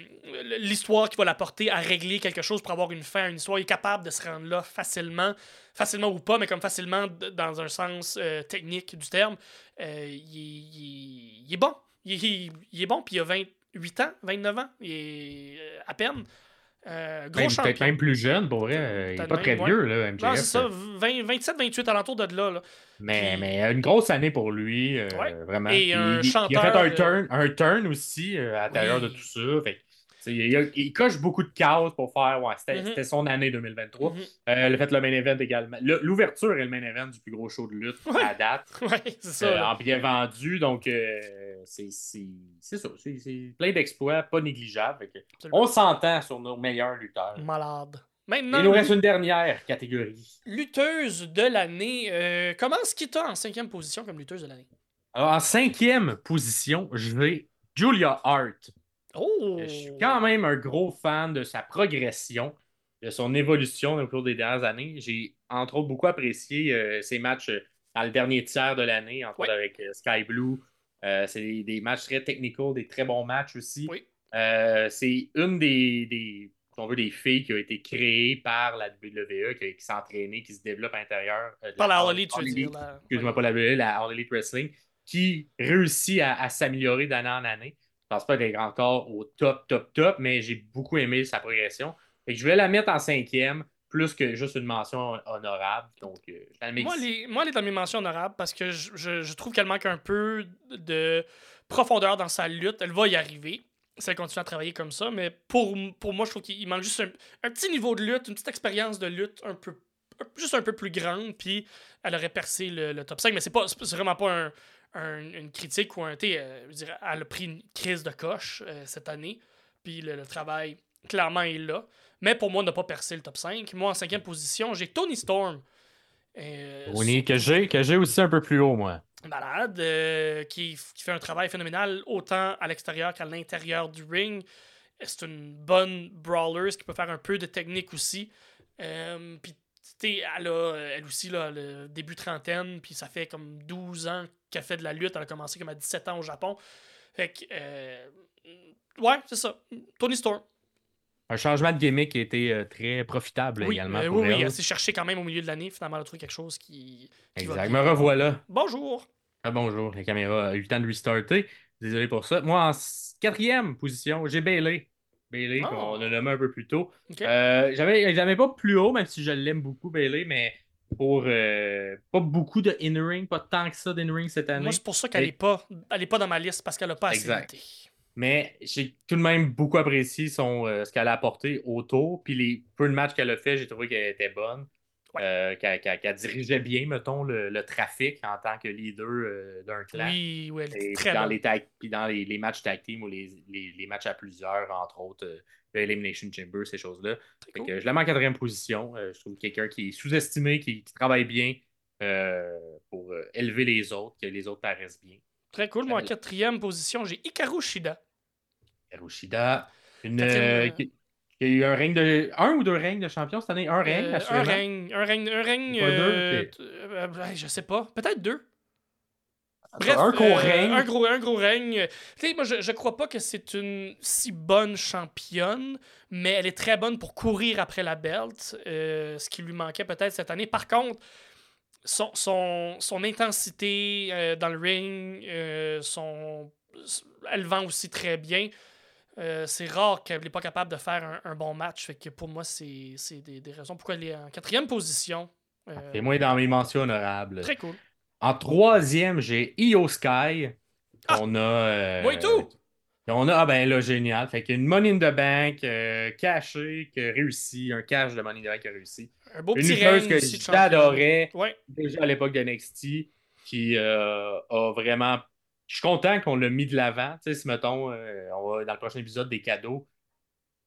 l'histoire qui va l'apporter à régler quelque chose pour avoir une fin à une histoire, est capable de se rendre là facilement, facilement ou pas, mais comme facilement dans un sens euh, technique du terme. Euh, il, est- bon. Il, est- il est bon, puis il a 28 ans, 29 ans, il est à peine. Euh, gros Même- champion. Peut-être même plus jeune, pour vrai. euh, Il n'est pas très vieux, là, MJF. Non, c'est ça, 20 27, 28 alentour de là. là. Mais, Puis- mais une grosse année pour lui, euh, Ouais. vraiment. Et Puis un il, il a fait un euh, turn, un turn aussi euh, à l'intérieur de tout ça. Fait il, il coche beaucoup de cases pour faire. Ouais, c'était Mhm. son année 2023. Mhm. Euh, le fait le main event également. Le- L'ouverture est le main event du plus gros show de lutte Ouais. à date. Ouais, c'est ça. euh, en bien vendu. Donc, euh, c'est ça. C'est plein d'exploits, pas négligeables. On s'entend sur nos meilleurs lutteurs. Malade. Il Maintenant, nous reste une dernière catégorie. lutteuse de l'année. Euh, comment est-ce qu'il t'a en cinquième position comme lutteuse de l'année? En cinquième position, je vais Julia Hart. Oh! Je suis quand même un gros fan de sa progression, de son évolution au cours des dernières années. J'ai, entre autres, beaucoup apprécié euh, ses matchs euh, dans le dernier tiers de l'année, entre autres avec euh, Sky Blue. Euh, c'est des, des matchs très techniques, des très bons matchs aussi. Oui. Euh, c'est une des, on veut, des filles qui a été créée par la WWE, qui, qui s'est entraînée, qui se développe à l'intérieur. euh, Par la All- Holly, tu veux dire. Elite la- excuse-moi pas la WWE, la All Elite Wrestling, qui réussit à, à s'améliorer d'année en année. Je pense pas d'être encore au top, top, top, mais j'ai beaucoup aimé sa progression. Je voulais la mettre en cinquième, plus que juste une mention honorable. Donc, euh, je la mets Moi, est, moi, elle est dans mes mentions honorables parce que je, je- je trouve qu'elle manque un peu de profondeur dans sa lutte. Elle va y arriver. Si elle continue à travailler comme ça. Mais pour, pour moi, je trouve qu'il il manque juste un, un petit niveau de lutte, une petite expérience de lutte un peu juste un peu plus grande, puis elle aurait percé le, le top 5. Mais c'est pas c'est vraiment pas un- un- une critique ou un. euh, je dirais, elle a pris une crise de coche euh, cette année, puis le, le travail clairement est là. Mais pour moi, n'a pas percé le top 5. Moi, en cinquième position, j'ai Tony Storm. Euh, Tony, que j'ai, que j'ai aussi un peu plus haut, moi. malade, euh, qui, qui fait un travail phénoménal autant à l'extérieur qu'à l'intérieur du ring. C'est une bonne brawler, qui peut faire un peu de technique aussi. Euh, puis, tu sais, elle a, elle aussi, là, le début trentaine, puis ça fait comme 12 ans qu'elle fait de la lutte. Elle a commencé comme à 17 ans au Japon. Fait que, euh, ouais, c'est ça. Tony Storm. Un changement de gimmick qui a été euh, très profitable Oui, également euh, pour oui, oui, elle. elle s'est cherchée quand même au milieu de l'année. Finalement, elle a trouvé quelque chose qui. qui va Exact. bien. Me revoilà. Bonjour. Ah, bonjour, la caméra a eu le temps de restarter. Désolé pour ça. Moi, en quatrième position, j'ai Bailey. Bailey, Ah. qu'on a nommé un peu plus tôt. Ok. Euh, j'avais, j'avais pas plus haut, même si je l'aime beaucoup, Bailey, mais pour euh, pas beaucoup de in-ring, pas tant que ça d'in-ring cette année. Moi, c'est pour ça qu'elle n'est pas, elle est pas dans ma liste parce qu'elle n'a pas assez Exact. Mais j'ai tout de même beaucoup apprécié son, euh, ce qu'elle a apporté autour. Puis les peu de matchs qu'elle a fait, j'ai trouvé qu'elle était bonne. Ouais. Euh, qu'elle, dirigeait bien, mettons, le, le trafic en tant que leader euh, d'un clan. Oui, oui, elle Et très dans les tag, puis dans les, les matchs tag team ou les, les, les matchs à plusieurs, entre autres, euh, le Elimination Chamber, ces choses-là. Cool. je la mets en quatrième position. Je trouve quelqu'un qui est sous-estimé, qui, qui travaille bien pour élever les autres, que les autres paraissent bien. Très cool. Moi, en quatrième position, j'ai Hikaru Shida. Une, Quatrième, euh, euh, qui, qui a eu un règne de. Un ou deux règnes de champion cette année? Un règne, Euh, un règne, un règne, un règne. Pas deux, euh, euh, euh, je sais pas. Peut-être deux. Bref, un gros euh, règne. Un gros, un gros règne. Tu sais, moi, je, je crois pas que c'est une si bonne championne, mais elle est très bonne pour courir après la belt, euh, ce qui lui manquait peut-être cette année. Par contre, son, son, son intensité euh, dans le ring, euh, son, elle vend aussi très bien. Euh, c'est rare qu'elle n'est pas capable de faire un, un bon match. Fait que pour moi, c'est c'est des, des raisons pourquoi elle est en quatrième position. Euh, Et moi, dans mes mentions honorables. très cool. En troisième, j'ai Io Sky. Ah! On a. euh, Moi et tout! On a, ah ben là, génial. Fait qu'une Money in the Bank euh, cachée qui a réussi, un cash de Money in the Bank qui a réussi. Un beau Une petit règne que j'adorais Ouais. déjà à l'époque de NXT, qui a vraiment. Je suis content qu'on l'a mis de l'avant. Tu sais, si mettons, euh, on va dans le prochain épisode des cadeaux.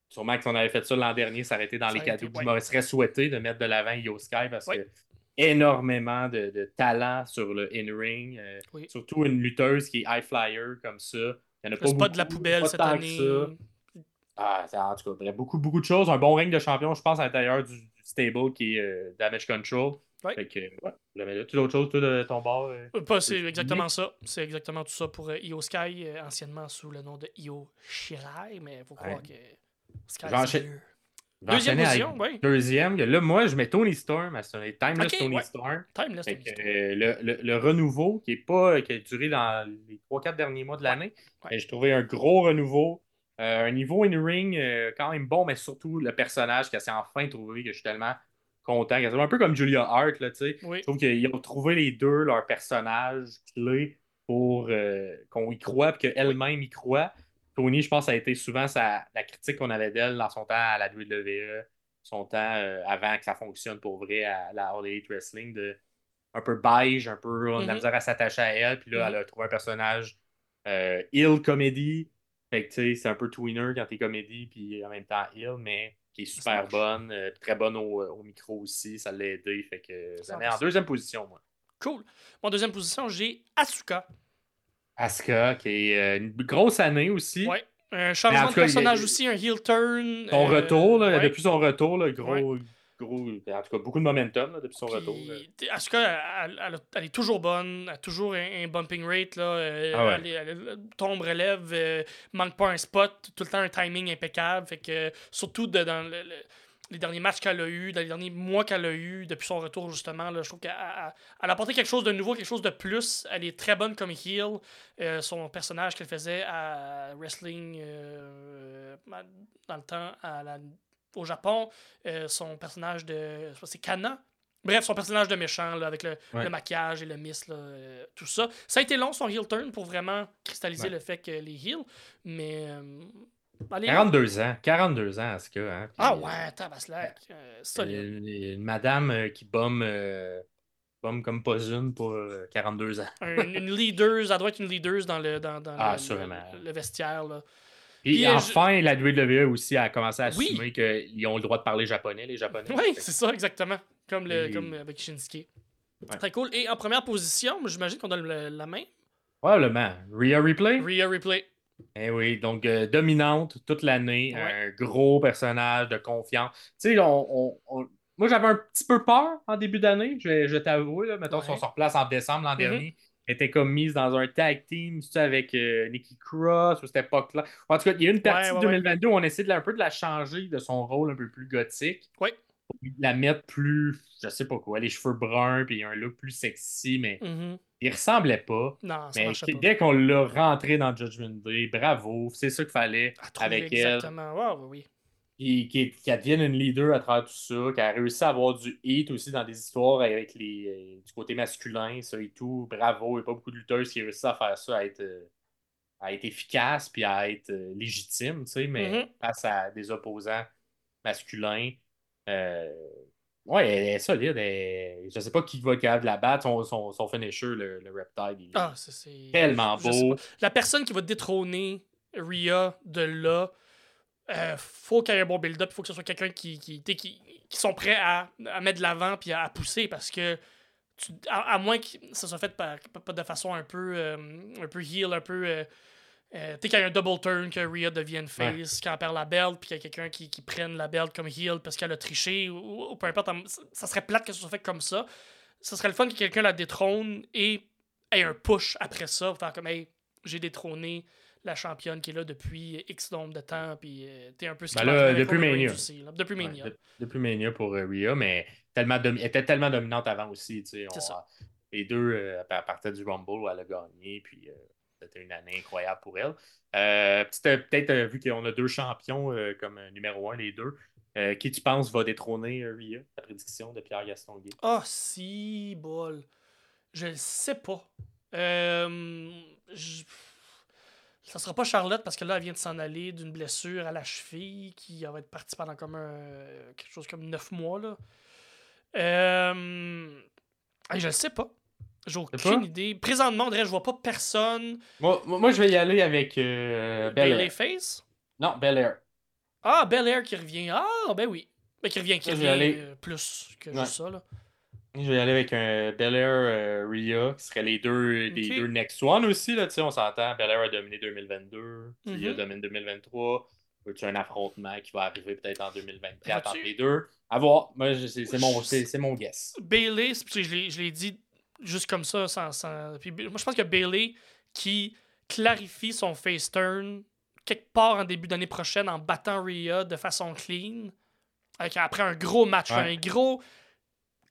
Sûrement que si on avait fait ça l'an dernier, ça aurait été dans Ça les cadeaux. été, Je me serais souhaité de mettre de l'avant Io Sky parce Ouais. que énormément de, de talent sur le in-ring. euh, Oui. Surtout une lutteuse qui est high flyer comme ça. Il y en a pas beaucoup, de la poubelle pas cette année. ça. Ah, en tout cas, bref, beaucoup, beaucoup de choses. Un bon règne de champion, je pense, à l'intérieur du, du stable qui est euh, Damage Control. Ouais. Fait que, ouais. Tu d'autres choses, toi, de ton bord? euh? Euh, Pas, c'est exactement ça. C'est exactement tout ça pour euh, Io Sky, euh, anciennement sous le nom de Io Shirai, mais il faut croire Ouais. que Sky, c'est Deuxième position, oui. Deuxième. Là, moi, je mets Tony Storm. à ce- Timeless Tony ouais. Storm. Timeless, Tony Storm. le, le- le renouveau qui, est pas, qui a duré dans les 3-4 derniers mois de l'année, j'ai trouvé un gros renouveau. Un niveau in-ring quand même bon, mais surtout le personnage qui s'est enfin trouvé, que je suis tellement content. C'est un peu comme Julia Hart, là, tu sais. Oui. Je trouve qu'ils ont trouvé les deux leur personnage clé pour euh, qu'on y croit et qu'elle-même y croit. Tony, je pense, ça a été souvent sa- la critique qu'on avait d'elle dans son temps à la WWE, son temps euh, avant que ça fonctionne pour vrai à la All Elite Wrestling, de un peu beige, un peu on a Mhm. misère à s'attacher à elle. Puis là, Mhm. elle a trouvé un personnage euh, ill comédie. Fait que tu sais, c'est un peu tweener quand t'es comédie, puis en même temps ill, mais qui est super bonne, euh, très bonne au, au micro aussi, ça l'a aidé. Fait que ça met en 100%. deuxième position, moi. Cool. Mon deuxième position, j'ai Asuka. Asuka, qui est euh, une grosse année aussi. Ouais. Un changement de cas, a- personnage aussi, un heel turn. Son euh, retour, là, ouais. depuis son retour, là, gros, gros, en tout cas, beaucoup de momentum là, depuis son Puis, retour. là. t'sais, Asuka, elle, elle- est toujours bonne, elle a toujours un, un bumping rate, là, euh, Ah ouais. elle, tombe, relève, euh, manque pas un spot, tout le temps un timing impeccable. Fait que, surtout de- dans le- le- les derniers matchs qu'elle a eu, dans les derniers mois qu'elle a eu, depuis son retour, justement, là, je trouve qu'elle elle- elle a apporté quelque chose de nouveau, quelque chose de plus. Elle est très bonne comme heel. Euh, son personnage qu'elle faisait à Wrestling euh, dans le temps à la- au Japon, euh, son personnage de. C'est Kana. Bref, son personnage de méchant, là, avec le, Ouais. le maquillage et le mist, là, euh, tout ça. Ça a été long, son heel turn, pour vraiment cristalliser Ouais. le fait qu'elle est heel. Mais. euh, allez, 42 ans, 42 ans, Asuka. Hein, puis, Ah ouais, tabaslac. Euh, solide. Une, une madame qui bombe, comme pas une pour euh, 42 ans. Un- une leader, elle doit être une leader dans le, dans, dans Ah, le- le, le vestiaire. Là. Puis, euh, enfin, la WWE aussi a commencé à Oui. assumer qu'ils ont le droit de parler japonais, les japonais. Oui, c'est ça, exactement. Comme, le, Et- comme avec Shinsuke. Ouais. Très cool. Et en première position, j'imagine qu'on donne le- la main. Probablement. Rhea Replay? Rhea Replay. Eh oui, donc euh, dominante toute l'année, Ouais. un gros personnage de confiance. Tu sais, on, on- on- moi j'avais un petit peu peur en début d'année, je vais, je là. Mettons, si on Ouais. se replace en décembre l'an Mhm. dernier, était comme mise dans un tag team, tu sais, avec euh, Nikki Cross ou cette époque-là. En tout cas, il y a une partie Ouais, ouais, de 2022 où on essaie de, la- un peu de la changer de son rôle un peu plus gothique. Pour la mettre plus, je sais pas quoi, les cheveux bruns, puis un look plus sexy, mais Mhm. il ressemblait pas. Non, ça Mais pas. dès qu'on l'a rentré dans Judgment Day, bravo, c'est ça qu'il fallait avec elle. exactement. Ouais, oui. Qui, qui, qui devienne une leader à travers tout ça, qui a réussi à avoir du hit aussi dans des histoires avec les, euh, du côté masculin, ça et tout. Bravo, il n'y a pas beaucoup de lutteuses qui réussissent à faire ça, à être, euh, à être efficace puis à être euh, légitime, tu sais, mais Mhm. face à des opposants masculins. Euh, ouais, elle est solide. elle- je sais pas qui va être capable de la battre. Son, son, son finisher, le, le Reptile, il est Ah, ça, c'est. tellement beau. La personne qui va détrôner Rhea de là, euh, faut qu'il y ait un bon build-up. Il faut que ce soit quelqu'un qui, qui, qui, qui sont prêts à, à mettre de l'avant puis à, à pousser parce que. tu- à, à moins que ça soit fait par, de façon un peu, euh, un peu heal, un peu. euh, euh, tu sais, qu'il y a un double turn, que Rhea devienne face, qu'elle perd la belt, puis qu'il y a quelqu'un qui, qui prenne la belt comme heal parce qu'elle a triché, ou, ou peu importe. ça- serait plate que ce soit fait comme ça. Ça serait le fun que quelqu'un la détrône et ait un push après ça, pour faire comme, hey, j'ai détrôné la championne qui est là depuis X nombre de temps, puis euh, t'es un peu ce Ben là, depuis Mania. Reigns aussi, là. Depuis Ouais, Mania. de- depuis Mania pour euh, Rhea, mais tellement elle était tellement dominante avant aussi. on- ça. Les deux, euh, à partir du Rumble, où elle a gagné, puis euh, c'était une année incroyable pour elle. Peut-être, vu qu'on a deux champions comme numéro un, les deux, qui tu penses va détrôner Rhea, la prédiction de Pierre Gaston? Ah, si, bol. Je le sais pas. Je- Ça sera pas Charlotte parce que là, elle vient de s'en aller d'une blessure à la cheville qui va être partie pendant comme un... quelque chose comme neuf mois. Là. Euh... hey, je le sais pas. J'ai aucune idée. Présentement, on dirait je vois pas personne. Moi, moi, je vais y aller avec euh, Bel Air. Face? Non, Bel Air. Ah, Bel Air qui revient. Ah, ben oui. Ben, qui revient, qui revient aller- euh, plus que Ouais. juste ça. Là. Je vais y aller avec un Bel Air euh, Rhea, qui seraient les deux, les deux Next One aussi. Là, on s'entend. Bel Air a dominé 2022, Rhea Mhm. domine 2023. Veux-tu un affrontement qui va arriver peut-être en 2024 entre les deux? À voir. C'est mon, mon guess. Bailey, je l'ai- je l'ai dit juste comme ça, sans. sans- puis moi, je pense que Bailey qui clarifie son face turn quelque part en début d'année prochaine en battant Rhea de façon clean, avec, après un gros match, Ouais. un gros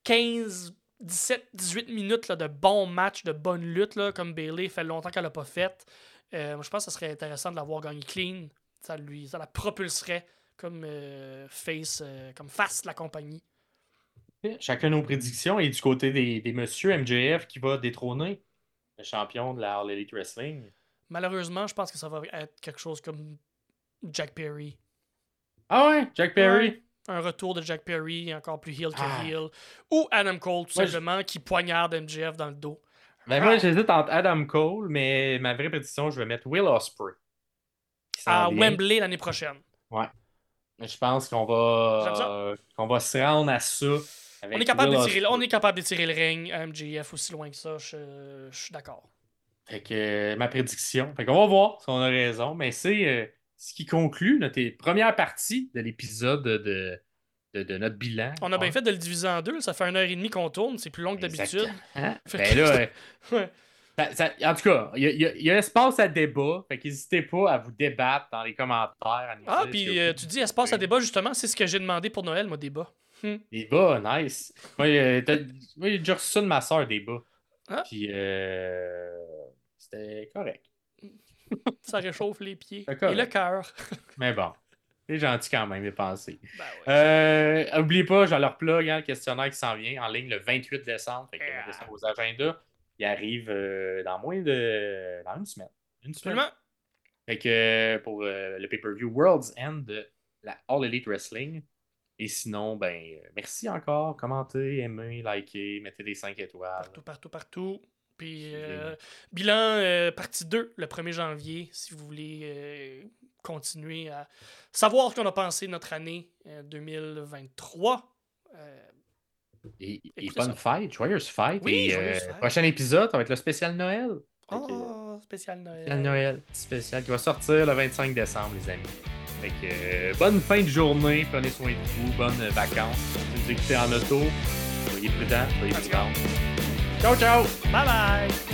15, 17, 18 minutes là, de bons matchs, de bonnes luttes, là, comme Bailey fait longtemps qu'elle n'a pas fait. Euh, moi, je pense que ça serait intéressant de l'avoir gagné clean. Ça, lui, ça la propulserait comme euh, face, euh, comme face de la compagnie. Chacun nos prédictions. Et du côté des, des messieurs, MJF qui va détrôner le champion de la All Elite Wrestling. Malheureusement, je pense que ça va être quelque chose comme Jack Perry. Ah ouais, Jack Perry? Ouais. Un retour de Jack Perry, encore plus heel que Ah. heel. Ou Adam Cole, tout Moi, je- simplement, qui poignarde MJF dans le dos. Ben moi, j'hésite entre Adam Cole, mais ma vraie prédiction, je vais mettre Will s'en À vient. Wembley l'année prochaine. Je pense qu'on va, euh, qu'on va se rendre à ça. avec On est, capable Will d'étirer, Ospreay. on est capable d'étirer le ring à MJF aussi loin que ça. Je, je suis d'accord. Fait que euh, ma prédiction. Fait qu'on va voir si on a raison. Mais c'est euh, ce qui conclut notre première partie de l'épisode de, de, de notre bilan. On a bien Ouais. fait de le diviser en deux. Ça fait une heure et demie qu'on tourne. C'est plus long que d'habitude. Hein? Ben là, Ouais. ça- ça- en tout cas, il y, a- y y espace à débat. Fait qu'hésitez pas à vous débattre dans les commentaires. Ah, puis euh, tu dis espace à débat, justement. C'est ce que j'ai demandé pour Noël, moi, débat. Débat, nice. Moi, euh, moi, j'ai déjà reçu ça de ma soeur, débat. Ah. Puis, euh, c'était correct. Ça réchauffe les pieds. Et le cœur. Mais bon, c'est gentil quand même de penser. Ben. Euh, oubliez pas, j'ai leur plug, hein, le questionnaire qui s'en vient en ligne le 28 décembre. Fait que Yeah. agendas. Il arrive euh, dans moins de. dans une semaine. Une semaine. Absolument. Fait que euh, pour le pay-per-view World's End de la All Elite Wrestling. Et sinon, ben, merci encore. Commentez, aimez, likez, mettez des 5 étoiles. Partout, partout, partout. Puis, euh, bilan euh, partie 2, le 1er janvier, si vous voulez euh, continuer à savoir ce qu'on a pensé de notre année euh, 2023. Euh, Et, et bonne fête, joyeuse fête. Oui, et fête. prochain épisode, ça va être le spécial Noël. Oh, spécial Noël. spécial Noël, spécial qui va sortir le 25 décembre, les amis. Fait que bonne fin de journée, prenez soin de vous, bonnes vacances. Si vous écoutez en auto, soyez prudents, soyez prudents. Tchau, tchau. Bye, bye.